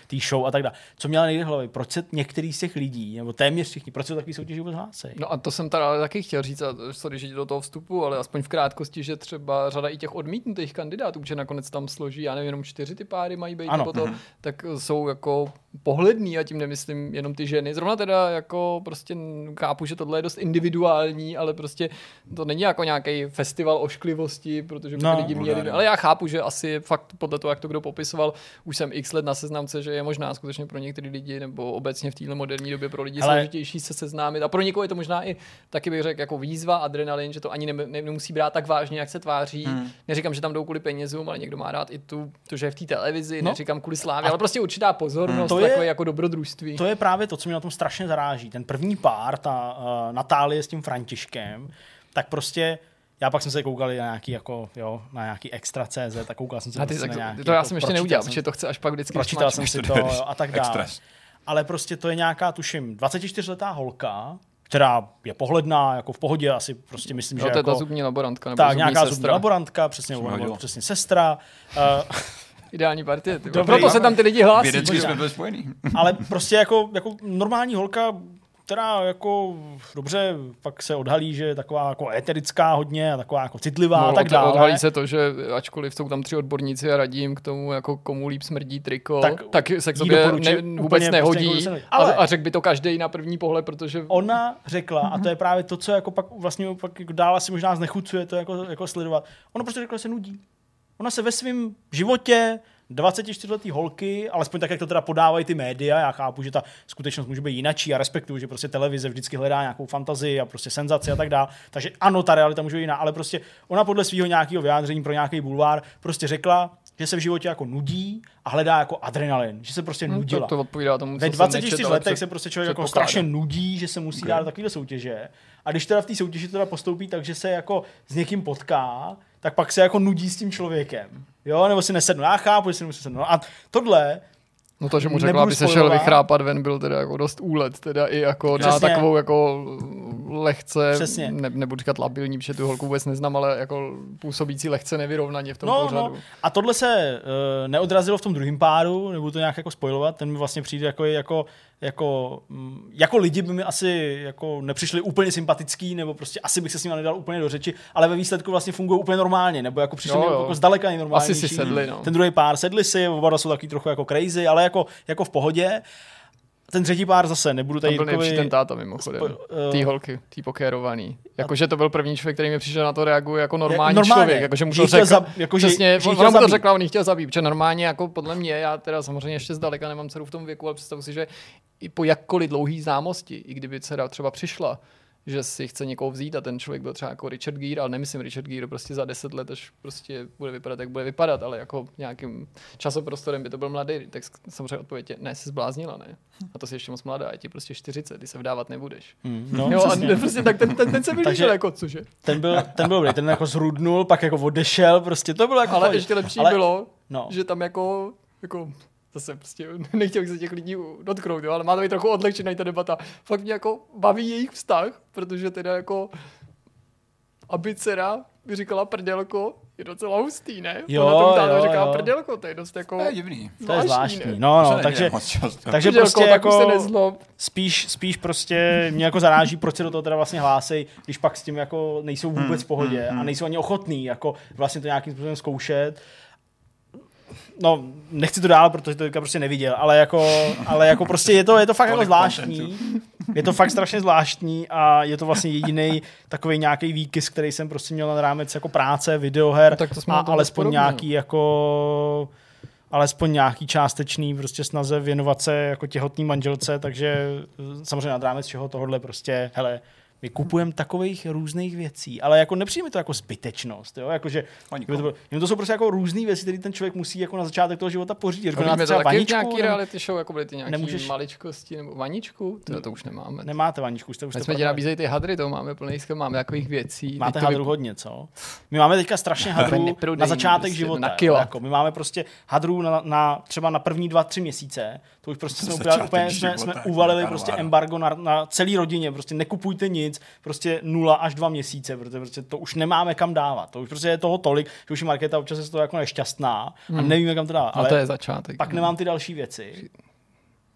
té show a tak dále. Co mě ale nejde hlavy, proč se některý z těch lidí, nebo téměř všichni, proč se takový soutěži vůbec hlásí? No a to jsem teda ale taky chtěl říct, a sorry, že do toho vstupu, ale aspoň v krátkosti, že třeba řada i těch odmítnutých kandidátů, že nakonec tam složí, já nevím, jenom čtyři ty páry mají být, Ano. nebo to, tak jsou jako pohledný a tím nemyslím jenom ty ženy. Zrovna teda jako prostě chápu, že tohle je dost individuální, ale prostě to není jako nějaký festival ošklivosti, protože by No. lidi měli, Vulgární. ale já chápu, že asi fakt podle toho, jak to kdo popisoval, už jsem x let na seznamce, že je možná skutečně pro některé lidi nebo obecně v téhle moderní době pro lidi Ale- složitější se seznámit a pro někoho je to možná i taky bych řekl jako výzva, adrenalin, že to ani ne, ne, nemusí brát tak vážně, jak se tváří. Hmm. Neříkám, že tam jdou kvůli penězům, ale někdo má rád i tu, to, že je v té televizi, No. neříkám kvůli slávě, ale prostě určitá pozornost, To to je- je, takové jako dobrodružství. To je právě to, co mě na tom strašně zaráží. Ten první pár, ta uh, Natálie s tím Františkem, tak prostě já pak jsem se koukal na nějaký, jako, jo, na nějaký extra CZ, tak koukal jsem se a ty, prostě tak, na nějaký, to já jako, jsem ještě pročítal neudělal, jsem- protože to chce až pak vždycky Pročítal jsem si to jo, a tak dále. Extres. Ale prostě to je nějaká, tuším, 24-letá holka, která je pohledná, jako v pohodě, asi prostě myslím, Jo, že to je ta jako, zubní laborantka, nebo tak, zubní nějaká zubní sestra. laborantka, přesně, nebo přesně sestra, uh, Ideální partie. Ty. Dobrý. Proto se tam ty lidi hlásí. Vědecky jsme byli spojení. ale prostě jako, jako normální holka, která jako dobře pak se odhalí, že je taková jako eterická hodně a taková jako citlivá a No, tak od- dále. Odhalí se to, že ačkoliv jsou tam tři odborníci a radí jim k tomu, jako komu líp smrdí triko, Tak tak, tak se k sobě ne, vůbec prostě nehodí. jako ale... Ale- A, a řekl by to každý na první pohled, protože Ona řekla, a to je právě to, co jako pak vlastně pak jako dál asi možná znechucuje to jako, jako sledovat. Ona prostě řekla, že se nudí. Ona se ve svém životě 24-letý holky, alespoň tak, jak to teda podávají ty média, já chápu, že ta skutečnost může být jinačí a respektuju, že prostě televize vždycky hledá nějakou fantazii a prostě senzaci a tak dále. Takže ano, ta realita může být jiná, ale prostě ona podle svého nějakého vyjádření pro nějaký bulvár prostě řekla, že se v životě jako nudí a hledá jako adrenalin, že se prostě nudila. to, to odpovídá tomu, co Ve jsem 24 nečetl, letech se prostě člověk jako strašně nudí, že se musí okay. dát do takovéhle soutěže. A když teda v té soutěži teda postoupí tak, že se jako s někým potká, tak pak se jako nudí s tím člověkem. Jo, nebo si nesednu. Já chápu, že si nemusí sednout. A tohle, No to, že mu řekla, aby se šel vychrápat ven, byl teda jako dost úlet, teda i jako na Přesně. takovou jako lehce, Přesně. ne, nebudu říkat labilní, protože tu holku vůbec neznám, ale jako působící lehce nevyrovnaně v tom no, pořadu. no. A tohle se uh, neodrazilo v tom druhém páru, nebudu to nějak jako spojovat, ten mi vlastně přijde jako, jako, jako, mm, jako lidi by mi asi jako nepřišli úplně sympatický, nebo prostě asi bych se s nimi nedal úplně do řeči, ale ve výsledku vlastně fungují úplně normálně, nebo jako přišli Jo, jo. jako zdaleka nejnormálnější. Asi si sedli, no. Ten druhý pár sedli si, oba jsou taky trochu jako crazy, ale jako, jako v pohodě. Ten třetí pár zase, nebudu Tam tady byl nejlepší Jirkovi- ten táta mimochodem. Spo- eh, Tý holky, tý pokérovaný. Jakože to byl první člověk, který mi přišel na to reaguje jako normální normálně. člověk. Jakože mu to řekl. zab- jako, že- přesně, že on, ona mu to řekla, on ji chtěl zabít. Protože normálně jako podle mě, já teda samozřejmě ještě zdaleka nemám dceru v tom věku, ale představu si, že i po jakkoliv dlouhý známosti, i kdyby dcera třeba přišla, že si chce někoho vzít a ten člověk byl třeba jako Richard Gere, ale nemyslím Richard Gere prostě za deset let, až prostě bude vypadat, jak bude vypadat, ale jako nějakým časoprostorem by to byl mladý, tak samozřejmě odpověď je, ne, jsi zbláznila, ne. A to si ještě moc mladá, je ti prostě 40, ty se vdávat nebudeš. Mm, no, jo, a přesně. prostě tak ten, ten, ten se líbil, jako cože. ten, byl, ten byl dobrý, ten jako zrudnul, pak jako odešel, prostě to bylo jako Ale fajn. ještě lepší Ale- bylo, no. že tam jako, jako zase prostě [LAUGHS] nechtěl bych se těch lidí dotknout, jo, ale má to být trochu odlehčená ta debata. Fakt mě jako baví jejich vztah, protože teda jako aby dcera by říkala prdělko, je docela hustý, ne? Jo, Ona tomu táta jo, říká jo. prdělko, to je dost jako To je divný. To je zvláštní. ne? No, To no, se takže, často. takže Prdělko, prostě tak už se jako nezlob. spíš, spíš prostě mě jako zaráží, proč se do toho teda vlastně hlásej, když pak s tím jako nejsou vůbec v pohodě a nejsou ani ochotní jako vlastně to nějakým způsobem zkoušet. No, nechci to dál, protože to teďka prostě neviděl, ale jako, ale jako prostě je to, je to fakt jako zvláštní. Je to fakt strašně zvláštní a je to vlastně jediný takový nějaký výkys, který jsem prostě měl na rámec jako práce, videoher No, tak to jsme a alespoň podobně. nějaký jako alespoň nějaký částečný prostě snaze věnovat se jako těhotný manželce, takže samozřejmě nad rámec čeho tohle prostě, hele, my kupujeme takových různých věcí, ale jako nepřijme to jako zbytečnost, jo, jakože Ani kdyby to, bylo, to jsou prostě jako různé věci, které ten člověk musí jako na začátek toho života pořídit. Máte to třeba vaničku, nějaký nebo reality show, jako byly ty nějaký Nemůžeš- maličkosti, nebo vaničku, to, to už nemáme. nemáte vaničku, jste už My jsme ti nabízejí ty hadry, to máme plný máme takových věcí. Máte hadru hodně, co? My máme teďka strašně hadrů neprodejní, na začátek prostě života. na jo, kila. Jako, my máme prostě hadrů na, na, třeba na první dva, tři měsíce. To už prostě jsme, úplně, Začátek úplně jsme, jsme života, uvalili prostě armáda. embargo na, na celý rodině. Prostě nekupujte nic, prostě nula až dva měsíce, protože prostě to už nemáme kam dávat. To už prostě je toho tolik, že už i Markéta občas je z toho jako nešťastná a nevíme kam to dávat. No Ale to je začátek. pak nemám ty další věci.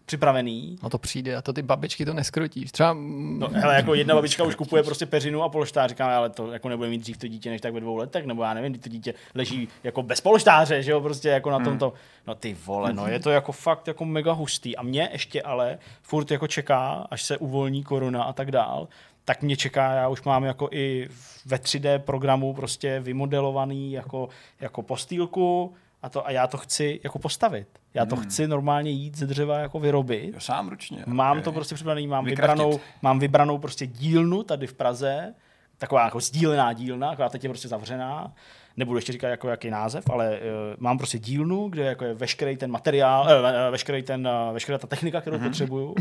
připravený. No to přijde a to ty babičky to neskrotíš. Třeba No, hele, jako jedna [LAUGHS] babička už kupuje prostě peřinu a polštář, říkám, ale to jako nebude mít dřív to dítě než tak ve dvou letech, nebo já nevím, kdy to dítě leží jako bez polštáře, že jo, prostě jako na tomto. No ty vole, no je to jako fakt jako mega hustý. A mě ještě ale furt jako čeká, až se uvolní korona a tak dál, tak mě čeká, já už mám jako i ve 3D programu prostě vymodelovaný jako, jako postýlku a, to, a já to chci jako postavit. Já to chci normálně jít ze dřeva jako vyrobit. Jo, sám ručně. Mám ok. to prostě připravený, mám Vykraftit. vybranou, mám vybranou prostě dílnu tady v Praze, taková jako sdílená dílna, akorát teď je prostě zavřená. Nebudu ještě říkat, jako jaký název, ale uh, mám prostě dílnu, kde jako je veškerý ten materiál, uh, veškerý ten, uh, veškerá ta technika, kterou mm-hmm. potřebuju.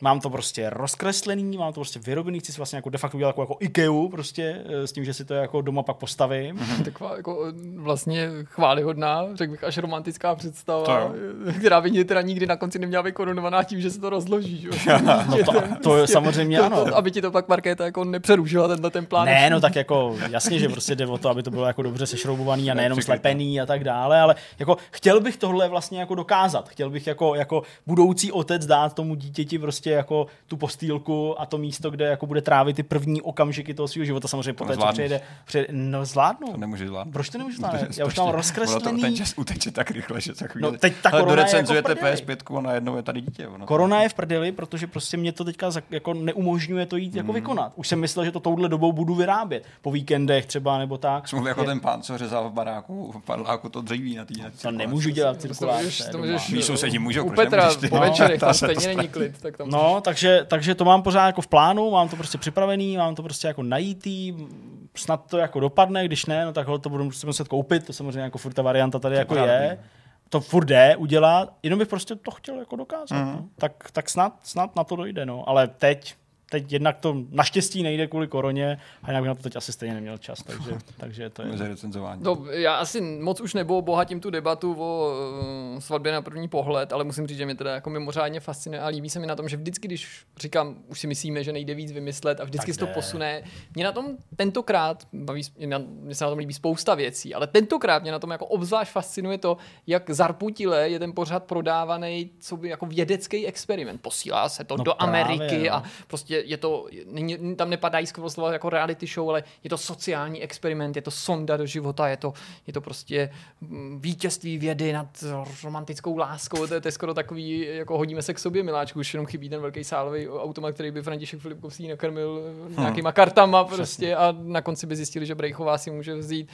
Mám to prostě rozkreslený, mám to prostě vyrobený, chci si vlastně jako de facto udělat jako, jako Ikeu prostě, eh, s tím, že si to jako doma pak postavím. taková jako eh, vlastně chválihodná, řekl bych až romantická představa, To eh, která by mě teda nikdy na konci neměla vykorunovaná tím, že se to rozloží. Že? jo. [LAUGHS] No to, to je samozřejmě ano. To, aby ti to pak Markéta jako nepřerušila tenhle ten plán. Ne, no tak jako jasně, že prostě jde o to, aby to bylo jako dobře sešroubovaný a nejenom Nepřekrytý. slepený a tak dále, ale jako chtěl bych tohle vlastně jako dokázat. Chtěl bych jako, jako budoucí otec dát tomu dítěti prostě jako tu postýlku a to místo, kde jako bude trávit ty první okamžiky toho svého života. Samozřejmě poté, co přijede, přijede, no zvládnu. To nemůže zvládnout. Proč to nemůžu [LAUGHS] zvládnout? Já už prostě mám rozkreslený. To, ten čas uteče tak rychle, že za chvíli. No, teď ta Ale jako dorecenzujete prdeli. PS5 a najednou je tady dítě. Ono Korona je v prdeli, protože prostě mě to teďka jako neumožňuje to jít jako vykonat. Už jsem myslel, že to touhle dobou budu vyrábět. Po víkendech třeba nebo tak. Jsme jako Je- ten pán, co řezal v baráku, v padláku to dříví na té. To nemůžu dělat To cirkulář. můžeš, to je to doma. můžeš Mí sousedi můžou, u proč Petra po No, večerech, [LAUGHS] ta tam se to stejně není klid. Tak tam No, takže, takže to mám pořád jako v plánu, mám to prostě připravený, mám to prostě jako najítý, snad to jako dopadne, když ne, no tak to budu muset koupit, to samozřejmě jako furt ta varianta tady jako pořád je. To furt jde udělat, jenom bych prostě to chtěl jako dokázat. Mm. No. Tak, tak snad, snad na to dojde, no. Ale teď, teď jednak to naštěstí nejde kvůli koroně a jinak bych na to teď asi stejně neměl čas, takže, [LAUGHS] takže to je... Recenzování. No, já asi moc už nebo bohatím tu debatu o uh, svatbě na první pohled, ale musím říct, že mě teda jako mimořádně fascinuje a líbí se mi na tom, že vždycky, když říkám, už si myslíme, že nejde víc vymyslet a vždycky se to posune. Mě na tom tentokrát, baví, mě, na, mě se na tom líbí spousta věcí, ale tentokrát mě na tom jako obzvlášť fascinuje to, jak zarputile je ten pořád prodávaný co by jako vědecký experiment. Posílá se to No do právě, Ameriky no. a prostě je to, není, tam nepadají skoro slova jako reality show, ale je to sociální experiment, je to sonda do života, je to, je to prostě mm, vítězství vědy nad romantickou láskou, to je, to je skoro takový, jako hodíme se k sobě, miláčku, už jenom chybí ten velký sálový automat, který by František Filipkovský nakrmil Hm. nějakýma kartama prostě a na konci by zjistili, že Brejchová si může vzít,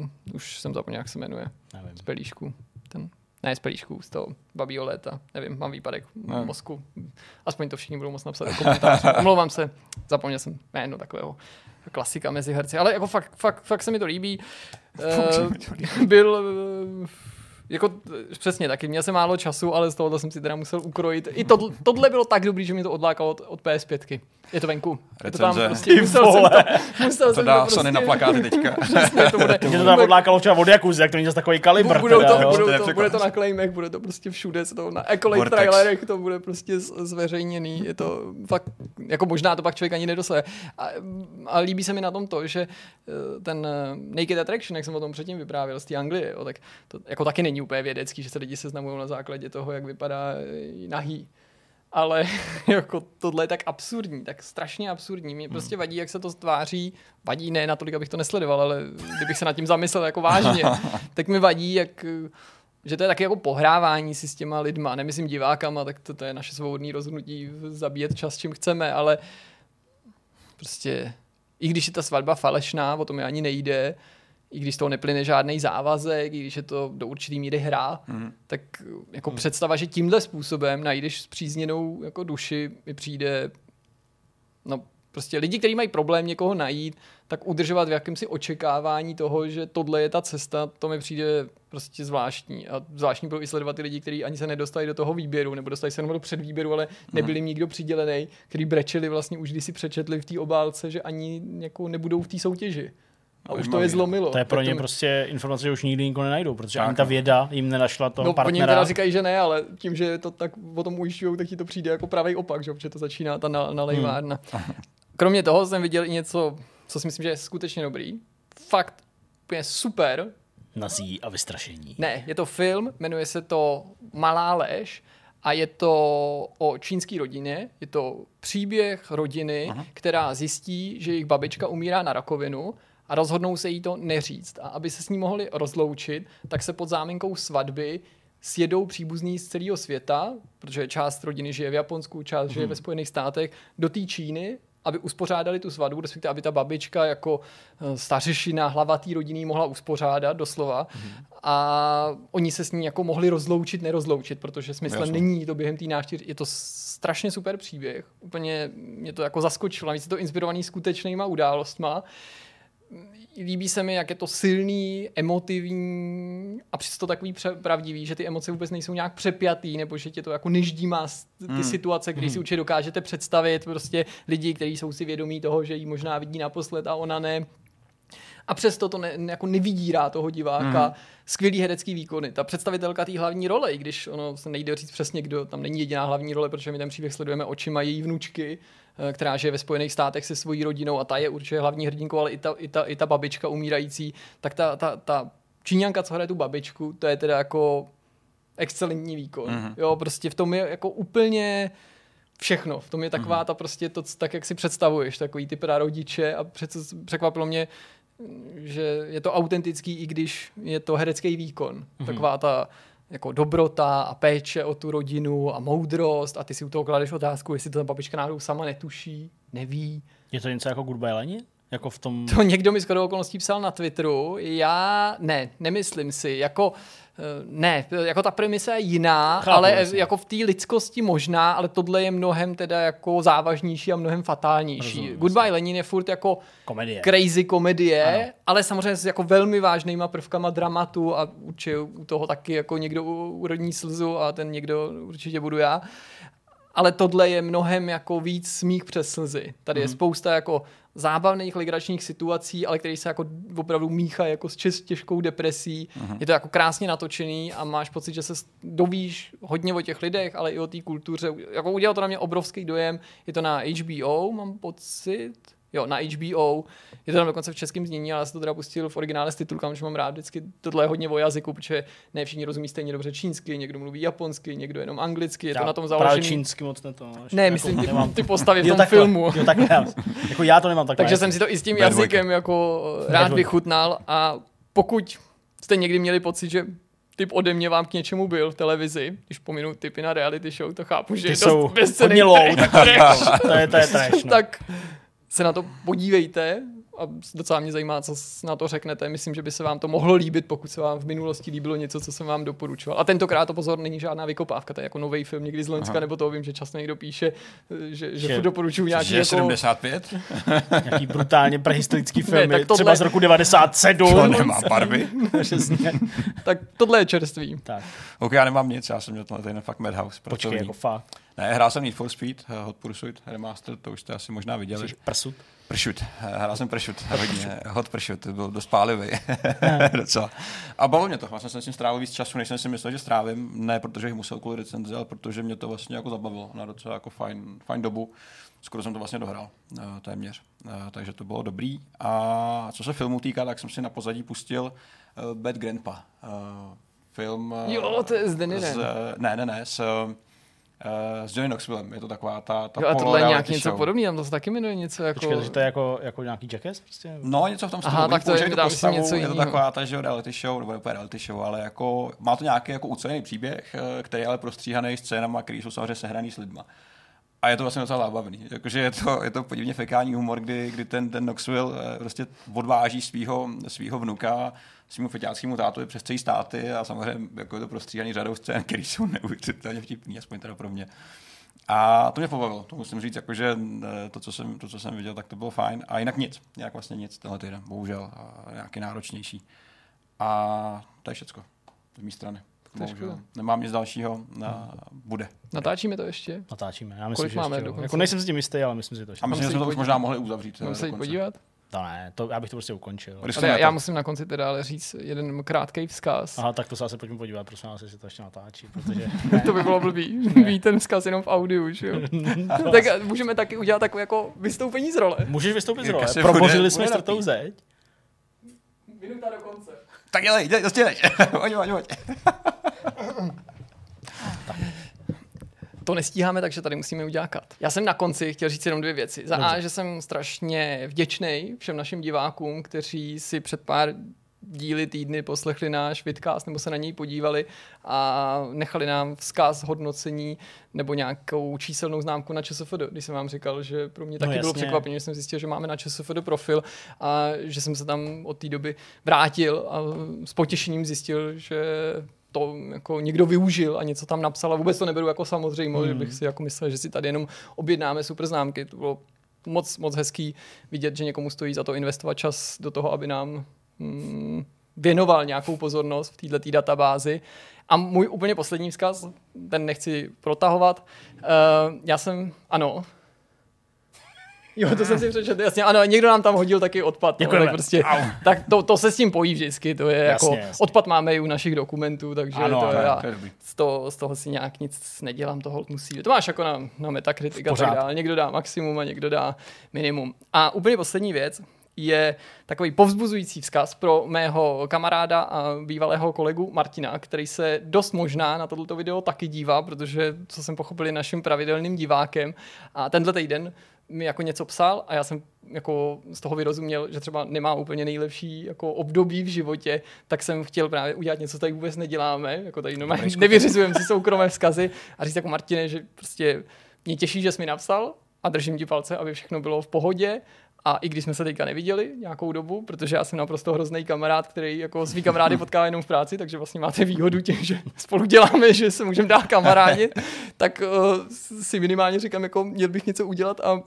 uh, už jsem zapomněl, jak se jmenuje, Nevím. z pelíšku, ten ne z pelíšku, z toho babího léta. Nevím, mám výpadek v Ne. mozku. Aspoň to všichni budou moc napsat do komentářů. [LAUGHS] Omlouvám se, zapomněl jsem jméno takového klasika mezi herci. Ale jako fakt, fakt, fakt se mi to líbí. Uh, byl uh, jako přesně taky, měl jsem málo času, ale z tohohle jsem si teda musel ukrojit. I to, tohle bylo tak dobrý, že mě to odlákalo od, od PS5. Je to venku. Je to tam prostě, Ty musel jsem to, musel To jsem dá to Sony na prostě- plakáty teďka. [LAUGHS] Přesně, to bude, Mě to tam odlákalo třeba od Jakuzy, jak to není zase takový kalibr. budou teda, to, jo. budou To bude to na claimech, bude to prostě všude, se to na Ecolate trailerech to bude prostě zveřejněný, je to fakt, jako možná to pak člověk ani nedosle. A, a líbí se mi na tom to, že eh, ten eh, Naked Attraction, jak jsem o tom předtím vyprávěl z té Anglie, jo, tak to jako taky není úplně vědecký, že se lidi seznamují na základě toho, jak vypadá eh, nahý. Ale [LAUGHS] jako tohle je tak absurdní, tak strašně absurdní. Mě prostě vadí, jak se to tváří. Vadí ne natolik, abych to nesledoval, ale kdybych se nad tím zamyslel jako vážně, [LAUGHS] tak mi vadí, jak eh, že to je taky jako pohrávání si s těma lidma, nemyslím divákama, tak to, to je naše svobodné rozhodnutí zabíjet čas, čím chceme, ale prostě i když je ta svatba falešná, o tom je ani nejde, i když z toho neplyne žádný závazek, i když je to do určitý míry hra, mm. tak jako mm. představa, že tímhle způsobem najdeš zpřízněnou jako duši, mi přijde no prostě lidi, kteří mají problém někoho najít, tak udržovat v jakýmsi očekávání toho, že tohle je ta cesta, to mi přijde prostě zvláštní. A zvláštní bylo i sledovat ty lidi, kteří ani se nedostali do toho výběru, nebo dostali se jenom do předvýběru, ale nebyli jim nikdo přidělený, který brečeli vlastně už, když si přečetli v té obálce, že ani jako nebudou v té soutěži. A už to je zlomilo. To je pro ně prostě informace, že už nikdy nikoho nenajdou, protože Tak, ani ta no. věda jim nenašla toho No, oni partnera. teda říkají, že ne, ale tím, že to tak o tom ujišťují, tak ti to přijde jako pravý opak, že? protože to začíná ta na- nalejvárna. Hmm. [LAUGHS] Kromě toho jsem viděl i něco, co si myslím, že je skutečně dobrý. Fakt úplně super. Nazí a vystrašení. Ne, je to film, jmenuje se to Malá lež a je to o čínské rodině. Je to příběh rodiny, Aha. která zjistí, že jejich babička umírá na rakovinu a rozhodnou se jí to neříct. A aby se s ní mohli rozloučit, tak se pod záminkou svatby sjedou příbuzní z celého světa, protože část rodiny žije v Japonsku, část žije hmm. ve Spojených státech, do té Číny, aby uspořádali tu svatbu, respektive aby ta babička jako eh, stařešina, hlava té rodiny mohla uspořádat doslova. Hmm. A oni se s ní jako mohli rozloučit, nerozloučit, protože smysl Jasně. není to během té návštěvy. Je to strašně super příběh. Úplně mě to jako zaskočilo. Navíc je to inspirovaný skutečnýma událostma líbí se mi, jak je to silný, emotivní a přesto takový pravdivý, že ty emoce vůbec nejsou nějak přepjatý, nebo že tě to jako neždímá ty mm. situace, kdy mm. si určitě dokážete představit prostě lidi, kteří jsou si vědomí toho, že ji možná vidí naposled a ona ne. A přesto to ne, jako nevydírá toho diváka. Mm. Skvělý herecký výkony. Ta představitelka té hlavní role, i když ono se nejde říct přesně, kdo tam není jediná hlavní role, protože my ten příběh sledujeme očima její vnučky, která žije ve Spojených státech se svojí rodinou a ta je určitě hlavní hrdinkou, ale i ta, i ta, i ta babička umírající, tak ta, ta, ta Číňanka, co hraje tu babičku, to je teda jako excelentní výkon. Mm-hmm. Jo, prostě v tom je jako úplně všechno. V tom je taková mm-hmm. ta prostě to, tak jak si představuješ, takový ty rodiče a přece překvapilo mě, že je to autentický, i když je to herecký výkon. Mm-hmm. Taková ta jako dobrota a péče o tu rodinu a moudrost a ty si u toho kladeš otázku, jestli to ta babička náhodou sama netuší, neví. Je to něco jako Goodbye Leni? Jako v tom... To někdo mi skoro okolností psal na Twitteru. Já ne, nemyslím si. Jako Eh, ne, jako ta premisa je jiná, Chápu, ale jasně. jako v té lidskosti možná, ale tohle je mnohem teda jako závažnější a mnohem fatálnější. Rozumím, Goodbye jasně. Lenin je furt jako komedie. crazy komedie, ano. ale samozřejmě s jako velmi vážnýma prvkama dramatu a určitě u toho taky jako někdo urodní slzu a ten někdo určitě budu já ale tohle je mnohem jako víc smích přes slzy. Tady mm-hmm. je mhm. spousta jako zábavných legračních situací, ale který se jako opravdu míchají jako s čist, těžkou depresí. Uh-huh. Je to jako krásně natočený a máš pocit, že se dovíš hodně o těch lidech, ale i o té kultuře. Jako udělal to na mě obrovský dojem. Je to na HBO, mám pocit jo, na HBO. Je to tam dokonce v českém znění, ale já jsem to teda pustil v originále s titulkami, že mám rád vždycky tohle je hodně o jazyku, protože ne všichni rozumí stejně dobře čínsky, někdo mluví japonsky, někdo jenom anglicky, je já to na tom založené. čínsky moc ne to. Ne, jako myslím ty, nemám. ty postavy v tom jo, filmu. Jo, tak ne, jako já to nemám tak. Takže jsem si to i s tím jazykem jako rád vychutnal a pokud jste někdy měli pocit, že typ ode mě vám k něčemu byl v televizi, když pominu typy na reality show, to chápu, že Ty je dost bezcený trash. to je, [LAUGHS] to je trash, no. tak se na to podívejte a docela mě zajímá, co na to řeknete. Myslím, že by se vám to mohlo líbit, pokud se vám v minulosti líbilo něco, co jsem vám doporučoval. A tentokrát to pozor, není žádná vykopávka, to je jako nový film někdy z Loňska, nebo to vím, že často někdo píše, že, že, že doporučuju nějaký. Že jako... 75? [LAUGHS] nějaký brutálně prehistorický film, ne, tohle... třeba z roku 97. To nemá barvy. [LAUGHS] tak tohle je čerstvý. Tak. Ok, já nemám nic, já jsem měl ten fakt Madhouse. Počkej, jako fakt. Ne, hrál jsem Need for Speed, eh, Hot Pursuit Remastered, to už jste asi možná viděli. Jsi prsut? Pršut. Eh, hrál jsem pršut, hodně. Hot pršut, to byl dost pálivý. [LAUGHS] Docela. A bavilo mě to, vlastně jsem s tím strávil víc času, než jsem si myslel, že strávím. Ne protože bych musel kvůli recenzi, ale protože mě to vlastně jako zabavilo na docela jako fajn, fajn dobu. Skoro jsem to vlastně dohrál, uh, téměř. Uh, takže to bylo dobrý. A co se filmu týká, tak jsem si na pozadí pustil uh, Bad Grandpa. Film... Jo, to je z Ne, ne, ne, s Uh, s Johnny Knoxvillem, je to taková ta, ta jo, a tohle je nějak něco podobného, tam to se taky jmenuje něco jako... Počkej, že to je jako, jako nějaký Jackass prostě? No, něco v tom stylu. Aha, tak to je, to postavu, něco je to taková ta, že reality show, nebo úplně reality show, ale jako má to nějaký jako ucelený příběh, eh, který je ale prostříhaný scénama, který jsou samozřejmě sehraný s lidma. A je to vlastně docela zábavný. Jakože je to, je to podivně fekální humor, kdy, kdy ten, ten Knoxville eh, prostě odváží svého svýho vnuka svým feťáckému tátovi přes celý státy a samozřejmě jako je to prostříhaný řadou scén, které jsou neuvěřitelně vtipný, aspoň teda pro mě. A to mě pobavilo, to musím říct, jakože eh, to, co jsem, to, co jsem viděl, tak to bylo fajn. A jinak nic, nějak vlastně nic tenhle týden, bohužel, a nějaký náročnější. A to je všecko z mé strany. Bohužel. Nemám nic dalšího, na, bude. Natáčíme to ještě? Natáčíme, já myslím, Kolik že máme ještě, Jako nejsem si tím jistý, ale myslím si to ještě. A myslím, že jsme to už možná mohli uzavřít. Mám se podívat? To ne, to, já bych to prostě ukončil. Ale já, já musím na konci teda ale říct jeden krátký vzkaz. Aha, tak to se asi pojďme podívat, prosím vás, jestli to ještě natáčí, protože... [LAUGHS] to by bylo blbý, [LAUGHS] mít ten vzkaz jenom v audiu, že jo? [LAUGHS] tak můžeme taky udělat takové jako vystoupení z role. Můžeš vystoupit z role, probořili jsme čtvrtou zeď. Minuta do konce. Tak dělej, dělej, dělej, pojď, pojď, pojď. To nestíháme, takže tady musíme udělat. Já jsem na konci chtěl říct jenom dvě věci. Za A, že jsem strašně vděčný všem našim divákům, kteří si před pár díly týdny poslechli náš vidcast nebo se na něj podívali a nechali nám vzkaz hodnocení nebo nějakou číselnou známku na ČSFD. Když jsem vám říkal, že pro mě taky No bylo překvapení, že jsem zjistil, že máme na ČSFD profil a že jsem se tam od té doby vrátil a s potěšením zjistil, že to jako někdo využil a něco tam napsal a vůbec to neberu jako samozřejmost, hmm. že bych si jako myslel, že si tady jenom objednáme super známky. To bylo moc, moc hezký vidět, že někomu stojí za to investovat čas do toho, aby nám mm, věnoval nějakou pozornost v této databázi. A můj úplně poslední vzkaz, ten nechci protahovat. Uh, já jsem, ano, Jo, to jsem si přečetl, jasně. Ano, někdo nám tam hodil taky odpad. No, tak prostě, tak to, to, se s tím pojí vždycky. To je Jasně, jako, jasně. odpad máme i u našich dokumentů, takže Ano, to, ano, já, to je dobrý. z, toho, z toho si nějak nic nedělám, to hold musí. To máš jako na, na Metacritic a Pořád. tak dále. Někdo dá maximum a někdo dá minimum. A úplně poslední věc je takový povzbuzující vzkaz pro mého kamaráda a bývalého kolegu Martina, který se dost možná na toto video taky dívá, protože, co jsem pochopil, je naším pravidelným divákem. A tenhle týden mi jako něco psal a já jsem jako z toho vyrozuměl, že třeba nemá úplně nejlepší jako období v životě, tak jsem chtěl právě udělat něco, co tady vůbec neděláme, jako tady normálně nevyřizujeme si soukromé vzkazy a říct jako Martine, že prostě mě těší, že jsi mi napsal a držím ti palce, aby všechno bylo v pohodě a i když jsme se teďka neviděli nějakou dobu, protože já jsem naprosto hrozný kamarád, který jako svý kamarády potká jenom v práci, takže vlastně máte výhodu tím, že spolu děláme, že se můžeme dát kamarádit, [LAUGHS] tak uh, si minimálně říkám, jako měl bych něco udělat a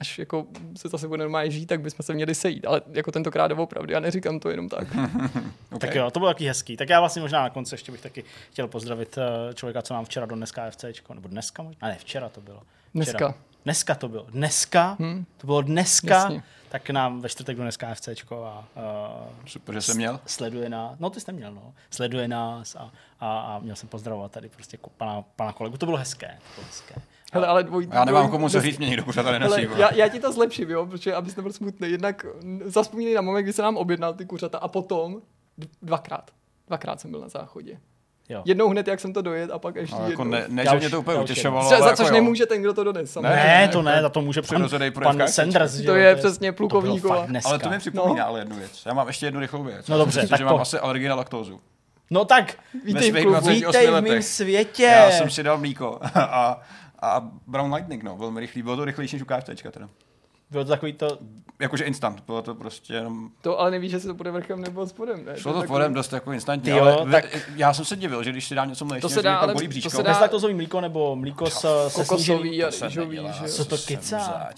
až jako se zase bude normálně žít, tak bychom se měli sejít. Ale jako tentokrát doopravdy, já neříkám to jenom tak. Okay. [LAUGHS] Tak jo, to bylo taky hezký. Tak já vlastně možná na konci ještě bych taky chtěl pozdravit eh, člověka, co nám včera do dneska FCčko, nebo dneska možná? Ne, včera to bylo. Včera. Dneska. Dneska to bylo. Dneska, hmm. to bylo dneska, Jasně. tak nám ve čtvrtek do dneska FCčko a uh, Super, že jsem měl. sleduje nás, no ty jste měl, no, sleduje nás a, a, a měl jsem pozdravovat tady prostě pana, pana kolegu, to bylo hezké, to bylo hezké. Hele, ale dvoj, Já nemám dvoj- komu co říct, mě nikdo kuřata nenosí. Hele, vole. já, já, ti to zlepším, jo, protože abys nebyl smutný. Jednak zaspomínej na moment, kdy se nám objednal ty kuřata a potom dvakrát. Dvakrát jsem byl na záchodě. Jo. Jednou hned, jak jsem to dojet a pak ještě No, jako jednou. ne, ne, že mě to úplně už utěšovalo, Za, za jako což jo. nemůže ten, kdo to dones. samozřejmě. Ne, to ne, za to může pan, pan káčečka. Sanders. To je přesně plukovníkova. Ale to mi připomíná ale jednu věc. Já mám ještě jednu rychlou věc. No dobře, tak že mám asi alergii na laktózu. No tak, Vítej v klubu. 28 vítej v mém světě. Já jsem si dal mlíko [LAUGHS] a, a Brown Lightning, no, velmi rychlý. Bylo to rychlejší než u KFCčka teda. Bylo to takový to, Jakože instant, bylo to prostě jenom... To ale nevíš, že se to bude vrchem nebo spodem. Ne? Šlo je to takový- vodem dost jako instantně, Ty jo, ale tak- já jsem se divil, že když si dám něco mléčného, To se dá, ale bolí to bříško. se dá- bezlaktozový mlíko nebo mlíko s, se sníženým. a To se rýžový, že jo. Co to kecá?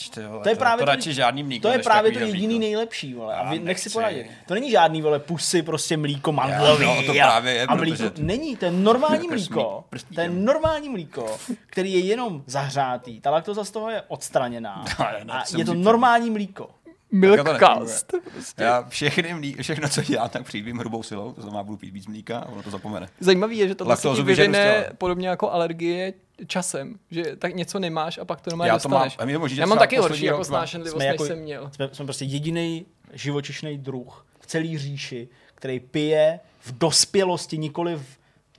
To je právě to, to- radši žádný mlíko, To je právě to jediný mlíko. nejlepší, vole. A nechci nechci. poradit. To není žádný, vole, pusy, prostě mlíko mandlový. no, to a- právě je, a mlíko. Není, to je normální mlíko. To je normální mlíko, který je jenom zahřátý. Ta laktoza z toho je odstraněná. [LAUGHS] A jsem je to. Normální mlíko. Milkcast. Já všechny mlí, všechno, co dělám, tak přijím hrubou silou, to znamená, budu pít víc mlíka a ono to zapomene. Zajímavý je, že to vyžadu vyvine podobně jako alergie časem, že tak něco nemáš a pak to normálně Já to mám- dostaneš. to možná, že Já mám taky horší jako mám- snášenlivost, než jako- jsem měl. Jsme, jsme prostě jediný živočišný druh v celé říši, který pije v dospělosti, nikoli v,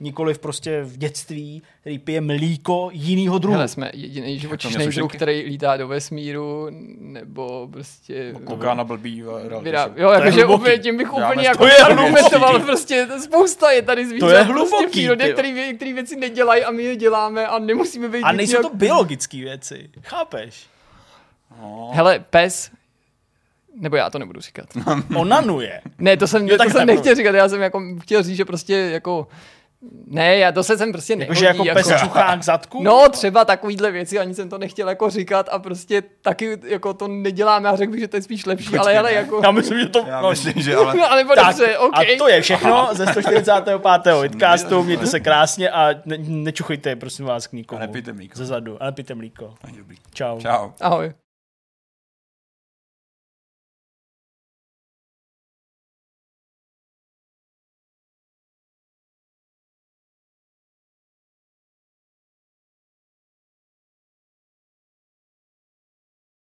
nikoli v prostě v dětství, který pije mlíko jinýho druhu. Hele, jsme jediný živočišný sušenky. druh, který lítá do vesmíru, nebo prostě... Kouká na blbý Vyrá... Jo, jakože tím bych úplně z jako argumentoval prostě, spousta je tady zvířat To je prostě v hluboký, přírodě, tyjo. který, který věci nedělají a my je děláme a nemusíme být A nejsou nějak- to biologické věci, chápeš? Hele, pes, nebo já to nebudu říkat. Onanuje. Ne, to jsem, Jo, to jsem ne, nechtěl říkat, já jsem jako chtěl říct, že prostě jako ne, já to se jsem prostě nehodí. Jakože jako pes čuchá k zadku? No, třeba takovýhle věci, ani jsem to nechtěl jako říkat a prostě taky jako to neděláme a řekl bych, že to je spíš lepší, ale hele, jako... Já myslím, že to... Já no, myslím, že [LAUGHS] ale... No, ale tak, dobře, OK. a to je všechno ze 145. Vidcastu. Mějte se krásně a ne, nečuchejte, prosím vás, k nikomu. A nepijte mlíko. Ze zadu. A nepijte mlíko. Čau. Čau. Ahoj.